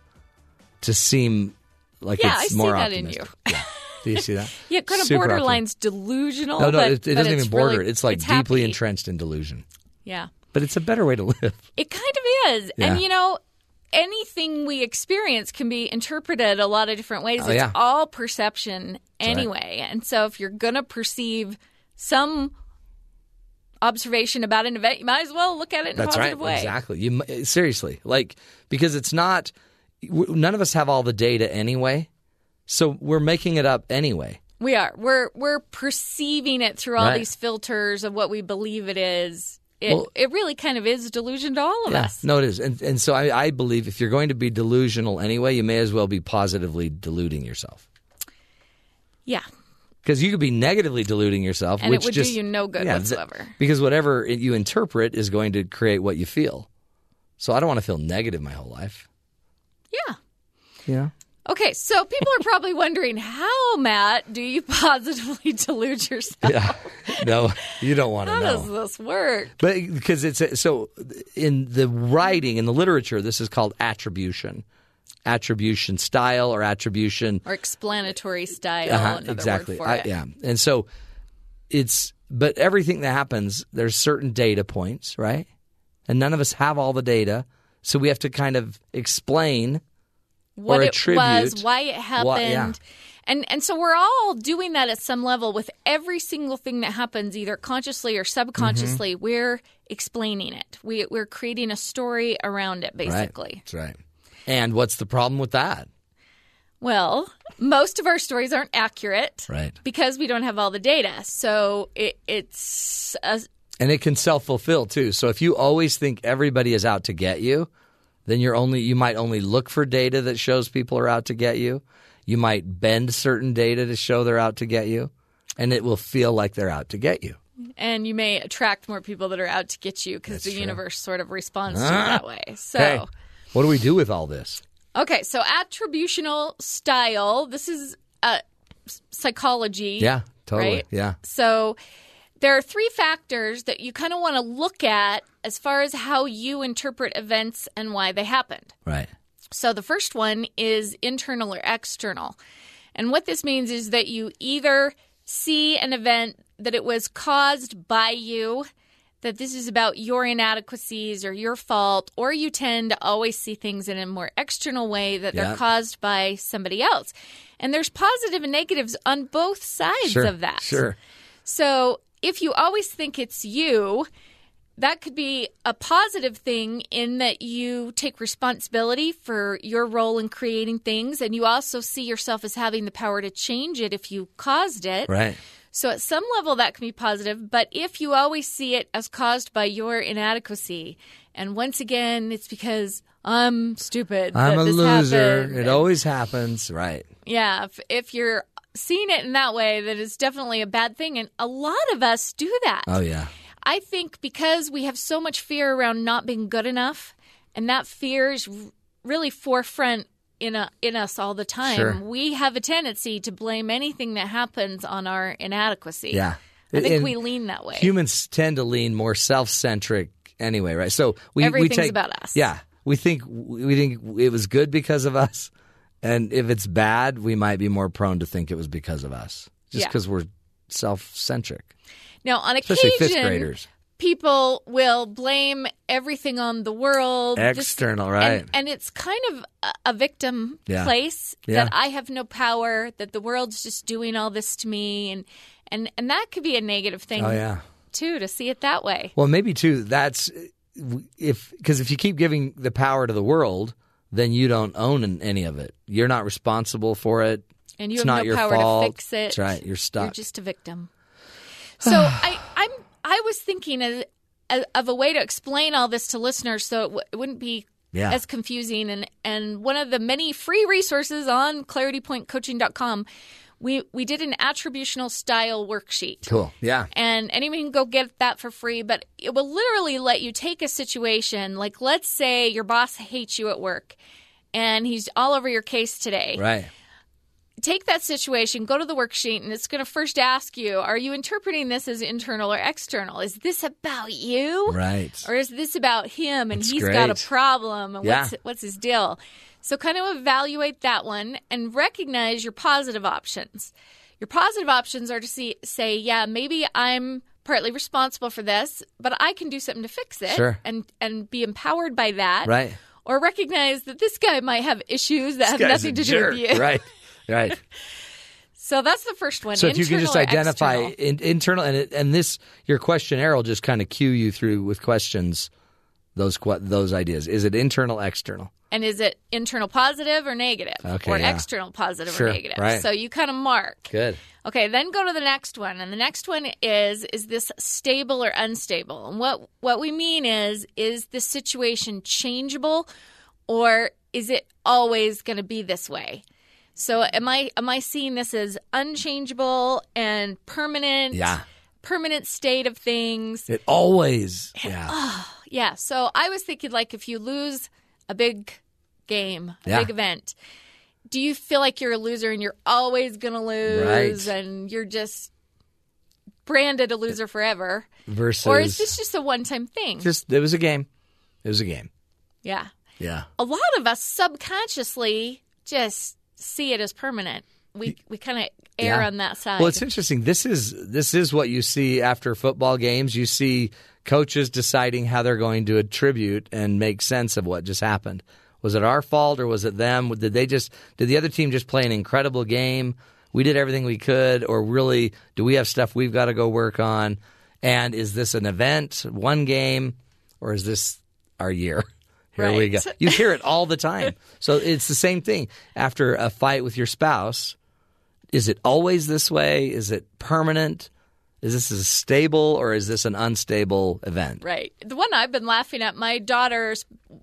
to seem like Yeah, it's I see more that in optimistic. Yeah. Do you see that? Yeah, kind of Super borderline's delusional. No, no, but, it, it doesn't even border. really- it's like it's deeply happy. entrenched in delusion. Yeah. But it's a better way to live. It kind of is. Yeah. And you know, anything we experience can be interpreted a lot of different ways. Oh, it's yeah. all perception right. anyway. And so if you're going to perceive some observation about an event, you might as well look at it in That's a right. positive way. Exactly. You seriously like because it's not. None of us have all the data anyway, so we're making it up anyway. We are. We're we're perceiving it through all Right. these filters of what we believe it is. It Well- it really kind of is delusion to all of yeah. us. No, it is, and and so I, I believe if you're going to be delusional anyway, you may as well be positively deluding yourself Yeah. because you could be negatively deluding yourself, And it which would do you no good yeah, th- whatsoever. because whatever it- you interpret is going to create what you feel. So I don't want to feel negative my whole life. Yeah. Yeah. Okay, so people are probably wondering how, Matt, do you positively delude yourself? Yeah. No, you don't want to know. How does this work? But because it's a, so in the writing in the literature, this is called attribution, attribution style or attribution. Or explanatory style. Uh-huh, exactly. I- yeah, and so it's but everything that happens, there's certain data points, right? And none of us have all the data, so we have to kind of explain What it was, why it happened. Yeah. And and so we're all doing that at some level with every single thing that happens, either consciously or subconsciously. Mm-hmm. We're explaining it. We we're creating a story around it, Right. basically. That's right. And what's the problem with that? Well, most of our stories aren't accurate, Right. Because we don't have all the data. So it, it's a, And it can self fulfill too. So if you always think everybody is out to get you, then you're only you might only look for data that shows people are out to get you. You might bend certain data to show they're out to get you, and it will feel like they're out to get you. and you may attract more people that are out to get you because the true. universe sort of responds to Ah. you that way. So. Okay. What do we do with all this? Okay, so attributional style. This is uh, psychology. Yeah, totally. right? Yeah. So there are three factors that you kind of want to look at as far as how you interpret events and why they happened. Right. So the first one is internal or external. And what this means is that you either see an event that it was caused by you, that this is about your inadequacies or your fault, or you tend to always see things in a more external way that Yeah. they're caused by somebody else. And there's positive and negatives on both sides Sure. of that. Sure. So if you always think it's you, that could be a positive thing in that you take responsibility for your role in creating things and you also see yourself as having the power to change it if you caused it. Right. So at some level that can be positive, but if you always see it as caused by your inadequacy, and once again it's because I'm stupid. I'm a loser. happened, It always happens. Right. yeah, if, if you're seeing it in that way, that is definitely a bad thing. And a lot of us do that. Oh, yeah. I think because we have so much fear around not being good enough, and that fear is really forefront in a, in us all the time. Sure. We have a tendency to blame anything that happens on our inadequacy. Yeah. I think And we lean that way. Humans tend to lean more self-centric anyway, right? So we we take, about us. Yeah, we think we think it was good because of us, and if it's bad, we might be more prone to think it was because of us, just Yeah. because we're self-centric. Now, on Especially occasion, graders. people will blame everything on the world, This- External, and- right. And, it's kind of a, a victim Yeah. place Yeah. that I have no power, that the world's just doing all this to me, and and and that could be a negative thing. Oh, yeah. too to see it that way. Well, maybe too. That's if because if you keep giving the power to the world, then you don't own any of it. You're not responsible for it. And you it's have not no your power fault. to fix it. That's right. You're stuck. You're just a victim. So I, I'm I was thinking of, of a way to explain all this to listeners so it, w- it wouldn't be Yeah. as confusing. And and one of the many free resources on claritypointcoaching.com, we we did an attributional style worksheet. cool. Yeah. And anyone can go get that for free, but it will literally let you take a situation like, let's say your boss hates you at work and he's all over your case today. Right. Take that situation, go to the worksheet, and it's going to first ask you, are you interpreting this as internal or external? Is this about you? Right. Or is this about him and That's he's got a problem and Yeah. what's, what's his deal? So, kind of evaluate that one and recognize your positive options. Your positive options are to see, say, yeah, maybe I'm partly responsible for this, but I can do something to fix it Sure. and, and be empowered by that. Right. Or recognize that this guy might have issues that have This guy's nothing to do with you. Right. Right. So that's the first one. So if you can just identify in, internal and it, and this your questionnaire will just kind of cue you through with questions those those ideas. Is it internal, external? And is it internal positive or negative? Okay, or yeah. external positive Sure, or negative? right. So you kind of mark. Good. Okay, then go to the next one. And the next one is is this stable or unstable? And what what we mean is is the situation changeable or is it always going to be this way? So am I am I seeing this as unchangeable and permanent? Yeah. Permanent state of things. It always yeah. Oh, yeah. So I was thinking, like, if you lose a big game, a Yeah. big event, do you feel like you're a loser and you're always going to lose Right. and you're just branded a loser forever? Versus or is this just a one time thing? just it was a game. It was a game. yeah. Yeah. A lot of us subconsciously just see it as permanent. We, we kind of err Yeah. on that side. Well, it's interesting. This is this is what you see after football games. You see coaches deciding how they're going to attribute and make sense of what just happened. Was it our fault or was it them? Did they just did the other team just play an incredible game? We did everything we could, or really do we have stuff we've got to go work on? And is this an event, one game, or is this our year? Here we go. You hear it all the time. So it's the same thing. After a fight with your spouse, is it always this way? Is it permanent? Is this a stable or is this an unstable event? Right. The one I've been laughing at, my daughter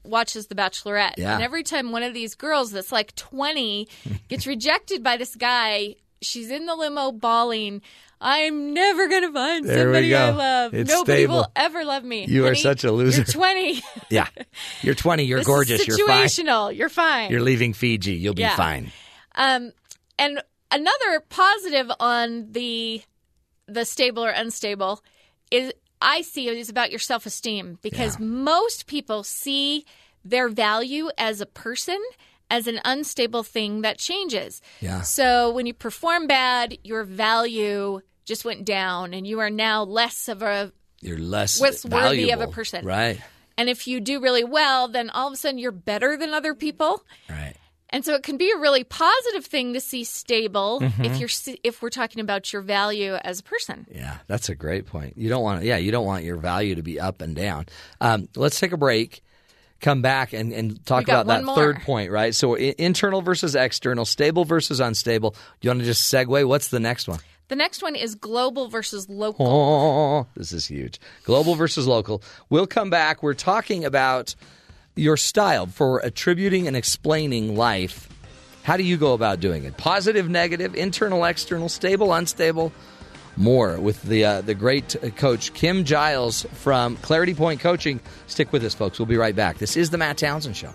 watches The Bachelorette. Yeah. And every time one of these girls that's like 20 gets rejected by this guy, she's in the limo bawling, I'm never going to find There somebody I love. It's Nobody stable. will ever love me. You are such a loser. You're 20. Yeah. You're 20. You're This gorgeous. You're fine. situational. You're fine. You're leaving Fiji. You'll be Yeah. fine. Um, and another positive on the the stable or unstable is I see it is about your self esteem because most people see their value as a person as an unstable thing that changes. Yeah. So when you perform bad, your value just went down and you are now less of a You're less What's worthy of a person. Right. and if you do really well, then all of a sudden you're better than other people. Right. And so it can be a really positive thing to see stable Mhm. if you're if we're talking about your value as a person. Yeah, that's a great point. You don't want, yeah, you don't want your value to be up and down. Um, let's take a break, come back, and, and talk about that one third more. point, right? So i- internal versus external, stable versus unstable. Do you want to just segue? What's the next one? The next one is global versus local. Oh, this is huge. Global versus local. We'll come back. We're talking about your style for attributing and explaining life. How do you go about doing it? Positive, negative, internal, external, stable, unstable. More with the uh, the great coach Kim Giles from Clarity Point Coaching. Stick with us, folks. We'll be right back. This is the Matt Townsend Show.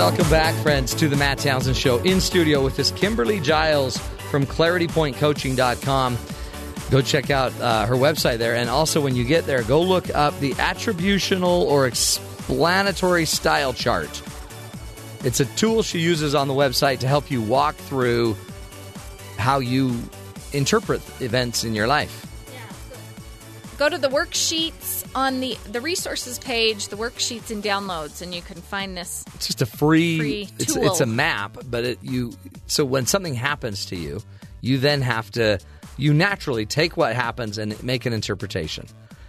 Welcome back, friends, to the Matt Townsend Show. In studio with us, Kimberly Giles from ClarityPointCoaching.com. Go check out uh, her website there. And also, when you get there, go look up the attributional or explanatory style chart. It's a tool she uses on the website to help you walk through how you interpret events in your life. Go to the worksheets on the the resources page, the worksheets and downloads, and you can find this. It's just a free. Free it's it's a map, but it, you. So when something happens to you, you then have to. You naturally take what happens and make an interpretation.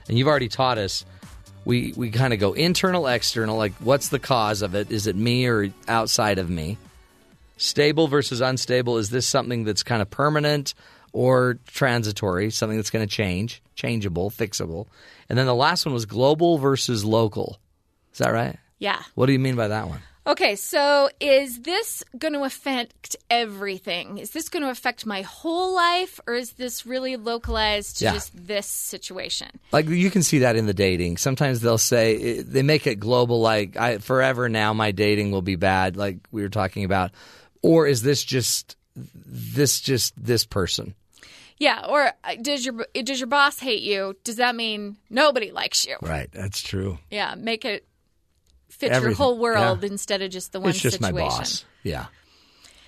And you've already taught us. We we kind of go internal, external. Like, what's the cause of it? Is it me or outside of me? Stable versus unstable. Is this something that's kind of permanent or transitory? Something that's going to change, changeable, fixable. And then the last one was global versus local. Is that right? Yeah. What do you mean by that one? Okay, so is this going to affect everything? Is this going to affect my whole life, or is this really localized to Yeah. just this situation? Like you can see that in the dating. Sometimes they'll say they make it global. Like I, forever now, my dating will be bad. Like we were talking about, or is this just this just this person? Yeah, or uh, does your does your boss hate you? Does that mean nobody likes you? Right. That's true. Yeah, make it fit your whole world yeah. instead of just the one it's just situation. my boss. Yeah.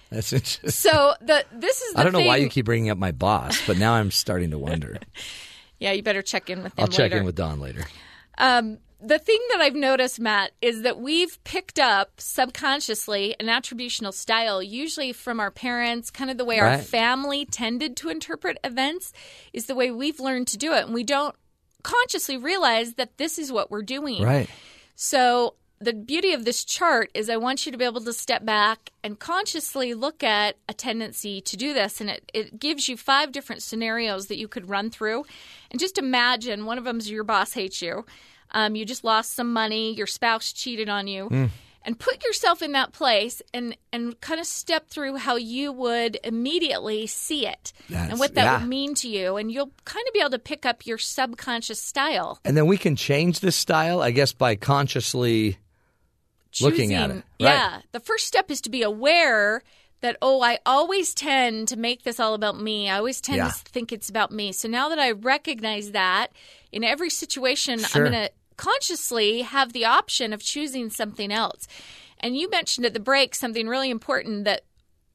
That's it. So the this is the I don't know why you keep bringing up my boss, but now I'm starting to wonder. Yeah, you better check in with them I'll check later. in with Don later. Um, the thing that I've noticed, Matt, is that we've picked up subconsciously an attributional style, usually from our parents, kind of the way our family tended to interpret events, is the way we've learned to do it. And we don't consciously realize that this is what we're doing. Right. So, the beauty of this chart is I want you to be able to step back and consciously look at a tendency to do this. And it, it gives you five different scenarios that you could run through. And just imagine one of them is your boss hates you. Um, you just lost some money, your spouse cheated on you. Mm. And put yourself in that place and, and kind of step through how you would immediately see it and what that yeah. would mean to you. And you'll kind of be able to pick up your subconscious style. And then we can change this style, I guess, by consciously looking at it. choosing- Yeah. The first step is to be aware that, oh, I always tend to make this all about me. I always tend Yeah. to think it's about me. So now that I recognize that in every situation, Sure. I'm going to consciously have the option of choosing something else. And you mentioned at the break something really important that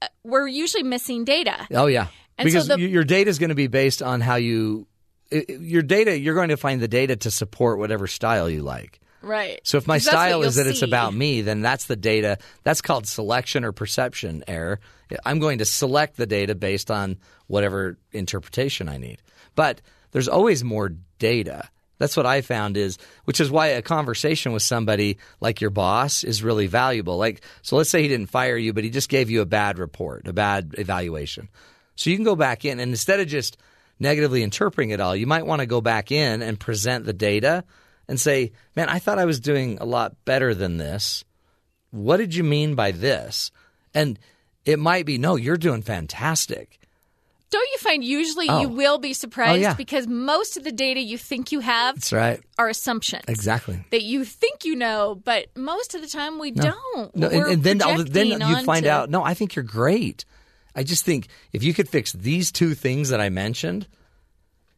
uh, we're usually missing data. Oh yeah, And so because the- your data is going to be based on how you your data. You're going to find the data to support whatever style you like. Right. So if my style is that it's about me, then that's the data. That's called selection or perception error. I'm going to select the data based on whatever interpretation I need. But there's always more data. That's what I found is, which is why a conversation with somebody like your boss is really valuable. Like, so let's say he didn't fire you, but he just gave you a bad report, a bad evaluation. So you can go back in and instead of just negatively interpreting it all, you might want to go back in and present the data and say, man, I thought I was doing a lot better than this. What did you mean by this? And it might be, no, you're doing fantastic. Don't you find usually Oh. you will be oh, surprised yeah. because most of the data you think you have That's right. are assumptions. Exactly. that you think you know, but most of the time we No. don't. No, and, We're and then then you find onto- out, no, I think you're great. I just think if you could fix these two things that I mentioned,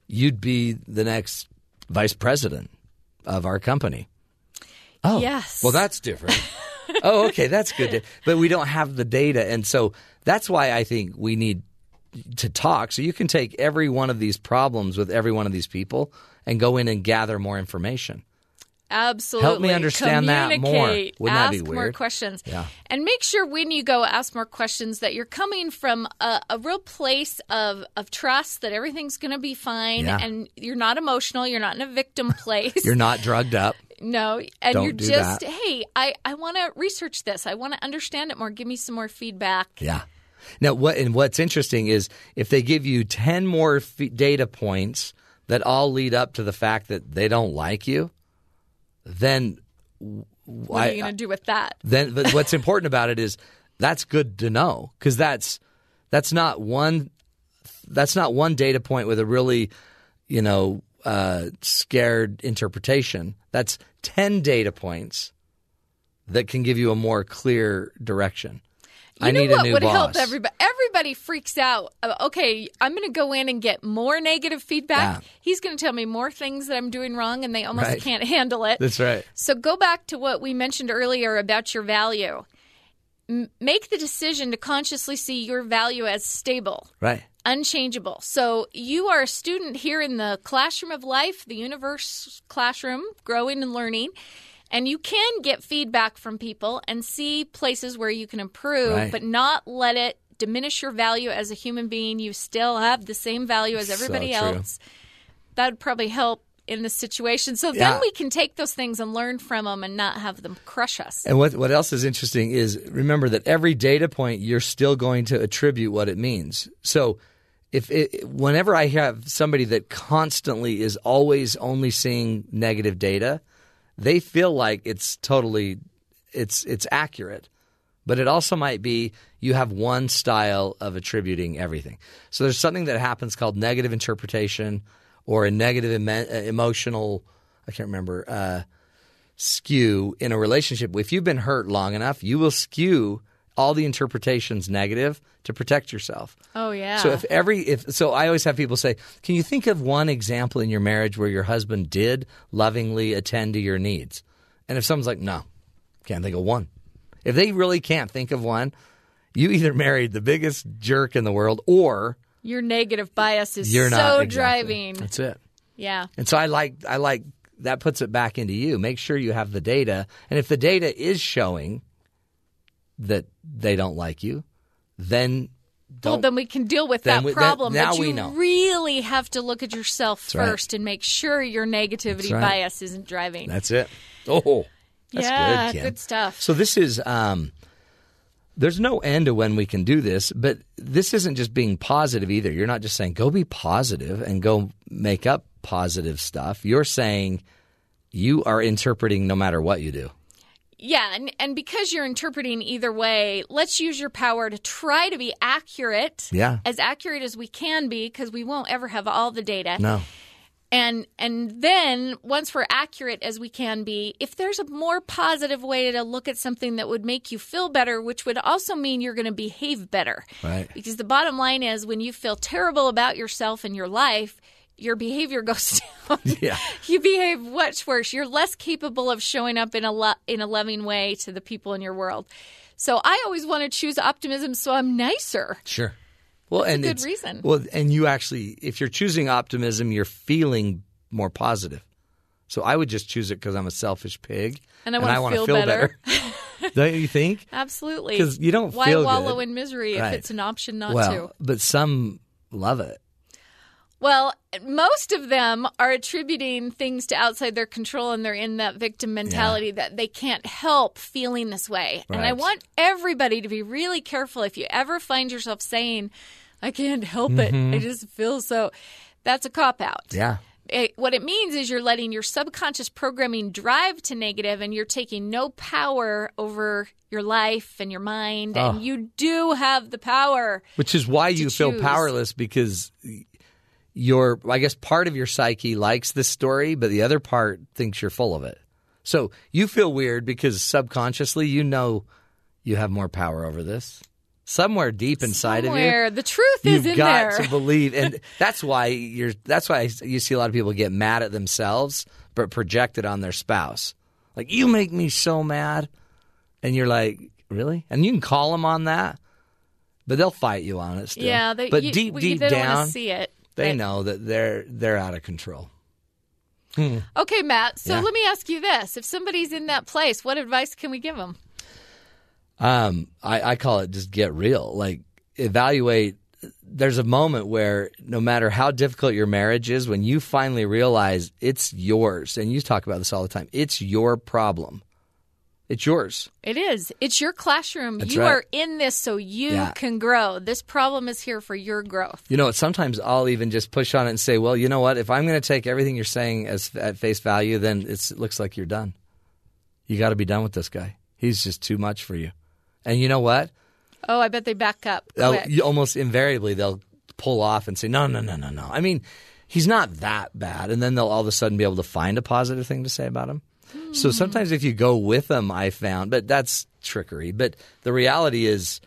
you'd be the next vice president of our company. Oh, Yes. Well, that's different. oh, okay, that's good. But we don't have the data, and so that's why I think we need to talk. So you can take every one of these problems with every one of these people and go in and gather more information. Absolutely. Help me understand that more. Wouldn't that ask be more questions. Yeah. And make sure when you go ask more questions that you're coming from a, a real place of, of trust that everything's going to be fine Yeah. and you're not emotional. You're not in a victim place. You're not drugged up. No, and Don't you're just, that. hey, I, I want to research this. I want to understand it more. Give me some more feedback. Yeah. Now, what and what's interesting is if they give you ten more f- data points that all lead up to the fact that they don't like you, then What are you going to do with that? then but what's important about it is that's good to know because that's that's not one that's not one data point with a really you know uh, scared interpretation. That's ten data points that can give you a more clear direction. You I know need what a new would boss. help everybody? Everybody freaks out. Uh, Okay, I'm going to go in and get more negative feedback. Yeah. He's going to tell me more things that I'm doing wrong, and they almost Right. can't handle it. That's right. So go back to what we mentioned earlier about your value. M- make the decision to consciously see your value as stable, Right. unchangeable. So you are a student here in the classroom of life, the universe classroom, growing and learning. And you can get feedback from people and see places where you can improve, Right. but not let it diminish your value as a human being. You still have the same value as everybody true. else. That would probably help in this situation. So Yeah. then we can take those things and learn from them and not have them crush us. And what what else is interesting is remember that every data point you're still going to attribute what it means. So if it, whenever I have somebody that constantly is always only seeing negative data, they feel like it's totally it's it's accurate. But it also might be you have one style of attributing everything. So there's something that happens called negative interpretation or a negative uh, emotional I can't remember uh, skew in a relationship. If you've been hurt long enough, you will skew all the interpretations negative to protect yourself. Oh yeah. So if every if so I always have people say, "Can you think of one example in your marriage where your husband did lovingly attend to your needs?" And if someone's like, "No, can't think of one." If they really can't think of one, you either married the biggest jerk in the world or your negative bias is you're so not exactly. driving. That's it. Yeah. And so I like I like that puts it back into you. Make sure you have the data, and if the data is showing that they don't like you, then Well, then we can deal with that we- then- problem. now but we you know. really have to look at yourself That's right. first and make sure your negativity right. bias isn't driving. that's it. Oh, that's yeah, good, Kim. stuff. So this is um, there's no end to when we can do this, but this isn't just being positive either. You're not just saying go be positive and go make up positive stuff. You're saying you are interpreting no matter what you do. Yeah, and, and because you're interpreting either way, let's use your power to try to be accurate. Yeah. As accurate as we can be, because we won't ever have all the data. No. And and then once we're accurate as we can be, if there's a more positive way to look at something that would make you feel better, which would also mean you're going to behave better. Right. Because the bottom line is when you feel terrible about yourself and your life, your behavior goes down. Yeah. you behave much worse. You're less capable of showing up in a lo- in a loving way to the people in your world. So I always want to choose optimism so I'm nicer. Sure. Well, That's a and good reason. Well, and you actually, if you're choosing optimism, you're feeling more positive. So I would just choose it because I'm a selfish pig, And I wanna feel feel better. Don't you think? Absolutely. Because you don't Why wallow good. in misery Right. if it's an option not well, to? but some love it. Well, most of them are attributing things to outside their control and they're in that victim mentality that they can't help feeling this way. And I want everybody to be really careful if you ever find yourself saying, I can't help it. Mhm. I just feel so. That's a cop out. Yeah. It, what it means is you're letting your subconscious programming drive to negative and you're taking no power over your life and your mind. Oh. And you do have the power. Which is why you feel powerless because your, I guess, part of your psyche likes this story, but the other part thinks you're full of it. So you feel weird because subconsciously you know you have more power over this. Somewhere deep inside Somewhere. of you, The truth is in there. you've got to believe, and that's why you're. That's why you see a lot of people get mad at themselves, but project it on their spouse. Like you make me so mad, and you're like, really? And you can call them on that, but they'll fight you on it still. Yeah, they, but you, deep, we- deep they don't down, see it. They but- know that they're they're out of control. Okay, Matt. So Yeah. let me ask you this: If somebody's in that place, what advice can we give them? Um, I, I call it just get real. Like evaluate. There's a moment where no matter how difficult your marriage is, when you finally realize it's yours, and you talk about this all the time, it's your problem. It's yours. It is. It's your classroom. That's you right. are in this so you Yeah. can grow. This problem is here for your growth. You know, sometimes I'll even just push on it and say, "Well, you know what? If I'm going to take everything you're saying as at face value, then it's, it looks like you're done. You got to be done with this guy. He's just too much for you." And you know what? Oh, I bet they back up. Almost invariably they'll pull off and say, "No, no, no, no, no." I mean, he's not that bad, and then they'll all of a sudden be able to find a positive thing to say about him. So sometimes if you go with them, I found, but that's trickery. But the reality is,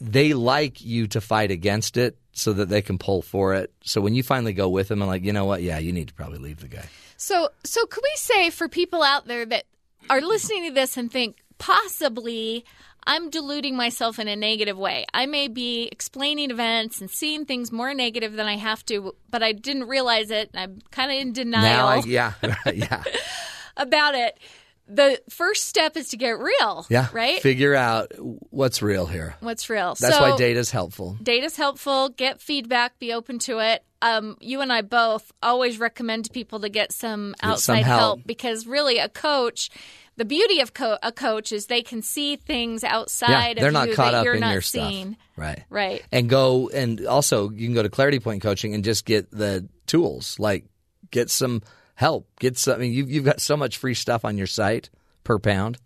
they like you to fight against it so that they can pull for it. So when you finally go with them and like, you know what? Yeah, you need to probably leave the guy. So, so could we say for people out there that are listening to this and think possibly I'm deluding myself in a negative way. I may be explaining events and seeing things more negative than I have to, but I didn't realize it. and I'm kind of in denial Now, I, yeah, yeah, about it. The first step is to get real, yeah. right? Figure out what's real here. What's real? That's so, why data's helpful. Data's helpful. Get feedback. Be open to it. Um, you and I both always recommend to people to get some some outside help. because really a coach. The beauty of co- a coach is they can see things outside yeah, they're of not you caught that up you're in not your seeing. stuff. Right. Right. And go and also you can go to Clarity Point Coaching and just get the tools, like get some help, get some. I mean, you've you've got so much free stuff on your site per pound.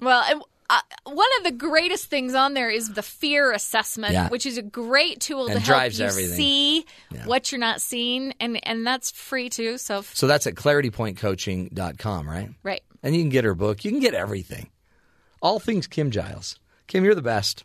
Well, and, uh, one of the greatest things on there is the fear assessment, Yeah. which is a great tool And to help you everything. see what you're not seeing, and and that's free too. So, f- So that's at claritypointcoaching.com, right? right. And you can get her book. You can get everything. All things Kim Giles. Kim, you're the best.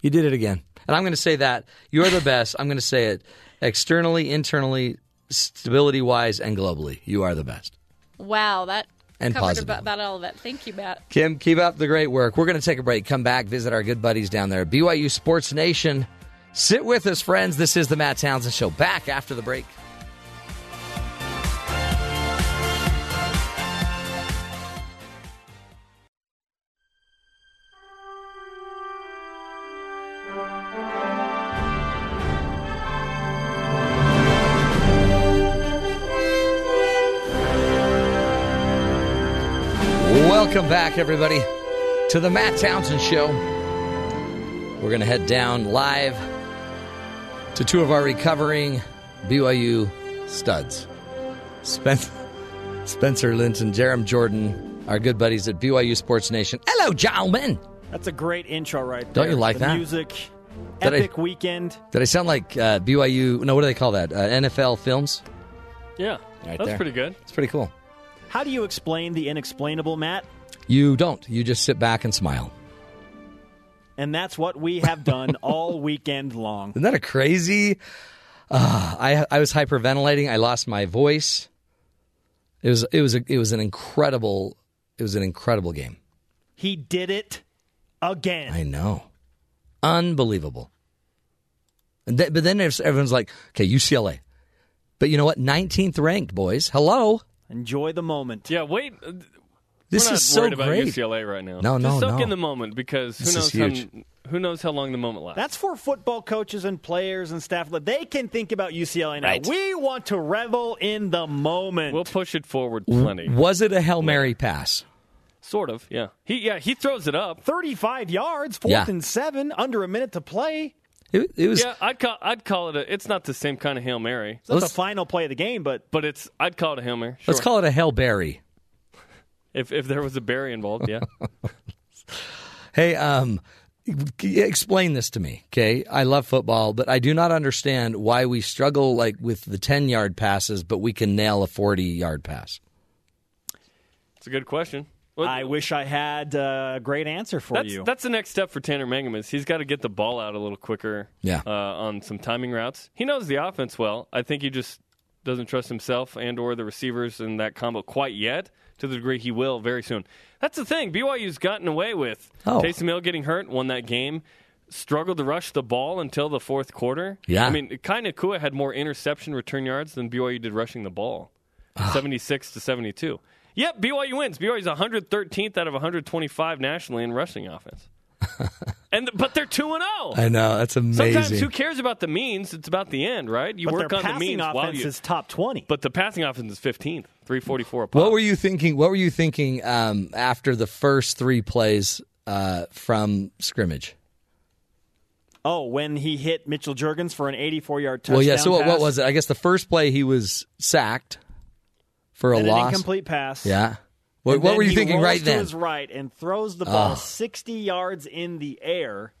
You did it again. And I'm going to say that. You're the best. I'm going to say it externally, internally, stability wise, and globally. You are the best. Wow, that And covered positive. about, about all of it. Thank you, Matt. Kim, keep up the great work. We're going to take a break. Come back, visit our good buddies down there BYU Sports Nation. Sit with us, friends. This is the Matt Townsend Show. Back after the break. Welcome back, everybody, to the Matt Townsend Show. We're going to head down live to two of our recovering BYU studs Spen- Spencer Linton, Jarom Jordan, our good buddies at BYU Sports Nation. Hello, gentlemen. That's a great intro right there. Don't you like the that? Music, Did I- epic weekend. Did I sound like uh, BYU? No, what do they call that? Uh, NFL films? Yeah, Right that's there. pretty good. It's pretty cool. How do you explain the inexplainable, Matt? You don't. You just sit back and smile. And that's what we have done all weekend long. Isn't that a crazy? Uh, I I was hyperventilating. I lost my voice. It was it was a, it was an incredible it was an incredible game. He did it again. I know, unbelievable. And th- but then there's, everyone's like, okay, UCLA, but you know what? Nineteenth ranked boys. Hello. Enjoy the moment. Yeah, wait. This we're not is so worried about great. UCLA right now. No, Just no, soak no. in the moment because who This knows is huge. how who knows how long the moment lasts. That's for football coaches and players and staff. They can think about UCLA now. Right. We want to revel in the moment. We'll push it forward plenty. Was it a hail mary pass? Sort of, yeah. He yeah he throws it up. 35 yards, fourth Yeah. and seven, under a minute to play. It, it was yeah, I'd call I'd call it a. It's not the same kind of hail mary. It's not the final play of the game, but but it's I'd call it a hail mary. Let's call it a hail berry. If if there was a berry involved. Yeah. Hey, um, explain this to me, okay? I love football, but I do not understand why we struggle like with the ten yard passes, but we can nail a forty yard pass. It's a good question. I wish I had a great answer for that's, you. That's the next step for Tanner Mangum is he's got to get the ball out a little quicker. Yeah. Uh, on some timing routes, he knows the offense well. I think he just doesn't trust himself and or the receivers in that combo quite yet. To the degree he will very soon. That's the thing. BYU's gotten away with Oh. Taysom Hill getting hurt, won that game. Struggled to rush the ball until the fourth quarter. Yeah. I mean, Kai Nacua had more interception return yards than BYU did rushing the ball. Ah. 76 to 72. Yep, BYU wins. BYU's 113th out of 125 nationally in rushing offense. and but they're 2 and 0. I know that's amazing. Sometimes who cares about the means? It's about the end, right? You But work on the passing means while offense you is top 20. But the passing offense is 15th, 344. What were you thinking? What were you thinking um, after the first three plays uh, from scrimmage? Oh, when he hit Mitchell Juergens for an 84 yard touchdown. well, yeah. So what, what was it? I guess the first play he was sacked for a and an loss. incomplete pass. Yeah. What, what were you he thinking rolls right to then? his right and throws the ball Oh. 60 yards in the air.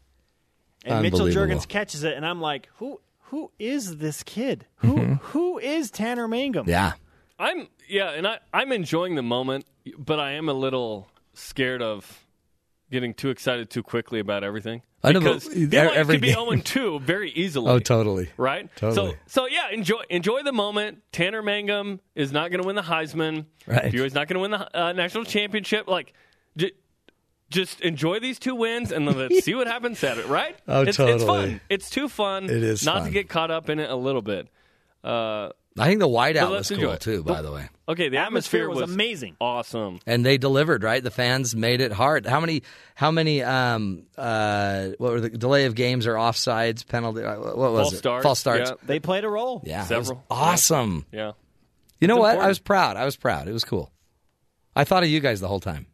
And Mitchell Juergens catches it, and I'm like, who who is this kid? Who who is Tanner Mangum? Mm-hmm. Yeah. I'm yeah, and I I'm enjoying the moment, but I am a little scared of getting too excited too quickly about everything. I know, because e- BYU every could be game- 0 2 very easily. Oh, totally. Right? Totally. So so yeah, enjoy enjoy the moment. Tanner Mangum is not going to win the Heisman. Right. BYU's not going to win the uh, national championship. Like j- just enjoy these two wins and let's see what happens Saturday, right? Oh, it's, It's fun. It's too fun. It is not fun. to get caught up in it a little bit. Uh, I think the whiteout but was cool it. too. By the way, Okay, the atmosphere, Atmosphere was amazing. Awesome. and they delivered. Right, the fans made it hard. How many? How many? Um, uh, what were the delay of games or offsides penalty? uh, What was False it? starts, False starts. yeah. They played a role. Yeah, that was Several. awesome. Yeah. You know It's what? I was proud. I was proud. It was cool. I thought of you guys the whole time.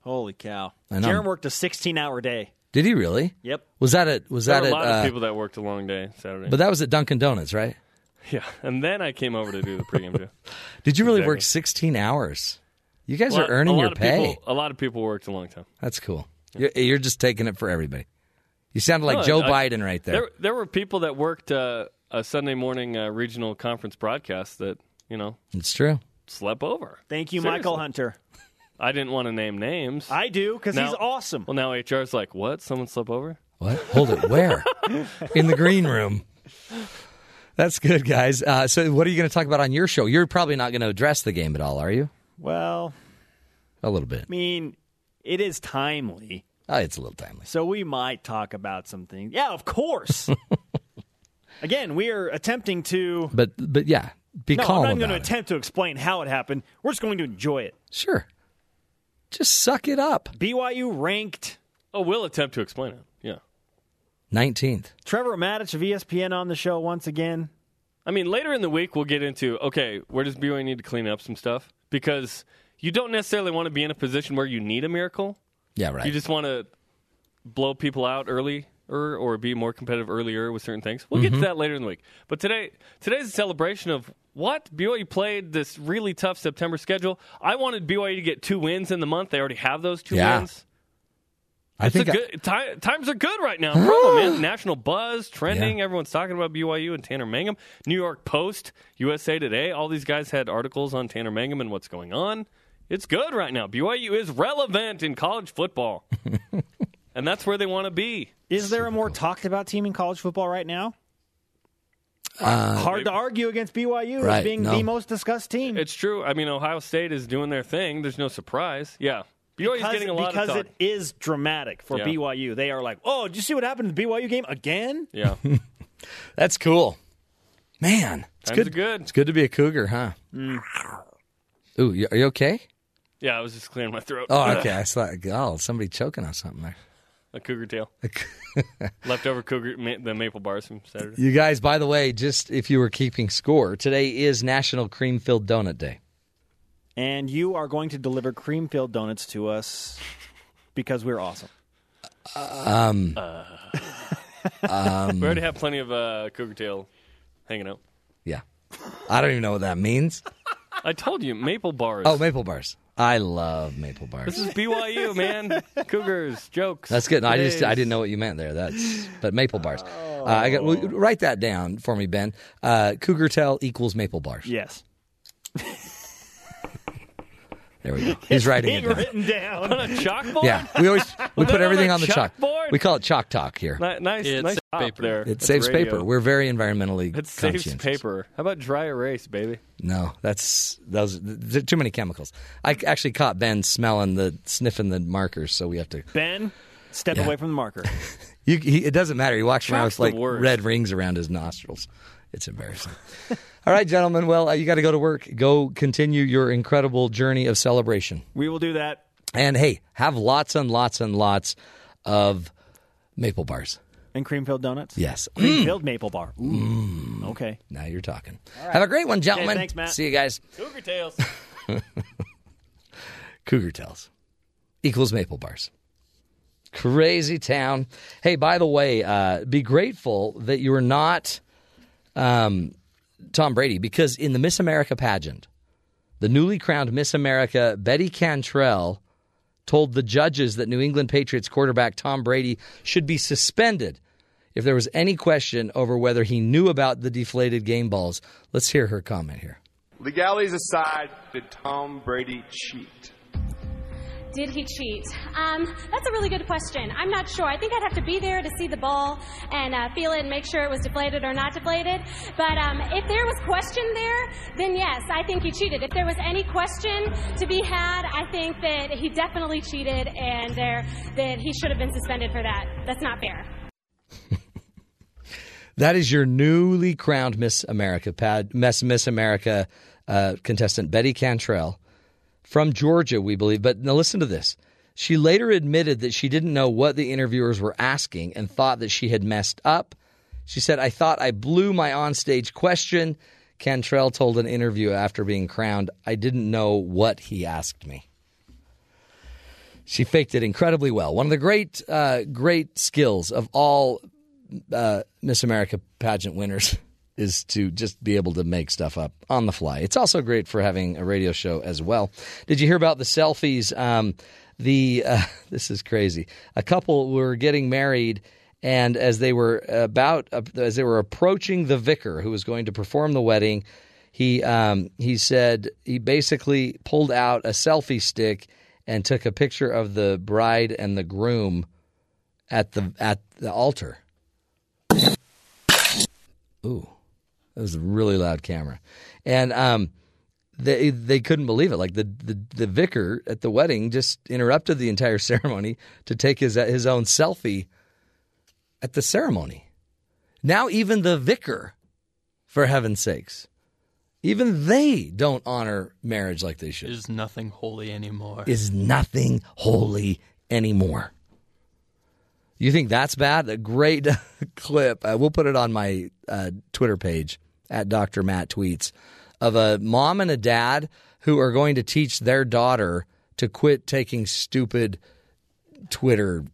Holy cow! I know. Jarom worked a 16 hour day. Did he really? Yep. Was that it? Was There that were it? a lot uh, of people that worked a long day Saturday. but that was at Dunkin' Donuts, right? yeah, and then I came over to do the pregame show. Did you really Exactly. work 16 hours? You guys lot- are earning your pay. People, a lot of people worked a long time. That's cool. You're, you're just taking it for everybody. You sounded like No, Joe I- Biden right there. There, there were people that worked uh, a Sunday morning uh, regional conference broadcast that you know It's true. slept over. Thank you, Seriously. Michael Hunter. I didn't want to name names. I do because he's awesome. Well, now HR's like, what? Someone slept over? What? Hold it. Where? In the green room. That's good, guys. Uh, so, what are you going to talk about on your show? You're probably not going to address the game at all, are you? Well, A little bit. I mean, it is timely, Oh, it's a little timely. so we might talk about some things. Yeah, of course. Again, we are attempting to. But, but yeah, be no, calm I'm not going to attempt to explain how it happened. We're just going to enjoy it. Sure. Just suck it up. BYU ranked Oh, we'll attempt to explain it. Yeah. 19th. Trevor Matich of ESPN on the show once again. I mean, later in the week, we'll get into okay, where does BYU need to clean up some stuff? Because you don't necessarily want to be in a position where you need a miracle. Yeah, right. You just want to blow people out early or, or be more competitive earlier with certain things. We'll get Mm-hmm. to that later in the week. But today, today's a celebration of what BYU played this really tough September schedule. I wanted BYU to get two wins in the month. They already have those two Yeah. wins. I It's think good ti- times are good right now. Provo, man. National buzz, trending. Everyone's talking about BYU and Tanner Mangum. New York Post, USA Today. All these guys had articles on Tanner Mangum and what's going on. It's good right now. BYU is relevant in college football, and that's where they want to be. Is there a more talked about team in college football right now? Uh, Hard to argue against BYU as being no. the most discussed team. It's true. I mean, Ohio State is doing their thing. There's no surprise. Yeah, Because, getting a lot because it is dramatic for Yeah. BYU. They are like, oh, did you see what happened in the BYU game again? yeah, That's cool. Man, it's Times good. good. It's good to be a cougar, huh? Mm. Ooh, are you okay? yeah. I was just clearing my throat. Oh, okay. I saw, oh, somebody choking on something there. a cougar tail. Leftover cougar, ma- the maple bars from Saturday. You guys, by the way, just if you were keeping score, today is National Cream Filled Donut Day. And you are going to deliver cream filled donuts to us because we're awesome. Um, um, we already have plenty of uh, cougar tail hanging out. yeah. I don't even know what that means. I told you, maple bars. Oh, maple bars. I love maple bars. This is BYU, man. Cougars, jokes. That's good. No, I just I didn't know what you meant there. That's but maple bars. Uh, I got well, write that down for me, Ben. Uh, cougar tail equals maple bars. Yes. There we go. He's writing it down. written down. on a chalkboard. Yeah, we always we Put put on everything on the chalk. chalkboard? We call it chalk talk here. Ni- nice, Yeah, it nice saves paper. there. It That's saves radio. paper. We're very environmentally conscious. It saves paper. How about dry erase, baby? No, that's those there too many chemicals. I actually caught Ben smelling the sniffing the markers, so we have to. Ben, step Yeah. away from the marker. You, he, it doesn't matter. He walks around with like worst. red rings around his nostrils. It's embarrassing. All right, gentlemen. Well, uh, you got to go to work. Go continue your incredible journey of celebration. We will do that. And hey, have lots and lots and lots of maple bars. And cream filled donuts? Yes. Cream filled maple bar. Ooh. Okay. Now you're talking. All right. Have a great one, Okay, gentlemen. thanks, Matt. See you guys. Cougar tails. Cougar Tails equals maple bars. Crazy town. Hey, by the way, uh, be grateful that you are not um, Tom Brady because in the Miss America pageant, the newly crowned Miss America, Betty Cantrell, told the judges that New England Patriots quarterback Tom Brady should be suspended if there was any question over whether he knew about the deflated game balls. Let's hear her comment here. Legalities aside, did Tom Brady cheat? Did he cheat? Um, that's a really good question. I'm not sure. I think I'd have to be there to see the ball and uh, feel it and make sure it was deflated or not deflated. But um, if there was question there, then yes, I think he cheated. If there was any question to be had, I think that he definitely cheated and there that he should have been suspended for that. That's not fair. That is your newly crowned Miss America Miss Miss America uh, contestant Betty Cantrell from Georgia, we believe. But now listen to this. She later admitted that she didn't know what the interviewers were asking and thought that she had messed up. She said, "I thought I blew my onstage question." Cantrell told an interview after being crowned, "I didn't know what he asked me." She faked it incredibly well. One of the great, uh, great skills of all uh, Miss America pageant winners is to just be able to make stuff up on the fly. It's also great for having a radio show as well. Did you hear about the selfies? Um, the uh, this is crazy. A couple were getting married, and as they were about as they were approaching the vicar who was going to perform the wedding, he um, he said he basically pulled out a selfie stick and took a picture of the bride and the groom at the at the altar. Ooh, that was a really loud camera, and um, they they couldn't believe it. Like the, the the vicar at the wedding just interrupted the entire ceremony to take his his own selfie at the ceremony. Now even the vicar, for heaven's sakes, even they don't honor marriage like they should. Is nothing holy anymore. Is nothing holy anymore. You think that's bad? A great clip. Uh, we'll put it on my uh, Twitter page at Dr. Matt Tweets of a mom and a dad who are going to teach their daughter to quit taking stupid Twitter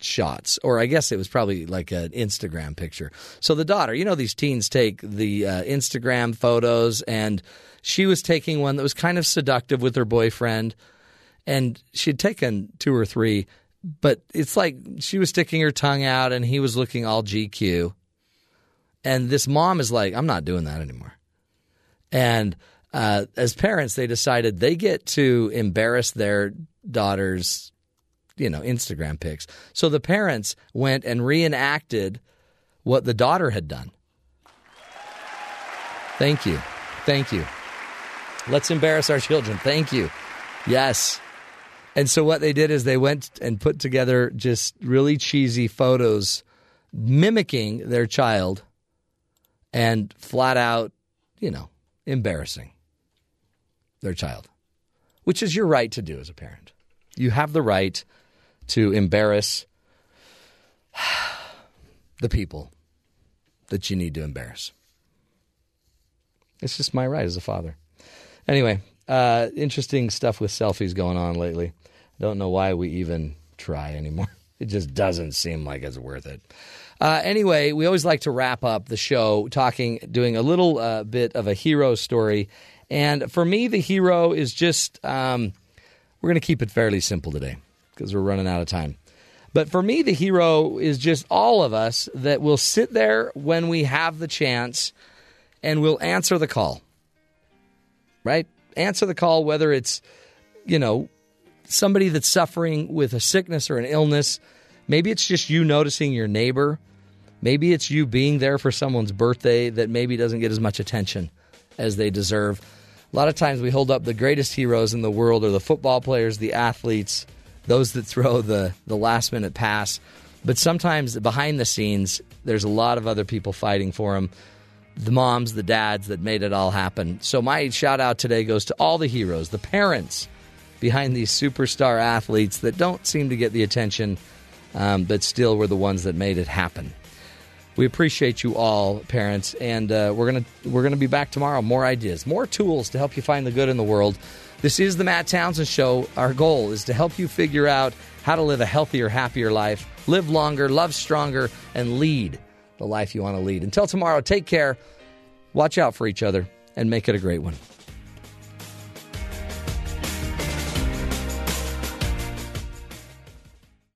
shots. Or I guess it was probably like an Instagram picture. So the daughter, you know, these teens take the uh, Instagram photos, and she was taking one that was kind of seductive with her boyfriend. And she'd taken two or three but it's like she was sticking her tongue out and he was looking all GQ. And this mom is like, I'm not doing that anymore. And uh, as parents, they decided they get to embarrass their daughter's, you know, Instagram pics. So the parents went and reenacted what the daughter had done. Thank you. Thank you. Let's embarrass our children. Thank you. Yes. And so what they did is they went and put together just really cheesy photos mimicking their child and flat out, you know, embarrassing their child, which is your right to do as a parent. You have the right to embarrass the people that you need to embarrass. It's just my right as a father. Anyway, uh, interesting stuff with selfies going on lately. I Don't know why we even try anymore. It just doesn't seem like it's worth it. Uh, anyway, we always like to wrap up the show talking, doing a little uh, bit of a hero story. And for me, the hero is just, um, we're going to keep it fairly simple today because we're running out of time. But for me, the hero is just all of us that will sit there when we have the chance and we'll answer the call. Right? Answer the call, whether it's, you know, somebody that's suffering with a sickness or an illness. Maybe it's just you noticing your neighbor. Maybe it's you being there for someone's birthday that maybe doesn't get as much attention as they deserve. A lot of times we hold up the greatest heroes in the world are the football players, the athletes, those that throw the, the last minute pass. But sometimes behind the scenes, there's a lot of other people fighting for them. The moms, the dads that made it all happen. So my shout out today goes to all the heroes, the parents behind these superstar athletes that don't seem to get the attention, um, but still were the ones that made it happen. We appreciate you all, parents, and uh, we're gonna we're gonna be back tomorrow. More ideas, more tools to help you find the good in the world. This is the Matt Townsend Show. Our goal is to help you figure out how to live a healthier, happier life, live longer, love stronger, and lead the life you want to lead. Until tomorrow, take care, watch out for each other, and make it a great one.